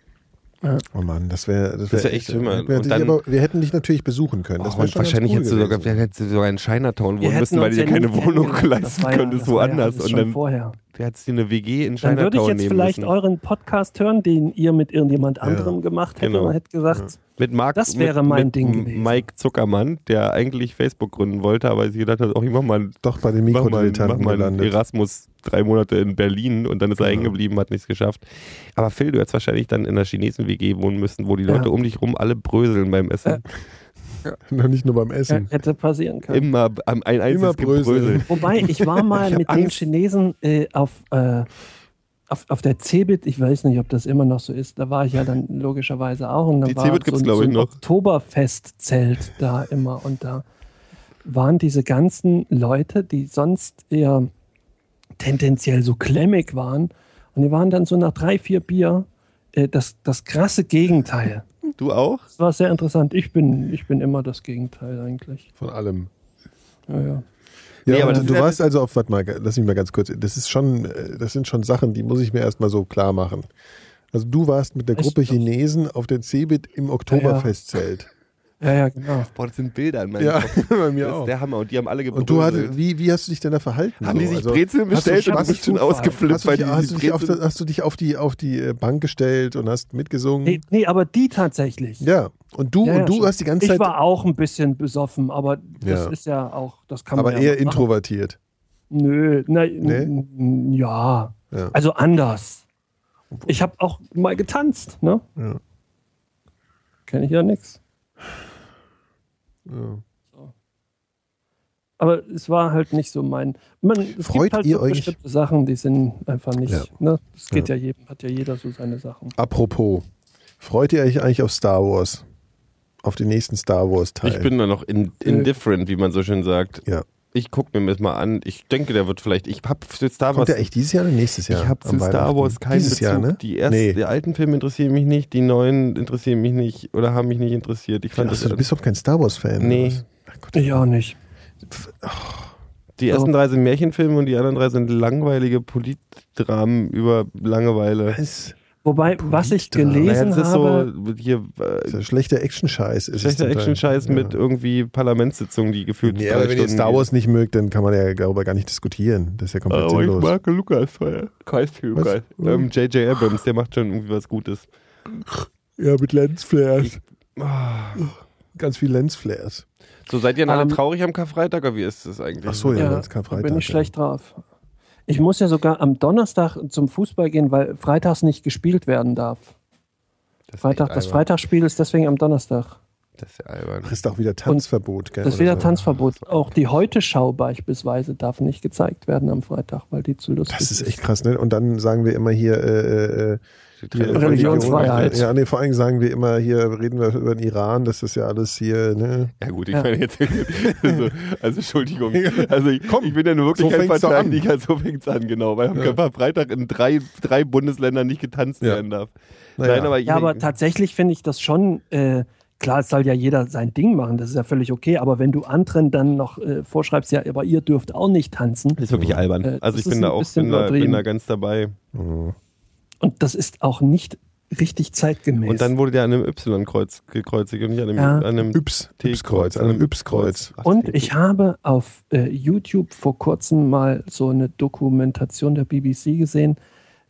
Oh Mann, das wäre das Das wär wär echt schlimmer. Wir, Und dann- aber wir hätten dich natürlich besuchen können. Das Oh, wär wahrscheinlich cool hättest du, sogar, hättest du sogar in Chinatown Wir wohnen müssen, weil du dir ja keine Wohnung leisten ja- könntest das war ja woanders. alles und schon dann vorher. Hättest du eine WG in Dann Chinatown würde ich jetzt vielleicht müssen. euren Podcast hören, den ihr mit irgendjemand Ja. anderem gemacht hättet Genau. und hätte gesagt, Mit Mark, Das wäre mit, mein mit Ding gewesen. Mike Zuckermann, der eigentlich Facebook gründen wollte, aber sich gedacht hat, oh, ich mach mal, Doch bei den mach mal, mach mal gelandet. Erasmus drei Monate in Berlin und dann ist er Genau. hängen geblieben, hat nichts geschafft. Aber Phil, du hättest wahrscheinlich dann in einer Chinesen-WG wohnen müssen, wo die Ja. Leute um dich rum alle bröseln beim Essen. Noch nicht nur beim ja, Essen. hätte passieren können. Immer am- ein einziges Immer bröseln. Wobei, ich war mal Ich mit den Angst. Chinesen äh, auf, äh, auf, auf der Cebit, ich weiß nicht, ob das immer noch so ist, da war ich ja dann logischerweise auch. Und dann Die war Cebit so, gibt's, ein- glaub so ich, noch. Oktoberfestzelt da immer und da waren diese ganzen Leute, die sonst eher tendenziell so klemmig waren und die waren dann so nach drei, vier Bier das, das krasse Gegenteil. Du auch? Das war sehr interessant. Ich bin, ich bin immer das Gegenteil eigentlich. Von allem. Ja, ja. Ja, Nee, aber du warst also auf, warte mal, lass mich mal ganz kurz, das ist schon, äh, das sind schon Sachen, die muss ich mir erstmal so klar machen. Also du warst mit der? Gruppe Chinesen auf der Cebit im Oktoberfestzelt. ja, ja, genau. Boah, das sind Bilder in meinem Ja, Kopf. bei mir Das ist auch. der Hammer. Und die haben alle gebröselt. Und du hattest, wie, wie hast du dich denn da verhalten? haben die so? sich Also, Brezeln bestellt und hast du du bist schon ausgeflippt, Hast du, weil dich, die, hast, die du dich auf, Brezeln... hast du dich auf die, auf die äh, Bank gestellt und hast mitgesungen? Nee, nee, aber die tatsächlich. Ja. Und du, Ja, ja, und du schon. hast die ganze Ich Zeit, war auch ein bisschen besoffen, aber das Ja. ist ja auch, das kann aber man ja eher introvertiert. Nö, na, Nee? ja. Ja. Also anders. Ich habe auch mal getanzt, ne? Ja. Kenne ich ja nix. Ja. Aber es war halt nicht so mein. Man, es Freut gibt halt ihr so euch- bestimmte Sachen, die sind einfach nicht. Ja. Ne? Das geht ja. jedem, hat ja jeder so seine Sachen. Apropos, freut ihr euch eigentlich auf Star Wars? Auf den nächsten Star Wars Teil? Ich bin da noch in, indifferent, wie man so schön sagt. ja. Ich gucke mir das mal an. Ich denke, der wird vielleicht. Ich habe für Star Wars. Kommt der echt dieses Jahr oder nächstes Jahr? ich habe zu Star? Wars keinen Dieses Bezug. Jahr, ne? Die, ersten, Nee. die alten Filme interessieren mich nicht, die neuen interessieren mich nicht oder haben mich nicht interessiert. Ich fand Achso, das, du bist doch kein Star Wars-Fan. Nee. Gott, Ich auch nicht. die ersten drei sind Märchenfilme und die anderen drei sind langweilige Politdramen über Langeweile. was? Wobei, was ich. Naja, gelesen das ist habe, so hier Das ist äh, ja schlechter Action-Scheiß. ist schlechter. Action-Scheiß Ja. mit irgendwie Parlamentssitzungen, die gefühlt Nee, drei aber wenn ihr Stunden Star. Wars nicht mögt, dann kann man ja darüber gar nicht diskutieren. Das ist ja komplett Aber ich sinnlos. mag Lukas, Kreis Was? geil. Ähm, J.J. Abrams, der macht schon irgendwie was Gutes. Ja, mit Lensflares. Ah. Ganz viel Lensflares. So, seid ihr alle Ähm, traurig am Karfreitag oder wie ist das eigentlich? Ach so, ja, ja, das ist kein da Freitag. bin ich ja. schlecht drauf. Ich muss ja sogar am Donnerstag zum Fußball gehen, weil freitags nicht gespielt werden darf. Das ist Freitag, das. Freitagsspiel ist deswegen am Donnerstag. Das ist ja albern. Du kriegst auch wieder Tanzverbot, gell? Das ist wieder so. Tanzverbot. Auch die Heute-Schau beispielsweise darf nicht gezeigt werden am Freitag, weil die zu lustig Das ist echt krass, ne? Und dann sagen wir immer hier, äh, äh, hier Religionsfreiheit. Ja, nee, vor allem sagen wir immer hier, reden wir über den Iran, das ist ja alles hier, ne? Ja gut, ich Ja. meine jetzt, also, also Entschuldigung, also ich, Komm, ich bin ja nur wirklich so an. Verteidiger, so fängt's an, genau, weil am Ja. Freitag in drei, drei Bundesländern nicht getanzt Ja. werden darf. Naja. Nein, aber, Ja, aber tatsächlich finde ich das schon, äh, klar, es soll ja jeder sein Ding machen, das ist ja völlig okay, aber wenn du anderen dann noch äh, vorschreibst, ja, aber ihr dürft auch nicht tanzen, das ist wirklich albern. Äh, also ich bin da ein auch bin da, bin da ganz dabei. Mhm. Und das ist auch nicht richtig zeitgemäß. Und dann wurde der an einem Y-Kreuz gekreuzigt und nicht an einem, Ja. an einem Yps-Kreuz, an einem. Ach, Und ich habe auf äh, YouTube vor kurzem mal so eine Dokumentation der BBC gesehen,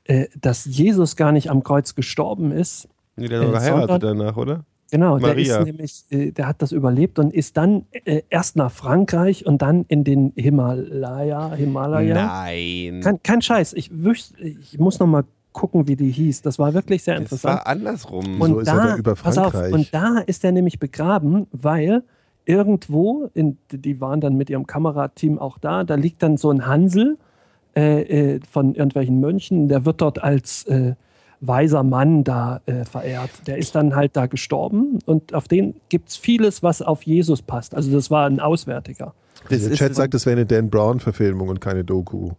äh, dass Jesus gar nicht am Kreuz gestorben ist. Nee, der hat doch äh, geheiratet sondern- danach, oder? Genau, der Maria. ist nämlich, äh, der hat das überlebt und ist dann äh, erst nach Frankreich und dann in den Himalaya, Himalaya. Nein. Kein, kein Scheiß. Ich, ich muss noch mal gucken, wie die hieß. Das war wirklich sehr das interessant. war andersrum. Ist er da über pass auf, Frankreich? und da ist er nämlich begraben, weil irgendwo, in, die waren dann mit ihrem Kamerateam auch da, da liegt dann so ein Hansel äh, äh, von irgendwelchen Mönchen, der wird dort als äh, weiser Mann da äh, verehrt. Der ist dann halt da gestorben und auf den gibt es vieles, was auf Jesus passt. Also das war ein Auswärtiger. Das der Chat sagt, das wäre eine Dan Brown-Verfilmung und keine Doku,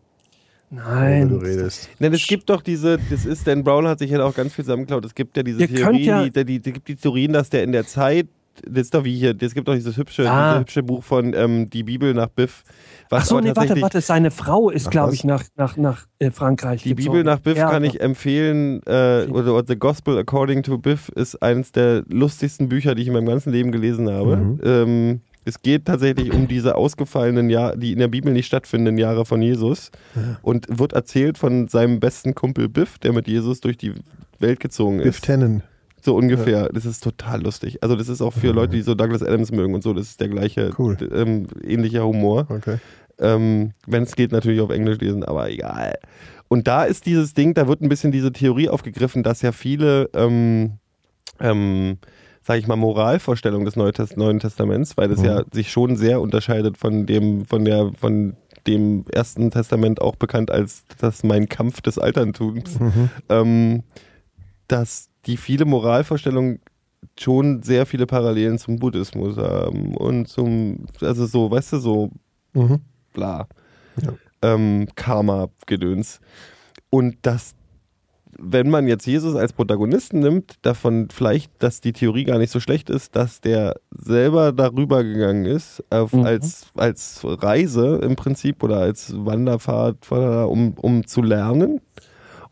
Nein. du redest. Ne, es gibt doch diese, das ist, Dan Brown hat sich ja auch ganz viel zusammengeklaut. Es gibt ja diese Ihr Theorie, ja- die, die, die gibt die Theorien, dass der in der Zeit, das ist doch wie hier, es gibt doch dieses hübsche, Ah. dieses hübsche Buch von ähm, Die Bibel nach Biff. Was Ach so, nee, warte, warte, seine Frau ist, glaube ich, nach, nach, nach äh, Frankreich Die gezogen. Bibel nach Biff Ja, kann ich empfehlen, äh, oder, oder The Gospel According to Biff ist eines der lustigsten Bücher, die ich in meinem ganzen Leben gelesen habe. Mhm. Ähm, es geht tatsächlich um diese ausgefallenen Jahre, die in der Bibel nicht stattfindenden Jahre von Jesus und wird erzählt von seinem besten Kumpel Biff, der mit Jesus durch die Welt gezogen ist. Biff Tannen. So ungefähr. Das ist total lustig. Also das ist auch für Leute, die so Douglas Adams mögen und so, das ist der gleiche, Cool. ähm, ähnlicher Humor. Okay. Ähm, Wenn es geht, natürlich auf Englisch lesen, aber egal. Und da ist dieses Ding, da wird ein bisschen diese Theorie aufgegriffen, dass ja viele, ähm, ähm, sag ich mal, Moralvorstellungen des Neuen Testaments, weil das Mhm. ja sich schon sehr unterscheidet von dem, von der, von dem ersten Testament auch bekannt als das Mein Kampf des Alterntums, Mhm. ähm, dass die viele Moralvorstellungen schon sehr viele Parallelen zum Buddhismus haben und zum, also so, weißt du, so Mhm. bla. Ja. Ähm, Karma-Gedöns. Und dass, wenn man jetzt Jesus als Protagonisten nimmt, davon vielleicht, dass die Theorie gar nicht so schlecht ist, dass der selber darüber gegangen ist, auf, Mhm. als, als Reise im Prinzip oder als Wanderfahrt, um, um zu lernen.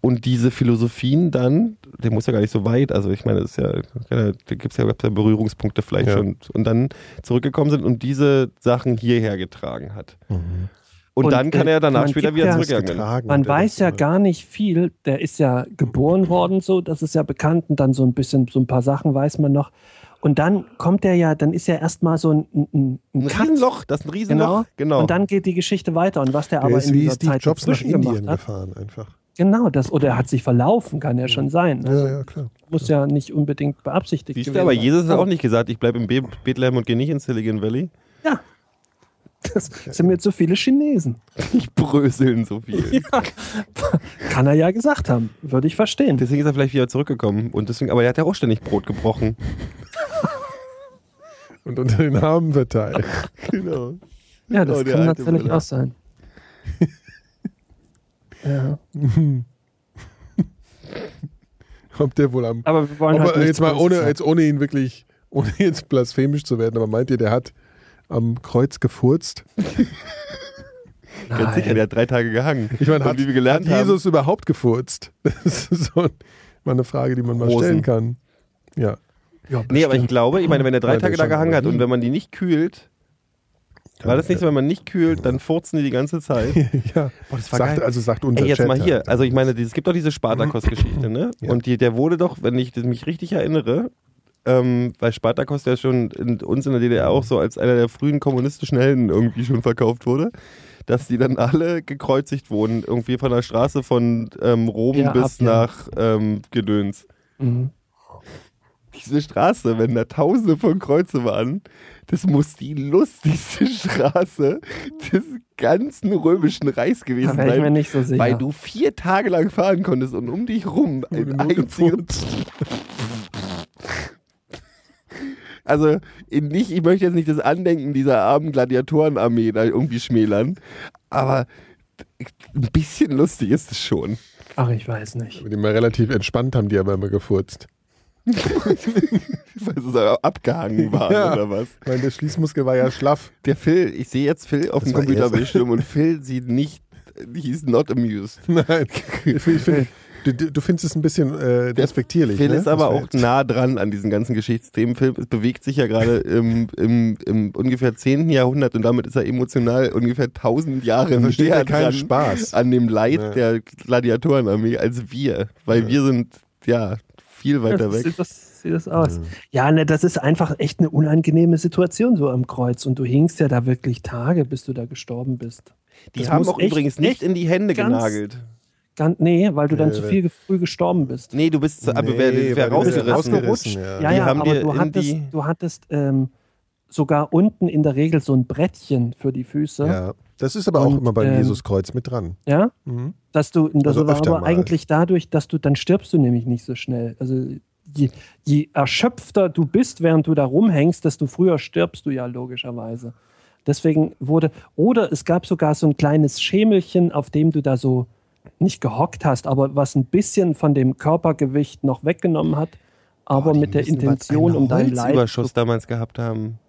Und diese Philosophien dann, der muss ja gar nicht so weit, also ich meine, das ist ja, da gibt es ja, ja Berührungspunkte vielleicht Ja. schon, und dann zurückgekommen sind und diese Sachen hierher getragen hat. Mhm. Und, Und, dann kann äh, er danach später wieder zurückgegangen. Man weiß ja gar nicht viel. Der ist ja geboren worden, so, das ist ja bekannt. Und dann so ein bisschen, so ein paar Sachen weiß man noch. Und dann kommt er ja, dann ist ja erstmal so ein, ein, ein Ein. Riesenloch, das ist ein Riesenloch. Genau. Und dann geht die Geschichte weiter. Und was der, Der aber ist in wie dieser Steve Zeit Jobs nach Indien gemacht hat. gefahren einfach. Genau, das, oder er hat sich verlaufen, kann ja schon sein. Also, Ja, ja, klar. Muss ja nicht unbedingt beabsichtigt Siehst du, gewesen aber. Jesus hat auch nicht gesagt, ich bleibe in Be Bethlehem und gehe nicht in Silicon Valley. Ja. Das sind mir zu viele Chinesen. Ich bröseln so viel. Kann er ja gesagt haben. Würde ich verstehen. Deswegen ist er vielleicht wieder zurückgekommen. Und deswegen, aber er hat ja auch ständig Brot gebrochen. Und unter den Armen verteilt. Genau. Ja, das Oh, kann natürlich auch sein. ja. Kommt der wohl am. Aber wir wollen Aber halt nicht jetzt mal ohne, jetzt ohne ihn wirklich, ohne jetzt blasphemisch zu werden, aber meint ihr, der hat am Kreuz gefurzt? Ganz sicher, der hat drei Tage gehangen. Ich meine, hat, wie wir gelernt hat Jesus überhaupt gefurzt? Das ist so mal eine Frage, die man mal Rosen. stellen kann. Ja. Ja, Nee, aber ich glaube, ich meine, wenn er drei Ja, Tage da gehangen hat und wenn man die nicht kühlt, war das nicht so, wenn man nicht kühlt, dann furzen die die ganze Zeit. ja. Boah, das war Sagt, geil. also sagt unser Ey, jetzt Chat mal hier. halt. Also ich meine, es gibt doch diese Spartakos-Geschichte, ne? Ja. Und die, der wurde doch, wenn ich mich richtig erinnere, ähm, weil Spartakos ja schon in, uns in der DDR auch so als einer der frühen kommunistischen Helden irgendwie schon verkauft wurde, dass die dann alle gekreuzigt wurden, irgendwie von der Straße von ähm, Rom Ja, bis ab, ja. nach ähm, Gedöns. Mhm. Diese Straße, wenn da tausende von Kreuze waren, das muss die lustigste Straße des ganzen römischen Reichs Da gewesen wäre ich mir sein. nicht so sicher. Weil du vier Tage lang fahren konntest und um dich rum ein einziger. Also in nicht, ich möchte jetzt nicht das Andenken dieser armen Gladiatorenarmee da irgendwie schmälern, aber ein bisschen lustig ist es schon. Ach, ich weiß nicht. Die mal relativ entspannt haben, die aber immer gefurzt. Weil sie so abgehangen waren Ja. oder was. Weil der Schließmuskel war ja schlaff. Der Phil, ich sehe jetzt Phil auf Das dem Computerbildschirm und Phil sieht nicht, he's not amused. Nein. Ich ich du, du du findest es ein bisschen äh, despektierlich. Phil ne? ist aber auch nah dran an diesen ganzen Geschichtsthemen. Phil bewegt sich ja gerade im, im, im ungefähr 10. Jahrhundert und damit ist er emotional ungefähr 1000 Jahre näher er keinen dran Spaß. an dem Leid Ja. der Gladiatorenarmee als wir. Weil wir sind, ja, viel weiter Ja, weg. Sieht das, sieht das aus. Ja, ne, das ist einfach echt eine unangenehme Situation so am Kreuz. Und du hingst ja da wirklich Tage, bis du da gestorben bist. Die Das haben auch echt- übrigens nicht in die Hände ganz- genagelt. Ganz, nee, weil du dann Nee, zu viel früh gestorben bist. Nee, du bist, aber wer, Nee, wer rausgerissen. rausgerissen. ja. Ja, ja, haben aber dir du hattest, die- du hattest ähm, sogar unten in der Regel so ein Brettchen für die Füße. Ja. Das ist aber auch Und, immer beim ähm, Jesuskreuz mit dran. Ja? Mhm. Dass du, das Also war aber mal. eigentlich dadurch, dass du, dann stirbst du nämlich nicht so schnell. Also je, je erschöpfter du bist, während du da rumhängst, desto früher stirbst du ja logischerweise. Deswegen wurde, oder es gab sogar so ein kleines Schemelchen, auf dem du da so nicht gehockt hast, aber was ein bisschen von dem Körpergewicht noch weggenommen hat, aber die mit der Intention, um dein Leid damals gehabt haben.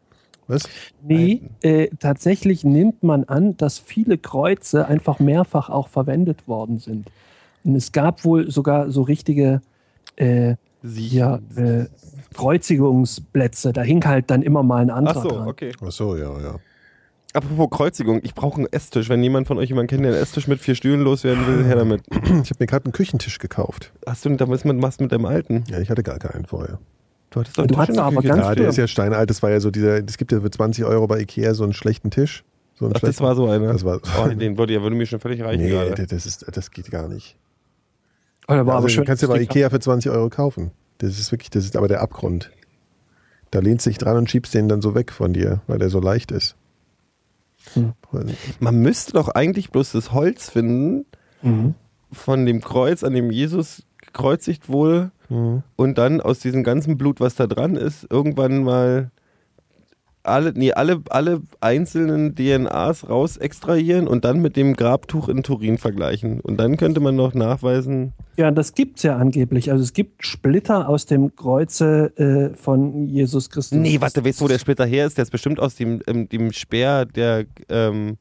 Was? Nee, äh, tatsächlich nimmt man an, dass viele Kreuze einfach mehrfach auch verwendet worden sind. Und es gab wohl sogar so richtige äh, ja, äh, Kreuzigungsplätze. Da hing halt dann immer mal ein Ach anderer so, dran. okay. Ach so, ja, ja. Apropos Kreuzigung, ich brauche einen Esstisch. Wenn jemand von euch jemanden kennt, der einen Esstisch mit vier Stühlen loswerden will, her damit. Ich habe mir gerade einen Küchentisch gekauft. Hast du da was mit, machst mit deinem alten? Ja, ich hatte gar keinen vorher. Du hattest doch Du einen Tisch in der aber Küche. ganz Ja, der ist ja steinalt. Das war ja so dieser, es gibt ja für 20 Euro bei Ikea so einen schlechten Tisch. So einen Ach, das schlechten- war so einer. Das war, oh, den wollte ja, würde mir schon völlig reichen nee, gerade. das, ist, das geht gar nicht. Oh, der war also, aber du schön. kannst ja bei Ikea für 20 Euro kaufen. Das ist wirklich, das ist aber der Abgrund. Da lehnst du dich dran und schiebst den dann so weg von dir, weil der so leicht ist. Hm. Man müsste doch eigentlich bloß das Holz finden Mhm. von dem Kreuz, an dem Jesus gekreuzigt wurde Mhm. und dann aus diesem ganzen Blut, was da dran ist, irgendwann mal alle, nee, alle, alle einzelnen DNAs raus extrahieren und dann mit dem Grabtuch in Turin vergleichen. Und dann könnte man noch nachweisen, Ja, das gibt's ja angeblich. Also es gibt Splitter aus dem Kreuze äh, von Jesus Christus. nee, warte, weißt du, wo der Splitter her ist? Der ist bestimmt aus dem, ähm, dem Speer der, ähm,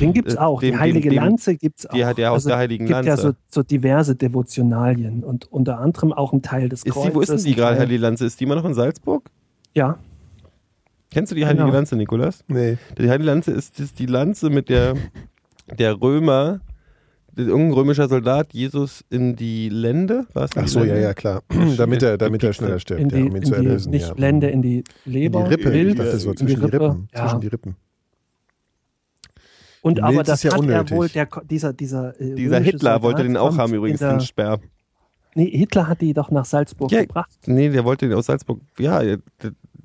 Den gibt's äh, auch. dem- die Heilige dem- Lanze gibt's auch. die hat ja aus der Heiligen gibt ja Lanze. so, so diverse Devotionalien und unter anderem auch ein Teil des ist Kreuzes. die, wo ist denn die gerade, Heilige Lanze? Ist die immer noch in Salzburg? Ja, Kennst du die Heilige Genau. Lanze, Nikolas? Nee. Die Heilige Lanze ist, ist die Lanze, mit der der Römer, der- irgendein römischer Soldat, Jesus in die Lände, war es Ach die so, ja, Lände? ja, klar. damit er, damit er schneller stirbt, in ja, die, um ihn in zu die erlösen. nicht ja. Lände, in die in die Leber, Rippe. Milz, ich dachte so in zwischen die, Rippe. Rippen. Ja. Zwischen die Rippen. Und Die aber Milz das ist ja hat unnötig. er wohl, der, dieser, dieser, äh, Dieser Hitler wollte Soldat den auch haben übrigens, in den der, Sperr. Nee, Hitler hat die doch nach Salzburg Ja, gebracht. Nee, der wollte den aus Salzburg, ja, der,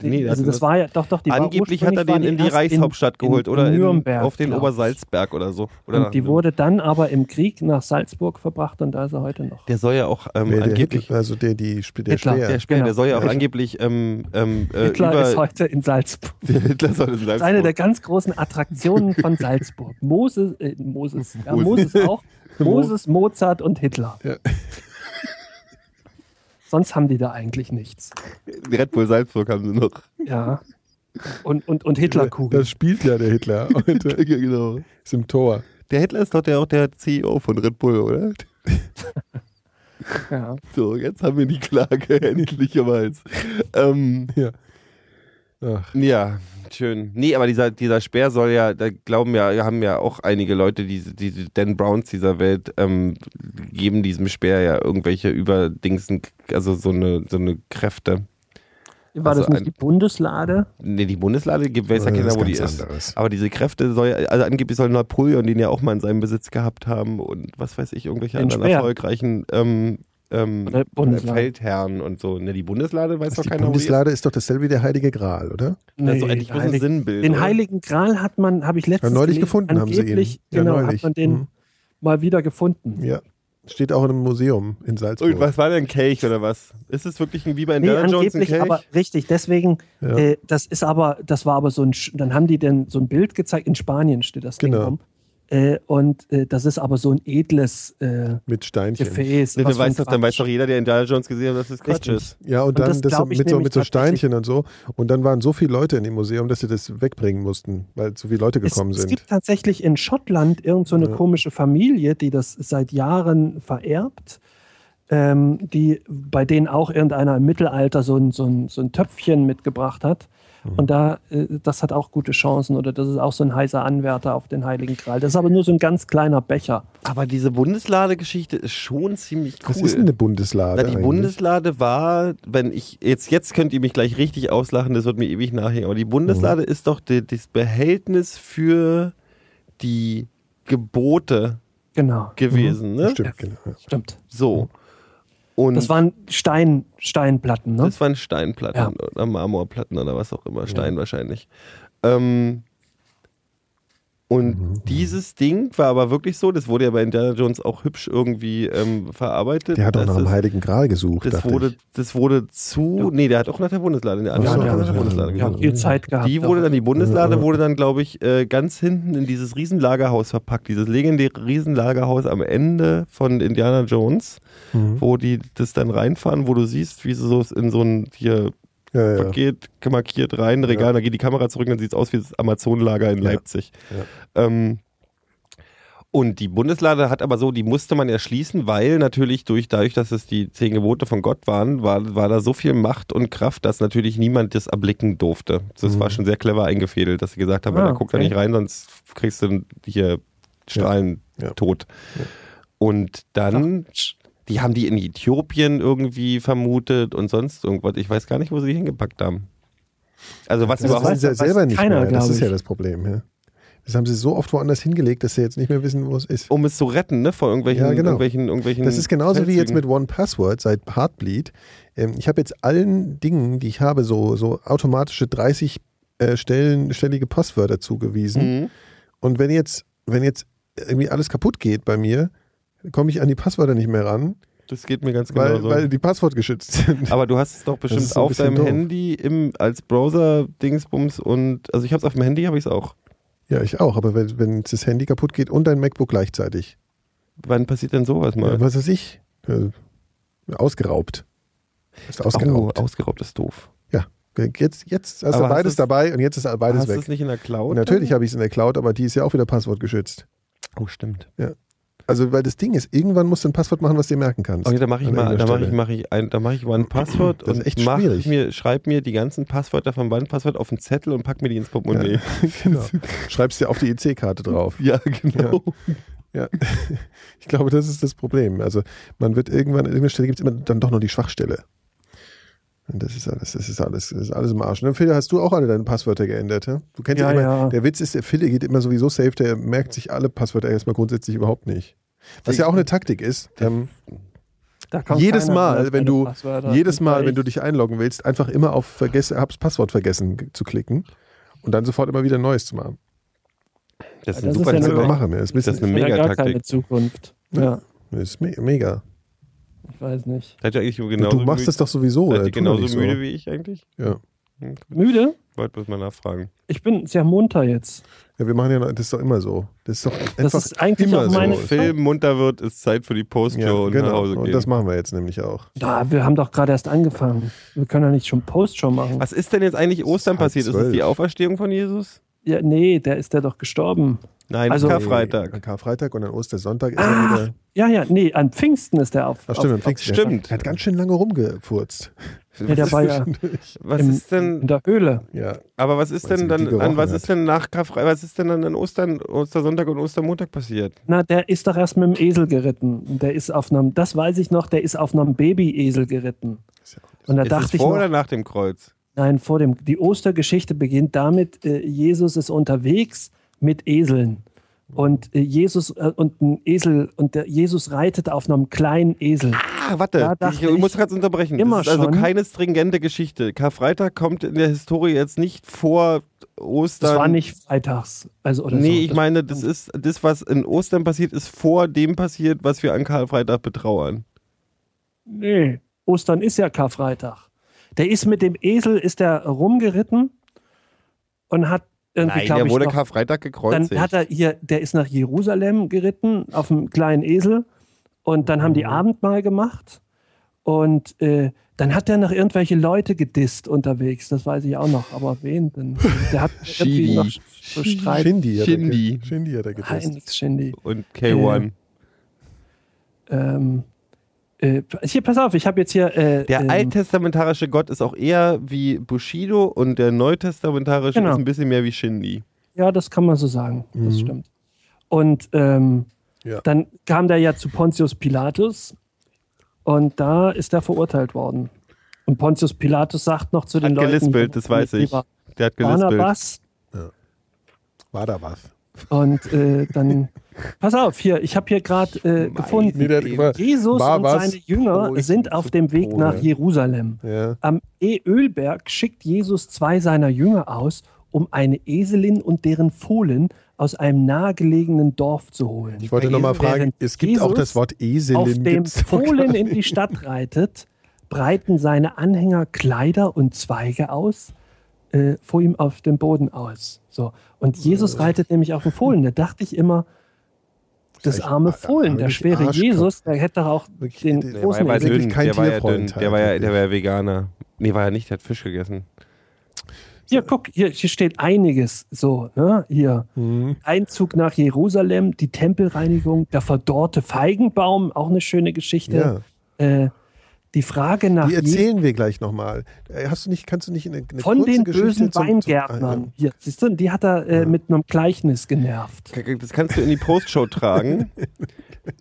nee, also das war ja, doch, doch, die war Angeblich hat er den die in die Reichshauptstadt in, geholt in, oder in, Nürnberg, auf den. Obersalzberg oder so. Oder Und die wurde dann aber im Krieg nach Salzburg verbracht und da ist er heute noch. der soll ja auch ähm, der angeblich. Hitler, also der, die, der Hitler, Speer. Der Speer, Genau. der soll ja auch Ja. angeblich ähm, ähm, äh, Hitler über. ist heute in Salzburg. der Hitler soll in Das ist Salzburg. eine der ganz großen Attraktionen von Salzburg. Moses, äh, Moses, ja, Moses. Moses auch. Moses, Mozart und Hitler. Ja. Sonst haben die da eigentlich nichts. Red Bull Salzburg haben sie noch. Ja. Und, und, und Hitlerkugel. Das spielt ja der Hitler heute. genau. Ist im Tor. Der Hitler ist doch der, auch der CEO von Red Bull, oder? Ja. So, jetzt haben wir die Klage endlicherweise. Ähm, Ja. Ach, ja, schön. Nee, aber dieser, dieser Speer soll ja, da glauben ja, haben ja auch einige Leute, diese, diese Dan Browns dieser Welt, ähm, geben diesem Speer ja irgendwelche Überdingsen, also so eine, so eine Kräfte. War Also das nicht ein- die Bundeslade? Nee, die Bundeslade gibt, weiß ja keiner, wo die ist. anderes. Aber diese Kräfte soll, ja- also angeblich soll Napoleon den ja auch mal in seinem Besitz gehabt haben und was weiß ich, irgendwelche Den anderen Speer. erfolgreichen ähm, ähm, Bundeslade. Feldherren und so. Ne, die Bundeslade weiß Was, doch die keiner, die. Bundeslade ist doch dasselbe wie der Heilige Gral, oder? Das ist so Nee, eigentlich bloß ein Sinnbild. Den oder? Heiligen Gral hat man, habe ich letztens Ja, neulich gelesen, gefunden haben sie ihn. angeblich, Ja, genau, neulich. hat man den Mhm. mal wieder gefunden. Ja. Steht auch in einem Museum in Salzburg. Und was war denn Kelch oder was? Ist es wirklich ein, wie bei Nee, Indiana Jones ein Kelch? aber richtig, deswegen, Ja. äh, das ist aber, das war aber so ein, Sch- dann haben die denn so ein Bild gezeigt, in Spanien steht das Ding Genau. rum. Äh, und äh, das ist aber so ein edles äh, Mit Steinchen. Gefäß. Nee, dann, weiß doch, dann weiß doch jeder, der Indiana Jones gesehen hat, dass das Quatsch Richtig. ist. Ja, und Und dann das das mit, so, mit so. Steinchen und so. Und dann waren so viele Leute in dem Museum, dass sie das wegbringen mussten, weil so viele Leute Es, gekommen es sind. gibt tatsächlich in Schottland irgend so eine Ja. komische Familie, die das seit Jahren vererbt, ähm, die bei denen auch irgendeiner im Mittelalter so ein, so ein, so ein Töpfchen mitgebracht hat. Mhm. Und da, äh, das hat auch gute Chancen oder das ist auch so ein heißer Anwärter auf den Heiligen Gral. Das ist aber nur so ein ganz kleiner Becher. Aber diese Bundeslade-Geschichte ist schon ziemlich cool. Was ist denn eine Bundeslade? Na, die eigentlich? Bundeslade war, wenn ich, jetzt, jetzt könnt ihr mich gleich richtig auslachen, das wird mir ewig nachhängen, aber die Bundeslade Mhm. ist doch die, das Behältnis für die Gebote Genau, gewesen, ne? Stimmt, genau. stimmt. So. Und Das waren Stein, Steinplatten, ne? das waren Steinplatten Ja. oder Marmorplatten oder was auch immer, Stein wahrscheinlich. Ähm, und Mhm. dieses Ding war aber wirklich so, das wurde ja bei Indiana Jones auch hübsch irgendwie ähm, verarbeitet. Der hat auch nach dem Heiligen Gral gesucht, Das wurde, ich. das wurde zu. Nee, der hat auch nach der Bundeslade. Der so, hat auch nach ja, der Bundeslade ja, ja, gesucht. viel Zeit gehabt. Die wurde dann, die Bundeslade Ja. wurde dann, glaube ich, äh, ganz hinten in dieses Riesenlagerhaus verpackt. Dieses legendäre Riesenlagerhaus am Ende von Indiana Jones, Mhm. wo die das dann reinfahren, wo du siehst, wie sie so in so ein hier Ja, ja. Paket markiert rein, Regal, Ja. dann geht die Kamera zurück, dann sieht es aus wie das Amazonenlager in Ja. Leipzig. Ähm, und die Bundeslade hat aber so, die musste man erschließen, weil natürlich durch, dadurch, dass es die zehn Gebote von Gott waren, war, war da so viel Macht und Kraft, dass natürlich niemand das erblicken durfte. Das Mhm. war schon sehr clever eingefädelt, dass sie gesagt haben, Ah, da guck da okay. nicht rein, sonst kriegst du hier Strahlen Ja. tot. Und dann, die haben die in Äthiopien irgendwie vermutet und sonst irgendwas. Ich weiß gar nicht, wo sie die hingepackt haben. Also was Das überhaupt. wissen sie ja selber nicht keiner, mehr. Das ist ja das Problem. Ja. Das haben sie so oft woanders hingelegt, dass sie jetzt nicht mehr wissen, wo es ist. um es zu retten, ne? Vor irgendwelchen, Ja, genau. irgendwelchen, irgendwelchen. Das ist genauso wie jetzt Feldzügen. mit One Password seit Heartbleed. Ähm, ich habe jetzt allen Dingen, die ich habe, so, so automatische 30 äh, Stellen, stellige Passwörter zugewiesen. Mhm. Und wenn jetzt, wenn jetzt irgendwie alles kaputt geht bei mir, komme ich an die Passwörter nicht mehr ran, Das geht mir ganz weil, genau so. weil die Passwort geschützt sind. Aber du hast es doch bestimmt auf deinem doof. Handy im, als Browser-Dingsbums und also ich habe es auf dem Handy, habe ich es auch. Ja, ich auch, aber wenn, wenn das Handy kaputt geht und dein MacBook gleichzeitig. Wann passiert denn sowas mal? Ja, was weiß ich? Äh, ausgeraubt. Ist ausgeraubt. Oh, ausgeraubt ist doof. Jetzt, jetzt hast Aber du hast beides du's- dabei und jetzt ist beides hast du weg. es nicht in der Cloud? Natürlich habe ich es in der Cloud, aber die ist ja auch wieder passwortgeschützt. Oh, stimmt. Also, weil das Ding ist, irgendwann musst du ein Passwort machen, was du dir merken kannst. Okay, da mache ich mal, da mache ich, mache ich ein, da mache ich One Passwort Das und echt mach schwierig. mir, schreib mir die ganzen Passwörter vom One Passwort auf einen Zettel und pack mir die ins Portemonnaie. Ja, genau. Schreibst dir auf die EC-Karte drauf. Ja, genau. Ja. Ich glaube, das ist das Problem. Also, man wird irgendwann, an irgendeiner Stelle gibt es immer dann doch noch die Schwachstelle. Und das ist alles, das ist alles, das ist alles im Arsch. Und Phil, hast du auch alle deine Passwörter geändert, ja? Du kennst ja, Ja, immer, ja. der Witz ist, der Phil geht immer sowieso safe, der merkt sich alle Passwörter erstmal grundsätzlich überhaupt nicht. Was ja auch eine Taktik ist. Ähm, Da kommt jedes Mal, wenn du jedes Mal, wenn du ich- dich einloggen willst, einfach immer auf vergessen, hab's Passwort vergessen ge- zu klicken und dann sofort immer wieder ein neues zu machen. Das ist Das ein ist super ja Taktik. Ja. Das ist, Das ist eine keine Zukunft. Ja, das ist me mega. Ich weiß nicht. Seid ihr eigentlich genauso du machst müde, es doch sowieso. seid oder? ihr genauso so. müde wie ich eigentlich? Ja. Hm, Müde? Wollte bloß mal nachfragen. Ich bin sehr munter jetzt. ja, wir machen ja, noch- das ist doch immer so. Das ist doch Das einfach ist eigentlich immer auch so. meine Wenn Film munter wird, ist Zeit für die Postshow Ja, und nach genau. Hause Und gehen. das machen wir jetzt nämlich auch. Ja, wir haben doch gerade erst angefangen. Wir können doch nicht schon Postshow machen. Was ist denn jetzt eigentlich Ostern passiert? Ist es die Auferstehung von Jesus? Ja, nee, der ist ja doch gestorben. Nein, Also- Karfreitag. An Karfreitag und an Ostersonntag ist Ah, er wieder. Ja, ja, nee, an Pfingsten ist der auf. Ach stimmt, auf, Pfingsten. stimmt. Er hat ganz schön lange rumgefurzt. Ja, der war ja Was im, ist denn, in der Höhle. Ja, aber was ist denn dann, an, was hat. ist denn nach Karfreitag, was ist denn dann an Ostern, Ostersonntag und Ostermontag passiert? Na, der ist doch erst mit dem Esel geritten. Der ist auf einem, das weiß ich noch, der ist auf einem Babyesel geritten. Und da Ist es dachte ich vor noch, oder nach dem Kreuz? Nein, vor dem, die Ostergeschichte beginnt damit, äh, Jesus ist unterwegs mit Eseln. Und äh, Jesus äh, und ein Esel und der Jesus reitet auf einem kleinen Esel. Ah, warte, Da ich, ich muss kurz unterbrechen. immer das ist also schon. keine stringente Geschichte. Karfreitag kommt in der Historie jetzt nicht vor Ostern. Das war nicht freitags. Also, oder Nee, so. ich meine, das ist das, was in Ostern passiert, ist vor dem passiert, was wir an Karfreitag betrauern. Nee, Ostern ist ja Karfreitag. Der ist mit dem Esel, ist der rumgeritten und hat irgendwie, Nein, glaube der ich, wurde noch, Karfreitag dann gekreuzigt. hat er hier, der ist nach Jerusalem geritten auf einem kleinen Esel und dann haben die Mhm. Abendmahl gemacht und äh, dann hat er noch irgendwelche Leute gedisst unterwegs, das weiß ich auch noch, aber wen denn? Der hat irgendwie noch so Streit. Shindy hat er Shindy. Shindy hat er Nein, getestet. nix Shindy. und K1. Ähm, äh, hier, pass auf, ich habe jetzt hier. Äh, Der ähm, alttestamentarische Gott ist auch eher wie Bushido und der neutestamentarische Genau. ist ein bisschen mehr wie Shindy. Ja, das kann man so sagen. Das Mhm. stimmt. Und ähm, Ja. dann kam der ja zu Pontius Pilatus und da ist er verurteilt worden. Und Pontius Pilatus sagt noch zu den Hat Leuten, gelispelt, das weiß ich. Der hat gelispelt. Barnabas. War da was? Und äh, dann, pass auf, hier, ich habe hier gerade äh, gefunden. Nee, Jesus und seine Jünger Oh, sind auf dem Weg nach? Jerusalem. Ja. Am E-Ölberg schickt Jesus zwei seiner Jünger aus, um eine Eselin und deren Fohlen aus einem nahegelegenen Dorf zu holen. Ich wollte nochmal fragen, es gibt auch Jesus das Wort Eselin. auf dem Fohlen in die Stadt reitet, breiten seine Anhänger Kleider und Zweige aus, äh, vor ihm auf dem Boden aus. So. Und Jesus reitet nämlich auf dem Fohlen. Da dachte ich immer, das arme ar- Fohlen, der schwere. Jesus, der hätte doch auch den der- großen war wirklich dünn, kein der war ja dünn. Der war ja, der war ja Veganer. Nee, war ja nicht, der hat Fisch gegessen. Hier, guck, hier, hier steht einiges so, ne? Hier. Mhm. Einzug nach Jerusalem, die Tempelreinigung, der verdorrte Feigenbaum, auch eine schöne Geschichte. Äh, die Frage nach Die erzählen wir gleich nochmal. Hast du nicht, kannst du nicht eine, eine von kurze den Geschichte bösen zum- Weingärtnern. Zum, Hier, siehst du, die hat er äh, mit einem Gleichnis genervt. Das kannst du in die Postshow tragen.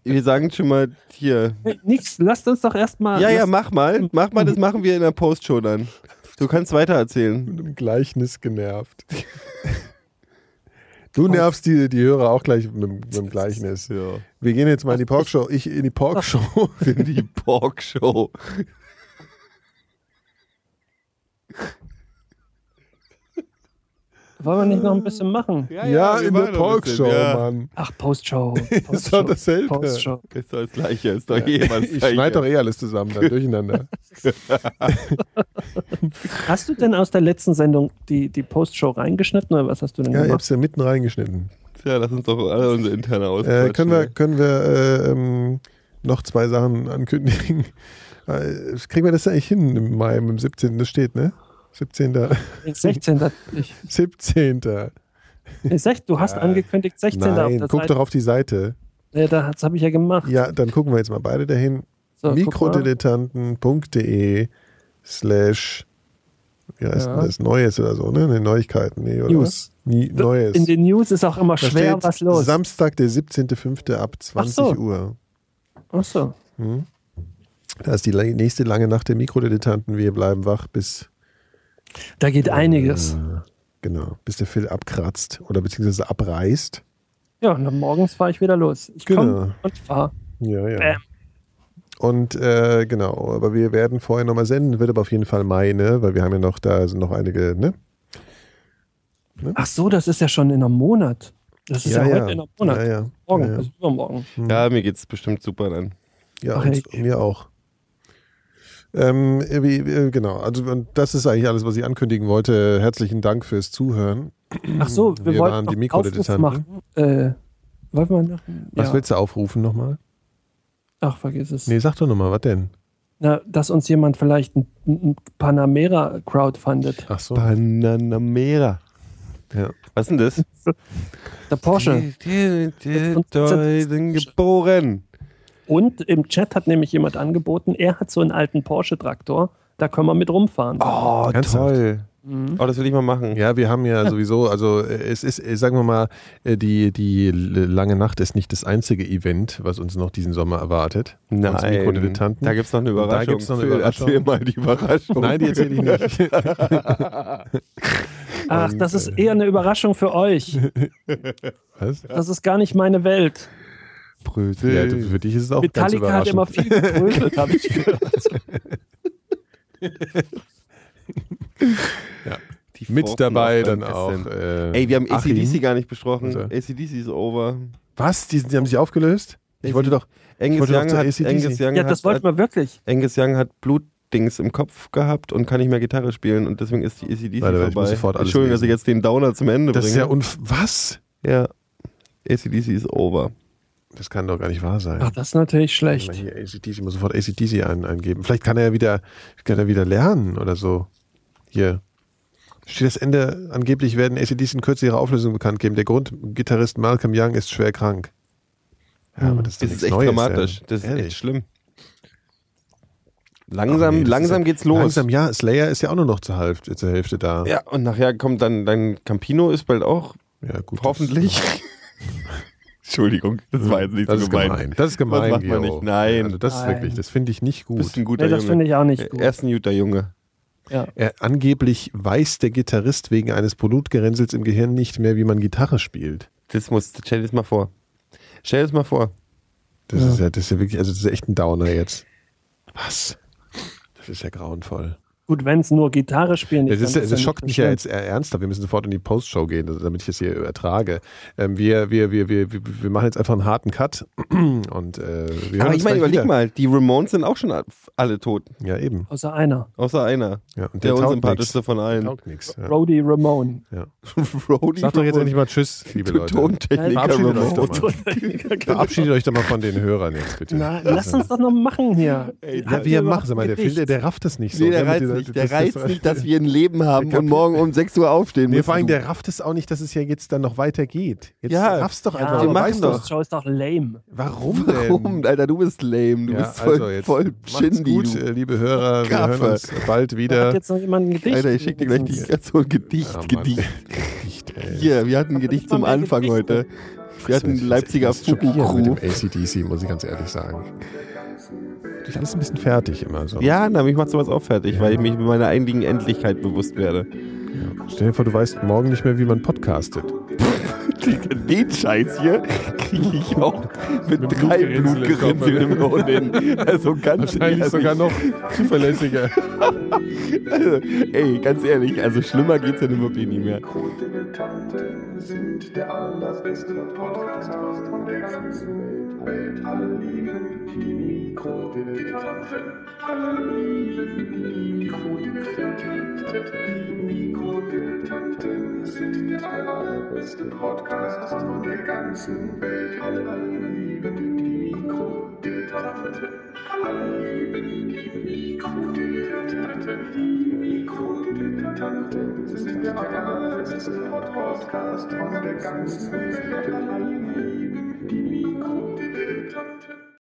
Wir sagen schon mal hier. Nix, lasst uns doch erstmal. Ja, ja, mach mal. Mach mal, das machen wir in der Postshow dann. Du kannst weiter erzählen. mit einem Gleichnis genervt. Du nervst die, die Hörer auch gleich mit, mit dem Gleichnis. Ja. Wir gehen jetzt mal in die Porkshow. Ich in die Porkshow. In die Porkshow. Wollen wir nicht noch ein bisschen machen? Ja, wir in machen der Porkshow, ja. Mann. Ach, Postshow. Ist Postshow, doch dasselbe. Postshow. Ist doch das Gleiche, ist doch jeweils Ich schneide doch eh alles zusammen, dann durcheinander. Hast du denn aus der letzten Sendung die, die Postshow reingeschnitten oder was hast du denn Ja, ich gemacht? hab's ja mitten reingeschnitten. Ja, lass uns doch alle unsere interne aus. Äh, können wir, können wir äh, ähm, noch zwei Sachen ankündigen? Äh, kriegen wir das eigentlich hin im Mai, im 17. Das steht, ne? 17. 16. Ich, 17. nee, sech, du hast angekündigt 16. auf Nein, der guck Seite. doch auf die Seite. Ja, das habe ich ja gemacht. Ja, dann gucken wir jetzt mal beide dahin. So. Mikrodilettanten.de slash wie heißt Ja. denn das? Neues oder so, ne? Ne, Neuigkeiten, nee, oder? News. Nie, Neues. In den News ist auch immer da schwer was los. Samstag, der 17.05. ab 20 so. Uhr. Ach so. Da ist die nächste lange Nacht der Mikrodilettanten. Wir bleiben wach bis Da geht einiges. Äh, Genau, bis der Phil abkratzt oder beziehungsweise abreißt. Ja, und dann morgens fahre ich wieder los. Ich Genau. komme und fahre. Ja, ja. Bam. Und äh, genau, aber wir werden vorher nochmal senden, wird aber auf jeden Fall Mai, ne? Weil wir haben ja noch, da sind noch einige, ne? Ach so, das ist ja schon in einem Monat. Das ist ja, heute in einem Monat. Ja, ja. Morgen, ja, ja. also übermorgen. Ja, mir geht's bestimmt super dann. Ja, Ach, und, mir auch. Ähm, wie, äh, genau, also und das ist eigentlich alles, was ich ankündigen wollte. Herzlichen Dank fürs Zuhören. Ach so, wir, Wir wollten waren noch die Mikrodilettanten. machen. Äh, wollten wir noch? Was ja. willst du aufrufen nochmal? Ach, vergiss es. Nee, sag doch nochmal, was denn? Na, dass uns jemand vielleicht ein, ein Panamera crowdfundet. Ach so. Panamera. Ja. Was ist denn das? Der Porsche. Die, die, die, die, geboren. Und im Chat hat nämlich jemand angeboten, er hat so einen alten Porsche-Traktor, da können wir mit rumfahren. Oh, Ernsthaft? toll. Mhm. Oh, das will ich mal machen. Ja, wir haben ja sowieso, also äh, es ist, äh, sagen wir mal, äh, die, die lange Nacht ist nicht das einzige Event, was uns noch diesen Sommer erwartet. Nein, da gibt's noch eine Und da Überraschung. gibt's noch eine Überraschung. Erzähl mal die Überraschung. Nein, die erzähle ich nicht. Ach, das ist eher eine Überraschung für euch. Was? Das ist gar nicht meine Welt. Brösel. Ja, für dich ist es auch ganz Metallica hat immer viel gebröselt, habe ich gehört. Die Mit dabei dann auch. Äh, Ey, wir haben. ACDC gar nicht besprochen. ACDC ist over. Was? Die, die haben sich aufgelöst? Ich wollte doch. Angus wollte Young, hat, AC/DC. Angus, Young Ja, das wollten wir wirklich. Angus Young hat Blutdings im Kopf gehabt und kann nicht mehr Gitarre spielen und deswegen ist die ACDC Warte, ich muss vorbei. sofort alles Entschuldigung, dass ich jetzt den Downer zum Ende Das ist bringe. ja unf. Was? ja. ACDC ist over. Das kann doch gar nicht wahr sein. Ach, das ist natürlich schlecht. ich muss sofort ACDC ein, eingeben. Vielleicht kann er ja wieder, kann er wieder lernen oder so. Hier. Steht das Ende, angeblich werden ACDC in Kürze ihre Auflösung bekannt geben. Der Grundgitarrist Malcolm Young ist schwer krank. Ja, aber das ist, Das ist echt Neues, dramatisch. Ja. Das ist Ehrlich. echt schlimm. Langsam, nee, langsam ist geht's los. Langsam, ja. Slayer ist ja auch nur noch zur Hälfte, zur Hälfte da. Ja, und nachher kommt dann dein Campino ist bald auch, Ja, gut. hoffentlich. Entschuldigung, das war jetzt nicht Das so ist gemein. gemein. Das ist gemein, Das macht man nicht. Nein. Also das ist Nein. wirklich, das finde ich nicht gut. bist ein guter Nee, das finde ich auch nicht gut. Er ist ein guter Junge. Ja. Er, angeblich weiß der Gitarrist wegen eines Blutgerinnsels im Gehirn nicht mehr, wie man Gitarre spielt. Das muss, stell dir das mal vor. Stell dir das mal vor. Das ist ja, das ist ja wirklich, also das ist echt ein Downer jetzt. Was? Das ist ja grauenvoll. Gut, wenn es nur Gitarre spielen Das, ist, ist, dann das schockt mich ja jetzt eher ernsthaft. Wir müssen sofort in die Postshow gehen, damit ich das hier ertrage. Ähm, wir, wir, wir, wir, wir wir machen jetzt einfach einen harten Cut. Und, äh, wir Aber ich meine, überleg wieder. mal, die Ramones sind auch schon alle tot. Ja, eben. Außer einer. Außer einer. Ja, und Der, taugt unsympathischste nix. von Der allen. taugt nix. Ja. Brody Ramone. Ja. Rody Sag doch jetzt endlich mal Tschüss, liebe Leute. Tontechniker Verabschiedet euch Ramone. doch mal. Verabschiedet euch doch mal von den Hörern jetzt, bitte. Na, lass uns das noch machen hier. Ja, wie er macht, sag mal, der, der, der rafft das nicht so. Nee, der dieser- nicht. Der das- das- reizt nicht, dass wir ein Leben haben und morgen um 6 Uhr aufstehen Nee, müssen. vor allem, der rafft es auch nicht, dass es ja jetzt dann noch weitergeht. Jetzt Ja. raffst doch Ja, einfach. machen weißt doch. Das Show ist doch lame. Warum, Warum? denn? Alter, du bist lame. Du Ja, bist voll, also jetzt voll Shindy. gut, du. äh, liebe Hörer. Wir Gaffe. hören uns bald wieder. hat jetzt noch jemand ein Gedicht. Alter, ich schick dir gleich die, so ein Gedicht. Ja, Mann. Gedicht. Hier, wir hatten ein Gedicht zum Anfang heute. Wir hatten Leipziger Fuku-Crew. Mit dem ACDC, muss ich ganz ehrlich sagen. Ist alles ein bisschen fertig immer so. Ja, na, mich macht sowas auch fertig, weil ich mich mit meiner einigen Endlichkeit bewusst werde. Stell dir vor, du weißt morgen nicht mehr, wie man podcastet. Den Scheiß hier kriege ich auch mit, Mit drei Blutgerinnseln im Ohr hin. Also ganz Wahrscheinlich ehrlich. sogar noch zuverlässiger. Also, ey, ganz ehrlich, also schlimmer geht's ja nun wirklich nie mehr. Sind der allerbeste Podcast aus der ganzen Welt. Alle lieben die Mikrodilettanten. Alle lieben die Mikrodilettanten. Mikrodilettanten sind der allerbeste Podcast aus der ganzen Welt. Alle lieben die Mikrodilettanten. Alle lieben die Mikrodilettanten. Mikrodilettanten sind der allerbeste Podcast aus der ganzen Welt. Alle lieben Mikro-Dilettantin.